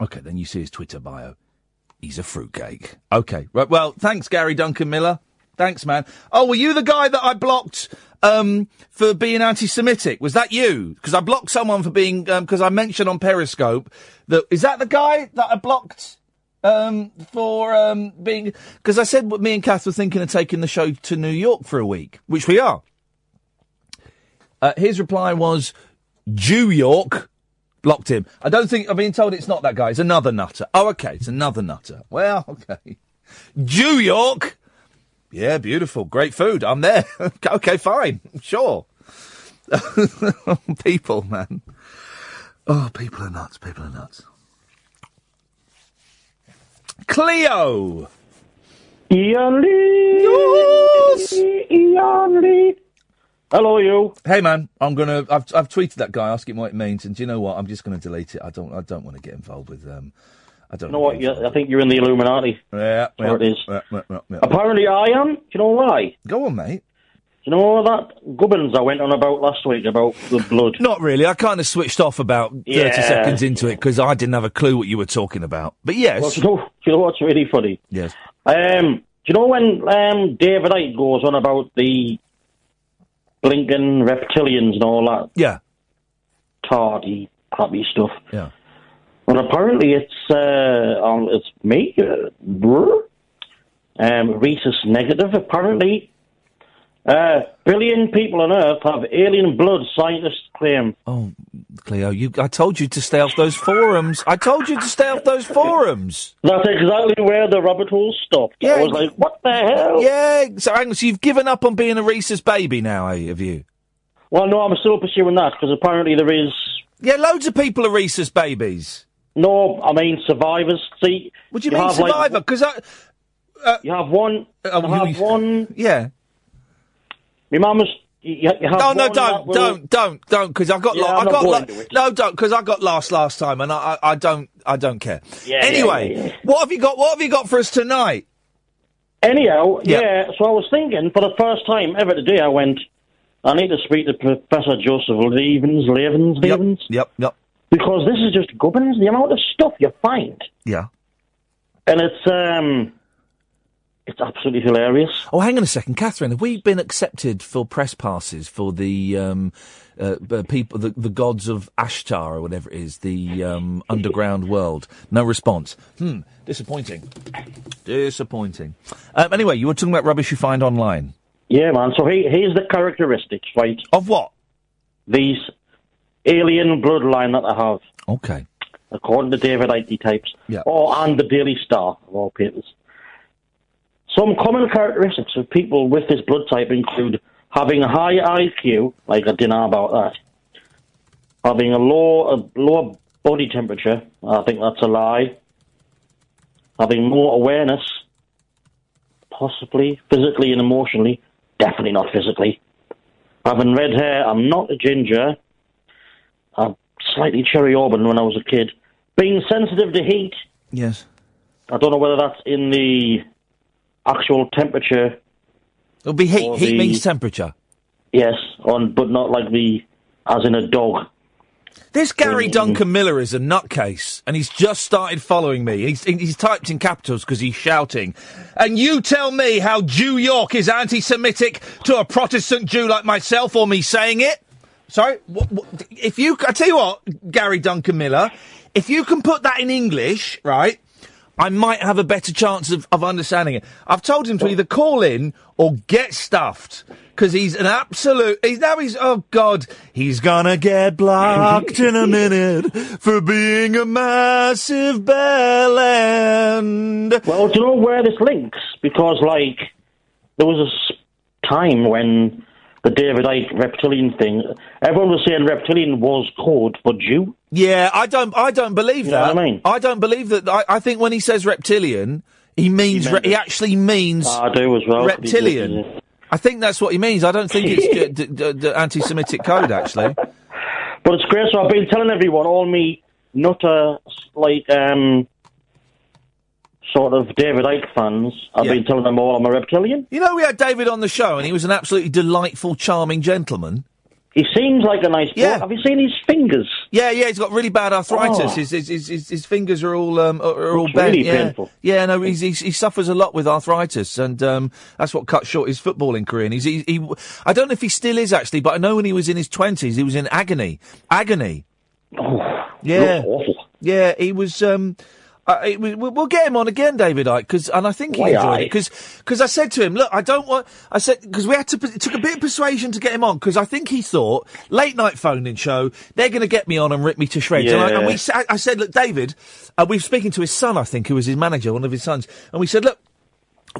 okay, then you see his Twitter bio. He's a fruitcake. Okay, right. Well, thanks, Gary Duncan Miller. Thanks, man. Oh, were you the guy that I blocked um, for being anti-Semitic? Was that you? Because I blocked someone for being because I mentioned on Periscope that is that the guy that I blocked um, for um, being because I said what me and Kath were thinking of taking the show to New York for a week, which we are. Uh, his reply was Jew York. Blocked him. I don't think I've been told it's not that guy. It's another nutter. Oh, okay, it's another nutter. Well, okay. Jew York. Yeah, beautiful. Great food. I'm there. okay, fine. Sure. people, man. Oh, people are nuts. People are nuts. Cleo. Iain Lee. Yes. Iain Lee. Hello, you. Hey, man. I'm gonna. I've I've tweeted that guy. Ask him what it means, and do you know what? I'm just gonna delete it. I don't. I don't want to get involved with. Um. I don't You know what? You, I think you're in the Illuminati. Yeah, Sure it is. Yeah, yeah, yeah, yeah. Apparently, I am. Do you know why? Go on, mate. you know that gubbins I went on about last week about the blood? Not really. I kind of switched off about 30 Yeah. seconds into it because I didn't have a clue what you were talking about. But yes. Well, do you know, do you know what's really funny? Yes. Um, do you know when um, David Icke goes on about the blinking reptilians and all that Yeah. tardy, happy stuff? Yeah. Well, apparently it's uh, um, it's me, um, rhesus negative. Apparently, uh, billion people on Earth have alien blood. Scientists claim. Oh, Cleo, you, I told you to stay off those forums. I told you to stay off those forums. That's exactly where the rabbit hole stopped. I was like, what the hell? Yeah, so, hang on, so you've given up on being a rhesus baby now, eh, have you? Well, no, I'm still pursuing that because apparently there is. Yeah, loads of people are rhesus babies. No, I mean survivors. See, what do you, mean survivor? Because I. Uh, you have one. Uh, oh, you have one. Yeah. My mama's. You, you have Oh no! one Don't, will- don't, don't, don't! Because I got, Yeah, la- I got, la- no, don't, because I got last last time, and I, I, I don't, I don't care. Yeah, anyway, yeah, what have you got? What have you got for us tonight? Anyhow, Yeah. yeah. So I was thinking for the first time ever today, I went. I need to speak to Professor Joseph Levens, Levens, Levens, Yep, yep, because this is just gubbins. The amount of stuff you find, yeah. and it's um, it's absolutely hilarious. Oh, hang on a second, Catherine. Have we been accepted for press passes for the um, uh, uh, people, the, the gods of Ashtar or whatever it is, the um, underground world? No response. Hmm. Disappointing. Disappointing. Um, anyway, you were talking about rubbish you find online. Yeah, man. So he, here's the characteristics, right? Of what? These alien bloodline that I have. Okay. According to David Icke types. Yeah. Or and the Daily Star of all papers. Some common characteristics of people with this blood type include having a high IQ, like I didn't know about that. Having a low a lower body temperature, I think that's a lie. Having more awareness, possibly physically and emotionally, definitely not physically. Having red hair, I'm not a ginger. I'm slightly cherry auburn when I was a kid. Being sensitive to heat, Yes. I don't know whether that's in the actual temperature. It'll be heat. Heat the- means temperature. Yes, on but not like the as in a dog. This Gary Duncan Miller is a nutcase, and he's just started following me. He's, he's typed in capitals because he's shouting. And you tell me how Jew York is anti-Semitic to a Protestant Jew like myself, or me saying it? Sorry, what, what, if you, I tell you what, Gary Duncan Miller, if you can put that in English, right? I might have a better chance of, of understanding it. I've told him to either call in or get stuffed because he's an absolute. He's now he's oh god, he's gonna get blocked in a minute for being a massive bell end. Well, do you know where this links? Because like there was a time when the David Icke reptilian thing, everyone was saying reptilian was code for Jew. Yeah, I don't. I don't believe You that. I mean? I don't believe that. I, I think when he says reptilian, he means. He meant he actually means. I do as well. Reptilian. I think that's what he means. I don't think it's d- d- d- anti-Semitic code actually. But it's great. So I've been telling everyone, all me nutter like um sort of David Icke fans. I've been telling them all I'm a reptilian. You know, we had David on the show, and he was an absolutely delightful, charming gentleman. He seems like a nice Yeah. boy. Have you seen his fingers? Yeah, yeah, he's got really bad arthritis. Oh. His, his, his, his, his fingers are all um, are, are all Looks bent. really yeah. painful. Yeah, no, he's, he's, he suffers a lot with arthritis, and um, that's what cut short his footballing career. And he's, he, he, I don't know if he still is actually, but I know when he was in his twenties, he was in agony, agony. Oh, Yeah, awful. yeah, he was. Um, uh, it, we, we'll we'll get him on again, David Icke, because and I think he Why enjoyed I? it because I said to him, look, I don't want. I said because we had to. It took a bit of persuasion to get him on because I think he thought late night phone in show they're going to get me on and rip me to shreds. And, I, and we Yeah. I said, look, David, uh, we were speaking to his son, I think, who was his manager, one of his sons, and we said, look.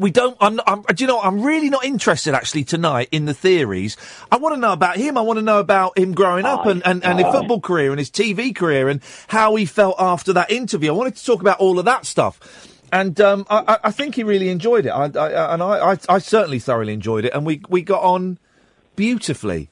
We don't. I'm, I'm. Do you know? I'm really not interested actually tonight in the theories. I want to know about him. I want to know about him growing up and, and, and his football career and his TV career and how he felt after that interview. I wanted to talk about all of that stuff. And um, I, I- think he really enjoyed it. I, I, and I, I, I certainly thoroughly enjoyed it. And we, we got on beautifully.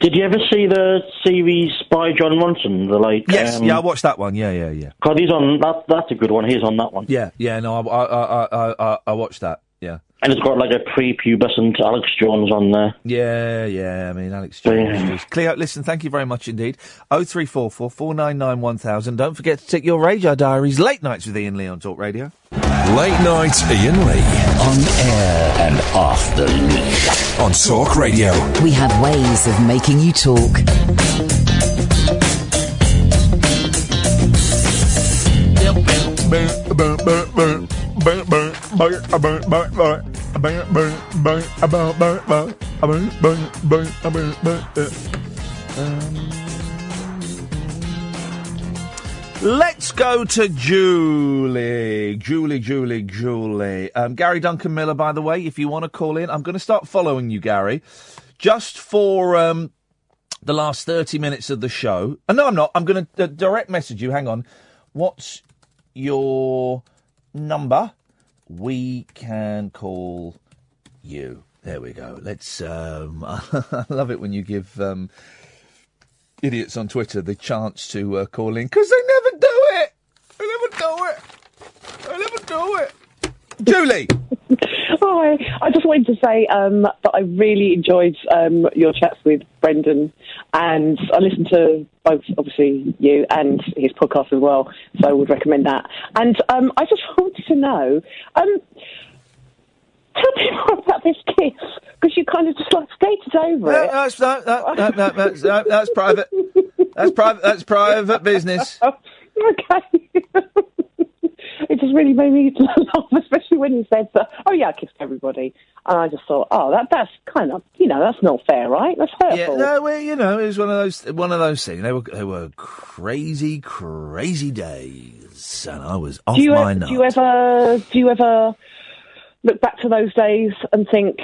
Did you ever see the series by Jon Ronson? The like, Yes, um, yeah, I watched that one. Yeah, yeah, yeah. God, he's on that. That's a good one. He's on that one. Yeah, yeah. No, I, I, I, I, I, I watched that. Yeah. And it's got like a prepubescent Alex Jones on there. Yeah, yeah. I mean, Alex Jones. just- Cleo, listen, thank you very much indeed. Oh three four four four nine nine one thousand. Don't forget to tick your RAJAR diaries. Late nights with Iain Lee on Talk Radio. Late night Iain Lee. On air and off the leash. On Talk Radio. We have ways of making you talk. Let's go to Julie. Julie, Julie, Julie. Um, Gary Duncan Miller, by the way, if you want to call in, I'm going to start following you, Gary, just for um, the last 30 minutes of the show. Uh, no, I'm not. I'm going to uh, direct message you. Hang on. What's your number? We can call you. There we go. Let's. Um, I love it when you give um, idiots on Twitter the chance to uh, call in because they never do it. They never do it. They never do it. Julie. Hi, I just wanted to say um, that I really enjoyed um, your chats with Brendon, and I listened to both, obviously, you and his podcast as well, so I would recommend that. And um, I just wanted to know, um, tell me more about this kiss, because you kind of just like skated over No, it. that's, no, no, no, no, that's, no, that's private. That's private. That's private business. okay. It just really made me laugh, especially when he said that. Oh yeah, I kissed everybody, and I just thought, oh, that that's kind of, you know, that's not fair, right? That's hurtful. Yeah, no, well, you know, it was one of those one of those things. They were they were crazy, crazy days, and I was off do you, my ever, nut. do you ever do you ever look back to those days and think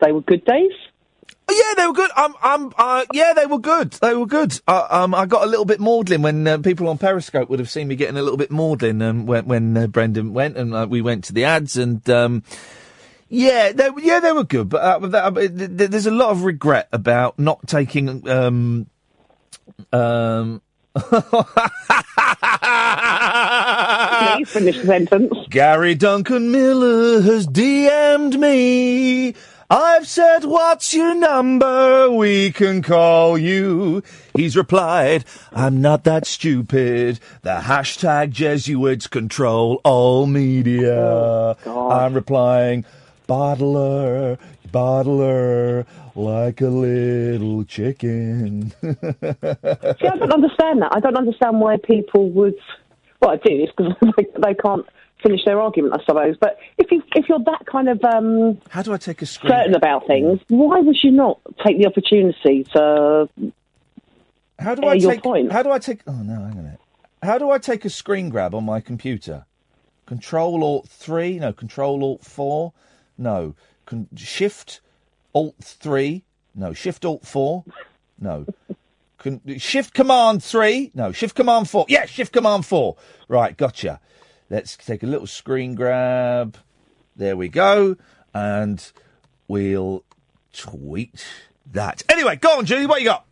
they were good days? Yeah, they were good. Um, um, uh, yeah, they were good. They were good. Uh, um, I got a little bit maudlin when uh, people on Periscope would have seen me getting a little bit maudlin um, when, when uh, Brendon went and uh, we went to the ads and. Um, yeah, they, yeah, they were good, but uh, that, but th- th- there's a lot of regret about not taking um, um, Please finish the sentence. Gary Duncan Miller has DM'd me. I've said, what's your number? We can call you. He's replied, I'm not that stupid. The hashtag Jesuits control all media. Oh, I'm replying, bottler, bottler, like a little chicken. See, I don't understand that. I don't understand why people would. Well, I do. It's because they, they can't finish their argument, I suppose. But if you if you're that kind of um, how do I take a screen? certain about things, why would you not take the opportunity to? How do I your take? point? How do I take? Oh no, hang on a minute. How do I take a screen grab on my computer? Control Alt three? No. Control Alt four? No. Con- Shift Alt three? No. Shift Alt four? No. Con- shift Command three? No. Shift Command four? Yeah. Shift Command four. Right. Gotcha. Let's take a little screen grab. There we go, and we'll tweet that. Anyway, go on, Julie. What you got?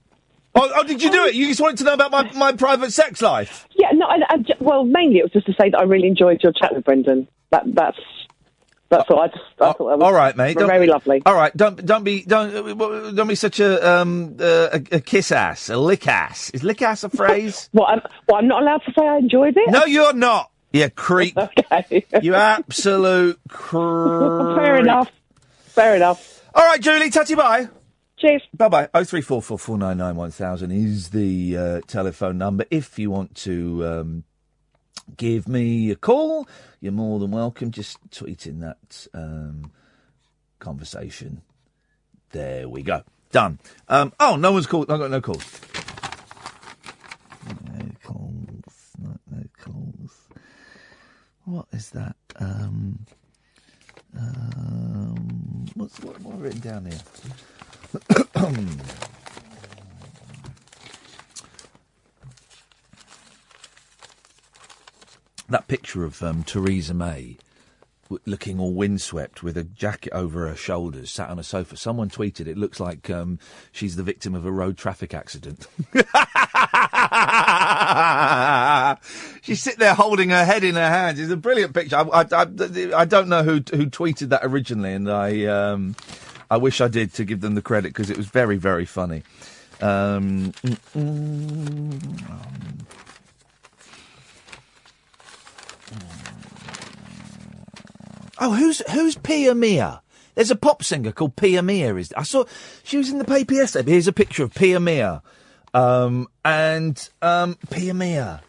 Oh, oh, did you do it? You just wanted to know about my, my private sex life? Yeah, no. I, I well, mainly it was just to say that I really enjoyed your chat with Brendon. That that's that's all. I just I thought that was All right, mate. Don't- very lovely. All right, don't don't be don't don't be such a um uh, a, a kiss ass, a lick ass. Is lick ass a phrase? Well, I'm, well, I'm not allowed to say I enjoyed it. no, you're not. You creep. okay. You absolute creep. Fair enough. Fair enough. All right, Julie. Tatty bye. Cheers. Bye bye. Oh three four four four nine nine one thousand is the uh, telephone number. If you want to um, give me a call, you're more than welcome. Just tweet in that um, conversation. There we go. Done. Um, oh, no one's called. I got no calls. No calls. No, no calls. What is that? Um, um, what's what, what I've written down here? that picture of um, Theresa May looking all windswept with a jacket over her shoulders, sat on a sofa. Someone tweeted it looks like um, she's the victim of a road traffic accident. She's sitting there holding her head in her hands. It's a brilliant picture. I, I, I, I don't know who who tweeted that originally, and I um, I wish I did to give them the credit because it was very very funny. Um, mm, mm, um, Oh, who's who's Pia Mia? There's a pop singer called Pia Mia. Is I saw she was in the paper yesterday. Here's a picture of Pia Mia, um, and um, Pia Mia.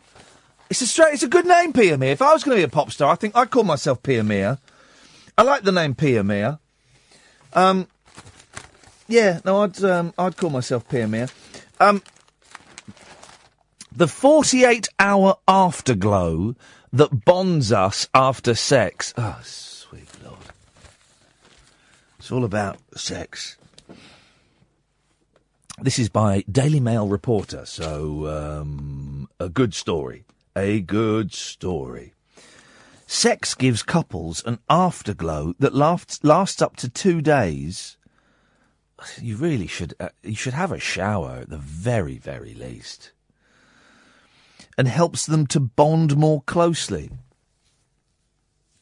It's a straight. It's a good name, Pia Mia. If I was going to be a pop star, I think I'd call myself Pia Mia. I like the name Pia Mia. Um, yeah, no, I'd um, I'd call myself Pia Mia. Um, the 48 hour afterglow that bonds us after sex. Oh, sweet Lord. It's all about sex. This is by Daily Mail reporter, so um, a good story. A good story. Sex gives couples an afterglow that lasts, lasts up to two days. You really should. Uh, you should have a shower at the very, very least and helps them to bond more closely.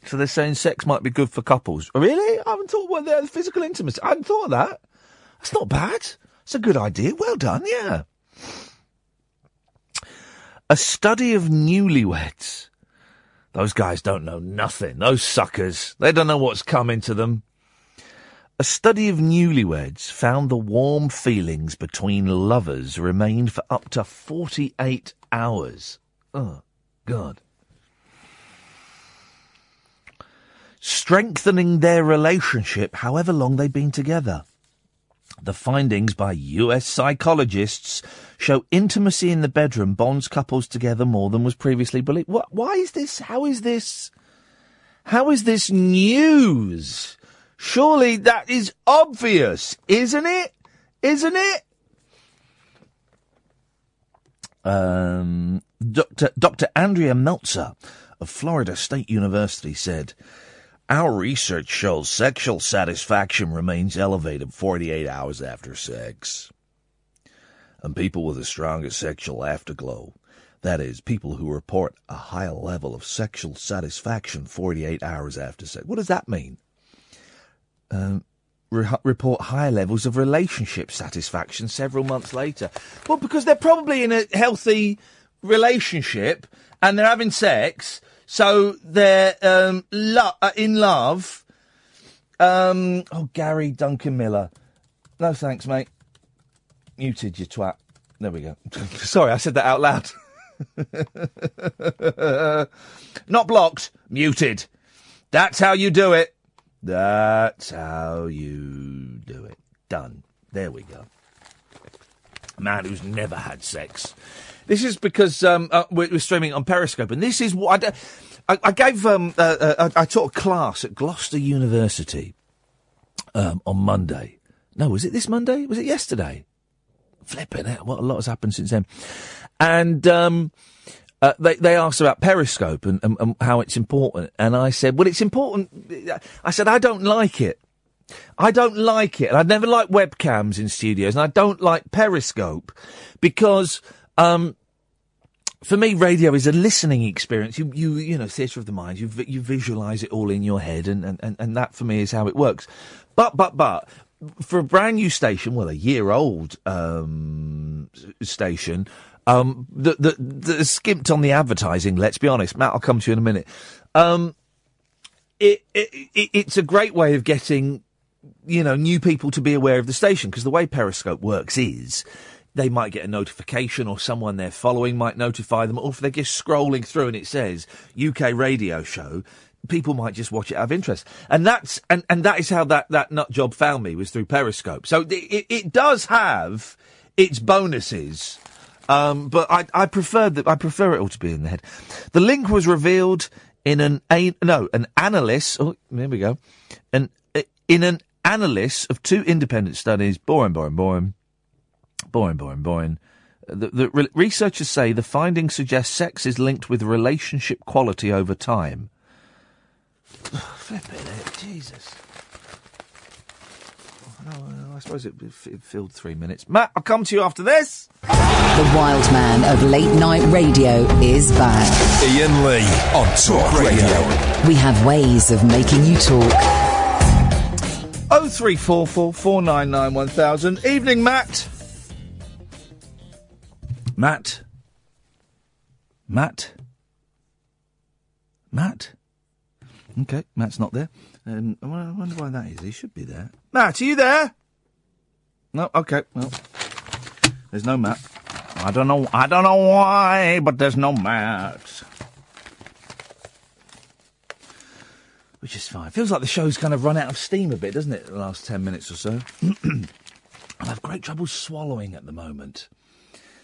So they're saying sex might be good for couples. Really? I haven't thought about the physical intimacy. I hadn't thought of that. That's not bad. It's a good idea. Well done, yeah. A study of newlyweds. Those guys don't know nothing. Those suckers. They don't know what's coming to them. A study of newlyweds found the warm feelings between lovers remained for up to 48 hours. Oh, God. Strengthening their relationship however long they've been together. The findings by US psychologists show intimacy in the bedroom bonds couples together more than was previously believed. What, why is this? How is this? How is this news? Surely that is obvious, isn't it? Isn't it? Um, Dr. Dr. Andrea Meltzer of Florida State University said, Our research shows sexual satisfaction remains elevated 48 hours after sex. And people with the strongest sexual afterglow, that is, people who report a high level of sexual satisfaction 48 hours after sex. What does that mean? Um, re- report higher levels of relationship satisfaction several months later. Well, because they're probably in a healthy relationship and they're having sex, so they're um, lo- uh, in love. Um, oh, Gary Duncan Miller. No thanks, mate. Muted, you twat. There we go. Sorry, I said that out loud. Not blocked, muted. That's how you do it. That's how you do it. Done. There we go. A man who's never had sex. This is because um, uh, we're, we're, streaming on Periscope, and this is what I, I, I gave. Um, uh, uh, I taught a class at Gloucester University um, on Monday. No, was it this Monday? Was it yesterday? Flipping it! What a lot has happened since then. And um, uh, they they asked about Periscope and, and, and how it's important, and I said, well, it's important. I said I don't like it. I don't like it, and I never like webcams in studios, and I don't like Periscope because um, for me, radio is a listening experience. You, you, you know, theatre of the mind. You, you visualise it all in your head, and, and, and that for me is how it works. But, but, but, for a brand new station, well, a year old um, station, um, that, that, skimped on the advertising. Let's be honest, Matt. I'll come to you in a minute. Um, it, it, it, it's a great way of getting, you know, new people to be aware of the station because the way Periscope works is they might get a notification or someone they're following might notify them, or if they're just scrolling through and it says UK radio show, people might just watch it out of interest. And that's, and, and that is how that, that nut job found me was through Periscope. So it, it does have its bonuses. Um, but I, I prefer that, I prefer it all to be in the head. The link was revealed in an, a, no, an analyst, oh, there we go, an, in an analyst of two independent studies, boring, boring, boring, Boring, boring, boring. The, the re- researchers say the findings suggest sex is linked with relationship quality over time. Flipping it, Jesus. I suppose it, it filled three minutes. Matt, I'll come to you after this. The wild man of late night radio is back. Iain Lee on Talk Radio. We have ways of making you talk. Oh three four Matt. Matt. Matt. Okay, Matt's not there. Um, I wonder why that is. He should be there. Matt, are you there? No. Okay. Well, there's no Matt. I don't know. I don't know why, but there's no Matt. Which is fine. Feels like the show's kind of run out of steam a bit, doesn't it? The last ten minutes or so. I have great trouble swallowing at the moment.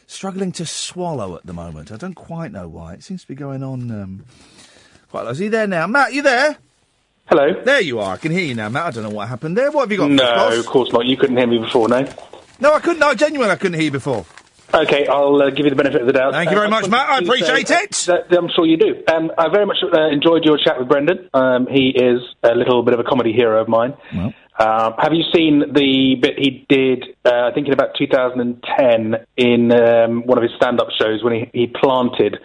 Struggling to swallow at the moment. I don't quite know why. It seems to be going on um, quite. a lot. Is he there now? Matt, you there? Hello. There you are. I can hear you now, Matt. I don't know what happened there. What have you got? No, of course not. You couldn't hear me before, no? No, I couldn't. No, genuinely, I couldn't hear you before. Okay, I'll uh, give you the benefit of the doubt. Thank you very Uh, much, Matt. I appreciate say, it. that- I'm sure you do. Um, I very much uh, enjoyed your chat with Brendon. Um, he is a little bit of a comedy hero of mine. Uh, have you seen the bit he did, uh, I think in about 2010, in um, one of his stand-up shows when he, he planted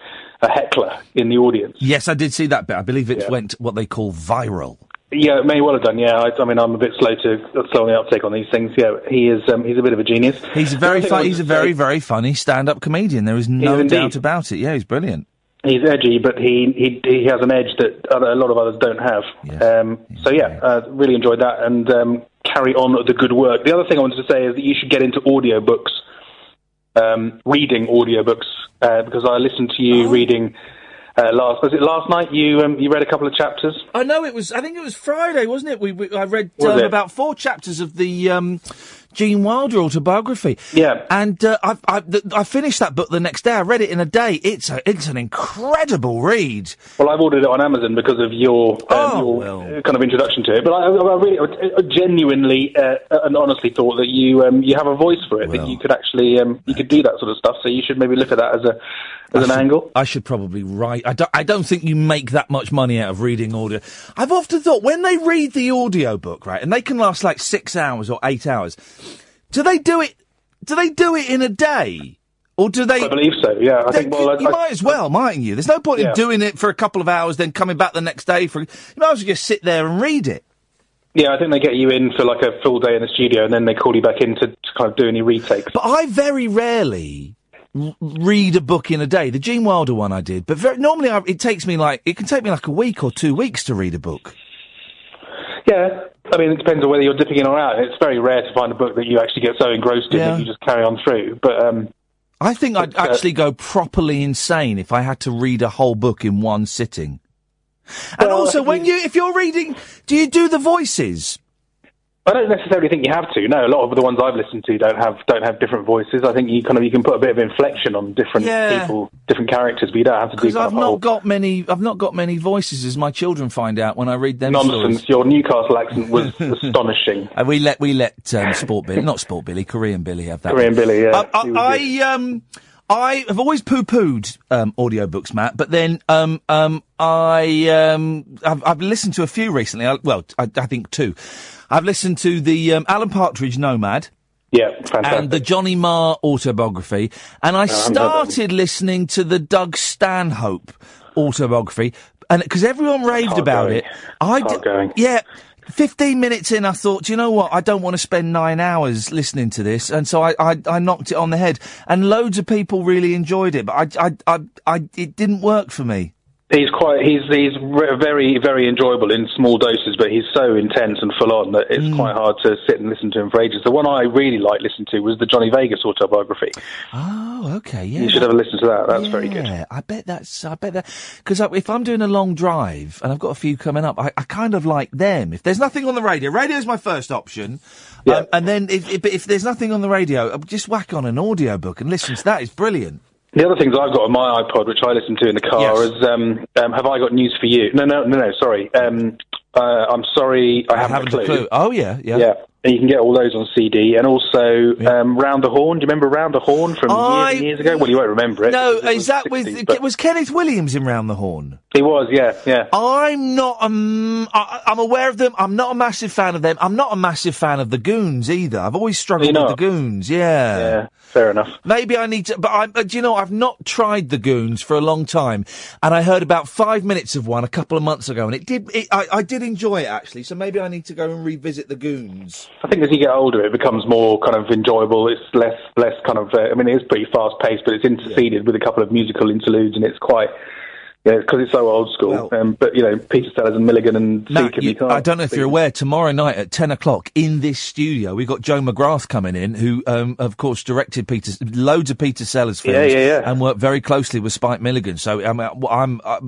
a heckler in the audience? Yes, I did see that bit. I believe it went what they call viral. Yeah, it may well have done. Yeah, I, I mean, I'm a bit slow to slow on the uptake on these things. Yeah, he is. Um, he's a bit of a genius. He's a very he's a very very funny stand-up comedian. There is no doubt about it. Yeah, he's brilliant. He's edgy, but he he he has an edge that other, a lot of others don't have. Um, so yeah, uh, really enjoyed that, and um, carry on the good work. The other thing I wanted to say is that you should get into audiobooks, um, reading audiobooks, uh, because I listened to you reading uh, last. Was it last night? You um, you read a couple of chapters. I know it was. I think it was Friday, wasn't it? We, we I read Was um, it? about four chapters of the um, Gene Wilder autobiography. Yeah, and uh, I, I, th- I finished that book the next day. I read it in a day. It's a, it's an incredible read. Well, I've ordered it on Amazon because of your, um, Oh, your uh, kind of introduction to it. But I, I really, I genuinely uh, and honestly thought that you um, you have a voice for it. that you could actually um, you could do that sort of stuff. So you should maybe look at that as a as an should- angle. I should probably write. I don't, I don't think you make that much money out of reading audio. I've often thought when they read the audio book, right, and they can last like six hours or eight hours, do they do it? Do they do it in a day? Or do they? I believe so. Yeah, I They- think. Well, I, you I- might as well, mightn't you? There's no point Yeah. in doing it for a couple of hours, then coming back the next day for. You might as well just sit there and read it. yeah, I think they get you in for like a full day in the studio, and then they call you back in to, to kind of do any retakes. But I very rarely read a book in a day. The Gene Wilder one I did, but very, normally I, it takes me like it can take me like a week or two weeks to read a book. Yeah, I mean, it depends on whether you're dipping in or out. It's very rare to find a book that you actually get so engrossed in Yeah. that you just carry on through. But um, I think I'd uh, actually go properly insane if I had to read a whole book in one sitting. And also, when you if you're reading, do you do the voices? I don't necessarily think you have to. No, a lot of the ones I've listened to don't have don't have different voices. I think you kind of you can put a bit of inflection on different Yeah. people, different characters, but you don't have to do Because I've of whole not got many. I've not got many voices, as my children find out when I read them nonsense. stories. Your Newcastle accent was astonishing. Uh, we let we let um, Sport Billy, not Sport Billy, Korean Billy have that. Korean one. Billy, yeah, I, I, I um. I have always poo-pooed um, audiobooks, Matt, but then um, um, I um, I've, I've listened to a few recently. I, well, I, I think two. I've listened to the um, Alan Partridge Nomad. Yeah, fantastic. And the Johnny Marr autobiography, and I heard that started listening to the Doug Stanhope autobiography, and because everyone raved hard about going. it, I Hard d- going. yeah. 15 minutes in, I thought, you know what? I don't want to spend nine hours listening to this. And so I, I, I knocked it on the head. And loads of people really enjoyed it, but I, I, I, I it didn't work for me. He's quite he's he's very very enjoyable in small doses, but he's so intense and full on that it's quite hard to sit and listen to him for ages. The one I really liked listening to was the Johnny Vegas autobiography. Oh, okay, yeah. You should have a listen to that. That's very good. Yeah, I bet that's. I bet that because if I'm doing a long drive and I've got a few coming up, I, I kind of like them. If there's nothing on the radio, radio is my first option. Um, and then if, if if there's nothing on the radio, just whack on an audio book and listen to that. It's brilliant. The other things I've got on my iPod, which I listen to in the car, Yes. is um, um, "Have I got news for you?" No, no, no, no. Sorry. Um, uh, I'm sorry. I, haven't, haven't a a clue. clue. Oh yeah, yeah. Yeah. And you can get all those on CD, and also um, "Round the Horne." Do you remember "Round the Horne" from I- years and years ago? Well, you won't remember it. No, it is that with 60s, but- was Kenneth Williams in Round the Horne? He was, yeah, yeah. I'm not. Um, I, I'm aware of them. I'm not a massive fan of them. I'm not a massive fan of the Goons either. I've always struggled with the? Goons. Yeah. Fair enough. Maybe I need to, but I, uh, do you know, I've not tried the Goons for a long time, and I heard about five minutes of one a couple of months ago, and it did, it, I, I did enjoy it actually. So maybe I need to go and revisit the Goons. I think as you get older, it becomes more kind of enjoyable. It's less, less kind of. Uh, I mean, it is pretty fast paced, but it's interceded with a couple of musical interludes, and it's quite. Yeah, because it's so old school. um, but you know, Peter Sellers and Milligan and Secombe, you- you I don't know if you're aware. Tomorrow night at ten o'clock in this studio, we've got Joe McGrath coming in, who, um, of course, directed Peter loads of Peter Sellers films, Yeah, yeah, yeah. and worked very closely with Spike Milligan. So I'm, I'm, uh,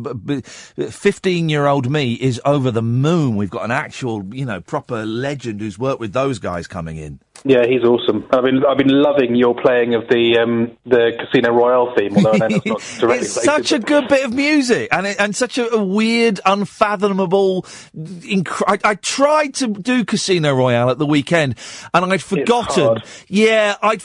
fifteen-year-old me is over the moon. We've got an actual, you know, proper legend who's worked with those guys coming in. Yeah, he's awesome. I've been I've been loving your playing of the um, the Casino Royale theme, although I know that's not directly It's related. such a good bit of music, and it, and such a, a weird, unfathomable. Inc- I, I tried to do Casino Royale at the weekend, and I'd forgotten. Yeah, I'd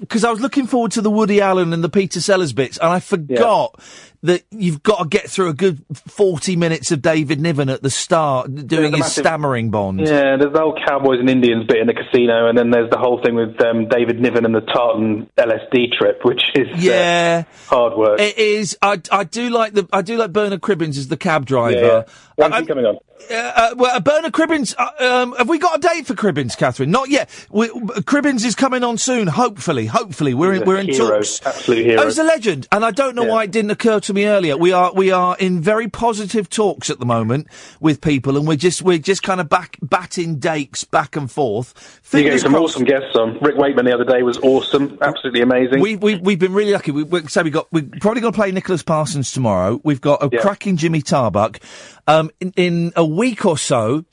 because uh, uh, I was looking forward to the Woody Allen and the Peter Sellers bits, and I forgot. That you've got to get through a good forty minutes of David Niven at the start doing his massive- stammering bond. Yeah, there's the whole Cowboys and Indians bit in the casino, and then there's the whole thing with um, David Niven and the Tartan LSD trip, which is uh, Yeah. hard work. It is. I, I do like the. I do like Bernard Cribbins as the cab driver. Yeah, yeah. When's he coming on? Uh, uh, well, uh, Bernard Cribbins. Uh, um, have we got a date for Cribbins, Catherine? Not yet. We, Cribbins is coming on soon. Hopefully, hopefully we're He's a we're in hero, talks. absolute hero. Oh, he's a legend, and I don't know why it didn't occur to me earlier. We are we are in very positive talks at the moment with people, and we're just we're just kind of back batting dates back and forth. You gave Fingers some crossed. awesome guests on. Rick Wakeman the other day was awesome, absolutely amazing. We, we, we've been really lucky. We, we, so we got, we're probably going to play Nicholas Parsons tomorrow. We've got a Yeah. cracking Jimmy Tarbuck. Um, in, in a week or so,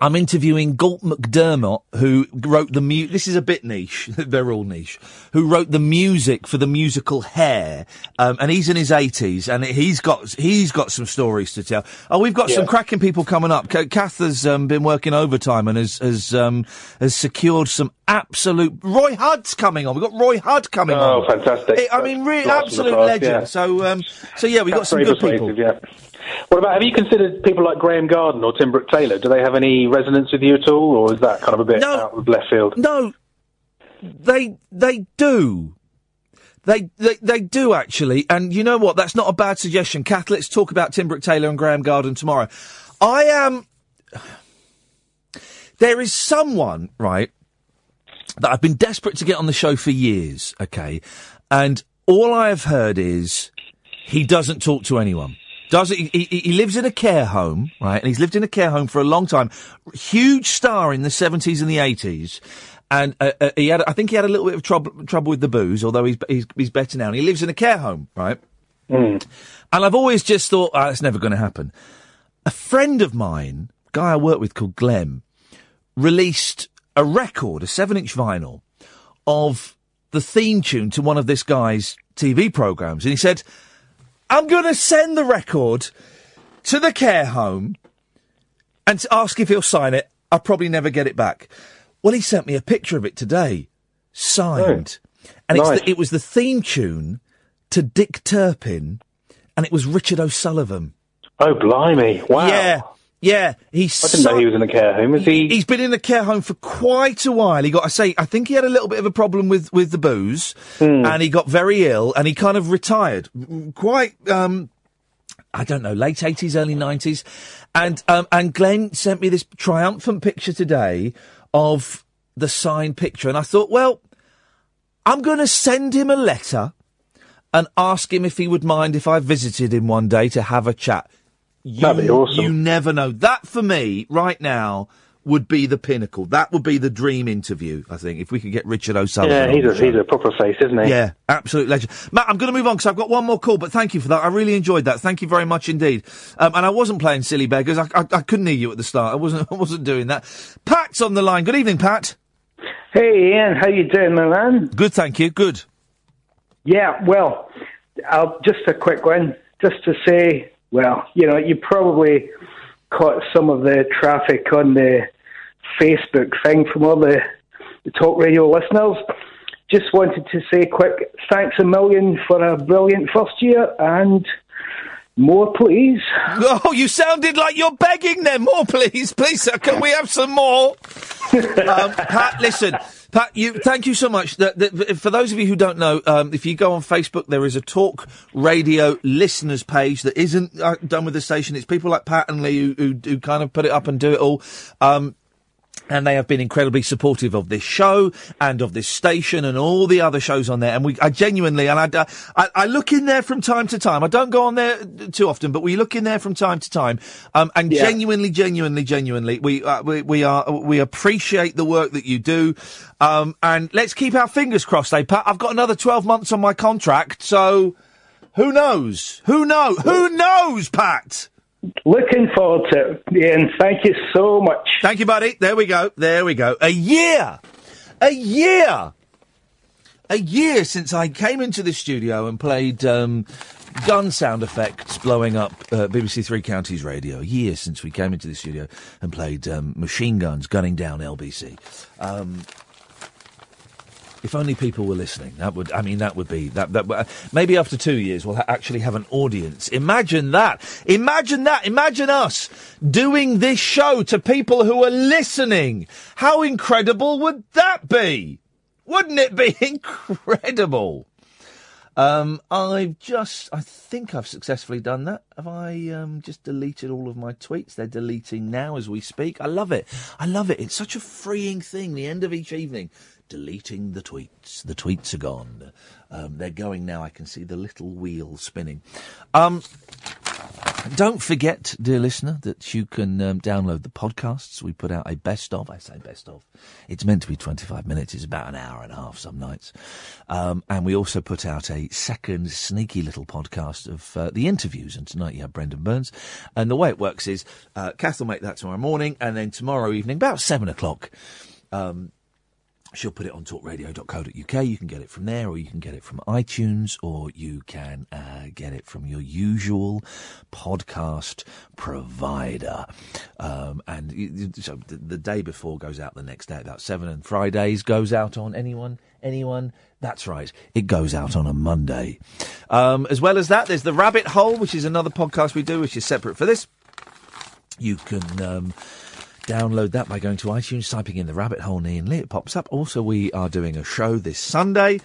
I'm interviewing Galt MacDermot, who wrote the mu- This is a bit niche. They're all niche. Who wrote the music for the musical Hair, um, and he's in his 80s, and he's got he's got some stories to tell. Oh, we've got some cracking people coming up. Ka- Kath has um, been working overtime and has has um, has secured some absolute. Roy Hudd's coming on. We've got Roy Hudd coming Oh, on. Oh, fantastic. I mean, really, Blast from the absolute legend. yeah. So, um, so yeah, we've got some good people. Yeah. What about, have you considered people like Graeme Garden or Tim Brooke Taylor? Do they have any resonance with you at all, or is that kind of a bit out of left field? No, they they do. They, they they do actually, and you know what? That's not a bad suggestion. Kath, let's talk about Tim Brooke Taylor and Graeme Garden tomorrow. I am. There is someone right that I've been desperate to get on the show for years. Okay, and all I have heard is he doesn't talk to anyone. Does he, he? He lives in a care home, right? And he's lived in a care home for a long time. Huge star in the seventies and the eighties, and uh, uh, he had. I think he had a little bit of trouble trouble with the booze, although he's he's, he's better now. And he lives in a care home, right? And I've always just thought, oh, it's never going to happen. A friend of mine, guy I work with called Glenn, released a record, a seven-inch vinyl, of the theme tune to one of this guy's TV programs, and he said, "I'm going to send the record to the care home and ask if he'll sign it. I'll probably never get it back." Well, he sent me a picture of it today, signed, oh, and it's nice. the, it was the theme tune to Dick Turpin, and it was Richard O'Sullivan. Oh, blimey! Wow. Yeah, yeah. He's. I didn't know he was in a care home. Is he? He's been in a care home for quite a while. He got, I say, I think he had a little bit of a problem with with the booze, Hmm. and he got very ill, and he kind of retired quite. um I don't know, late eighties, early nineties, and um, and Glenn sent me this triumphant picture today of the signed picture, and I thought, well, I'm going to send him a letter and ask him if he would mind if I visited him one day to have a chat. You, That'd be awesome. You never know. That for me, right now, would be the pinnacle. That would be the dream interview. I think if we could get Richard O'Sullivan. yeah, he's a he's a proper face, isn't he? Yeah, absolute legend. Matt, I'm going to move on because I've got one more call, but thank you for that. I really enjoyed that. Thank you very much indeed. Um, and I wasn't playing silly beggars. I, I, I couldn't hear you at the start. I wasn't. I wasn't doing that. Pat's on the line. Good evening, Pat. Hey, Iain, how you doing, my man? Good, thank you. Good. Yeah, well, I'll, just a quick one, just to say, well, you know, you probably caught some of the traffic on the Facebook thing from all the, the talk radio listeners. Just wanted to say quick thanks a million for a brilliant first year and more, please. Oh, you sounded like you're begging them. More, please. Please, sir, can we have some more? um, Pat, listen, Pat, you, thank you so much. That, that, for those of you who don't know, um, if you go on Facebook, there is a Talk Radio listeners page that isn't uh, done with the station. It's people like Pat and Lee who, who, who kind of put it up and do it all. Um, and they have been incredibly supportive of this show and of this station and all the other shows on there. And we, I genuinely, and I, I, I look in there from time to time. I don't go on there too often, but we look in there from time to time. Um, and Yeah. genuinely, genuinely, genuinely, we, uh, we, we are, we appreciate the work that you do. Um, and let's keep our fingers crossed, eh, Pat? I've got another 12 months on my contract, so who knows? Who know? Who knows, Pat? Looking forward to it, Iain. Thank you so much. Thank you, buddy. There we go. There we go. A year. A year. A year since I came into the studio and played um, gun sound effects blowing up uh, BBC Three Counties radio. A year since we came into the studio and played um, machine guns gunning down LBC. Um, if only people were listening, that would, I mean, that would be, that, that, uh, maybe after two years we'll ha- actually have an audience. Imagine that. Imagine that. Imagine us doing this show to people who are listening. How incredible would that be? Wouldn't it be incredible? Um, I've just, I think I've successfully done that. Have I um, just deleted all of my tweets? They're deleting now as we speak. I love it. I love it. It's such a freeing thing. The end of each evening, deleting the tweets. The tweets are gone. Um, they're going now. I can see the little wheel spinning. Um, don't forget, dear listener, that you can um, download the podcasts. We put out a best of. I say best of. It's meant to be 25 minutes. It's about an hour and a half some nights. Um, and we also put out a second sneaky little podcast of uh, the interviews. And tonight you have Brendon Burns. And the way it works is uh, Kath will make that tomorrow morning. And then tomorrow evening, about seven o'clock, um, She'll put it on talkradio.co.uk. You can get it from there, or you can get it from iTunes, or you can uh, get it from your usual podcast provider. Um, and so the, the day before goes out the next day, about seven, and Fridays goes out on anyone, anyone. That's right, it goes out on a Monday. Um, as well as that, there's the Rabbit Hole, which is another podcast we do, which is separate for this. You can. Um, Download that by going to iTunes, typing in the rabbit hole Iain Lee. It pops up. Also, we are doing a show this Sunday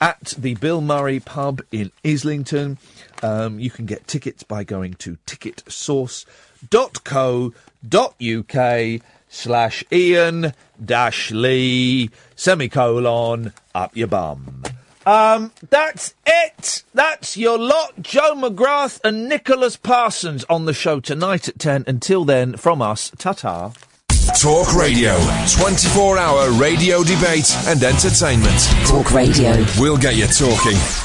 at the Bill Murray pub in Islington. Um, you can get tickets by going to ticketsource.co.uk slash Iain dash Lee semicolon up your bum. Um, that's it. That's your lot. Joe McGrath and Nicholas Parsons on the show tonight at 10. Until then, from us, ta-ta. Talk Radio. 24 hour radio debate and entertainment. Talk Radio. We'll get you talking.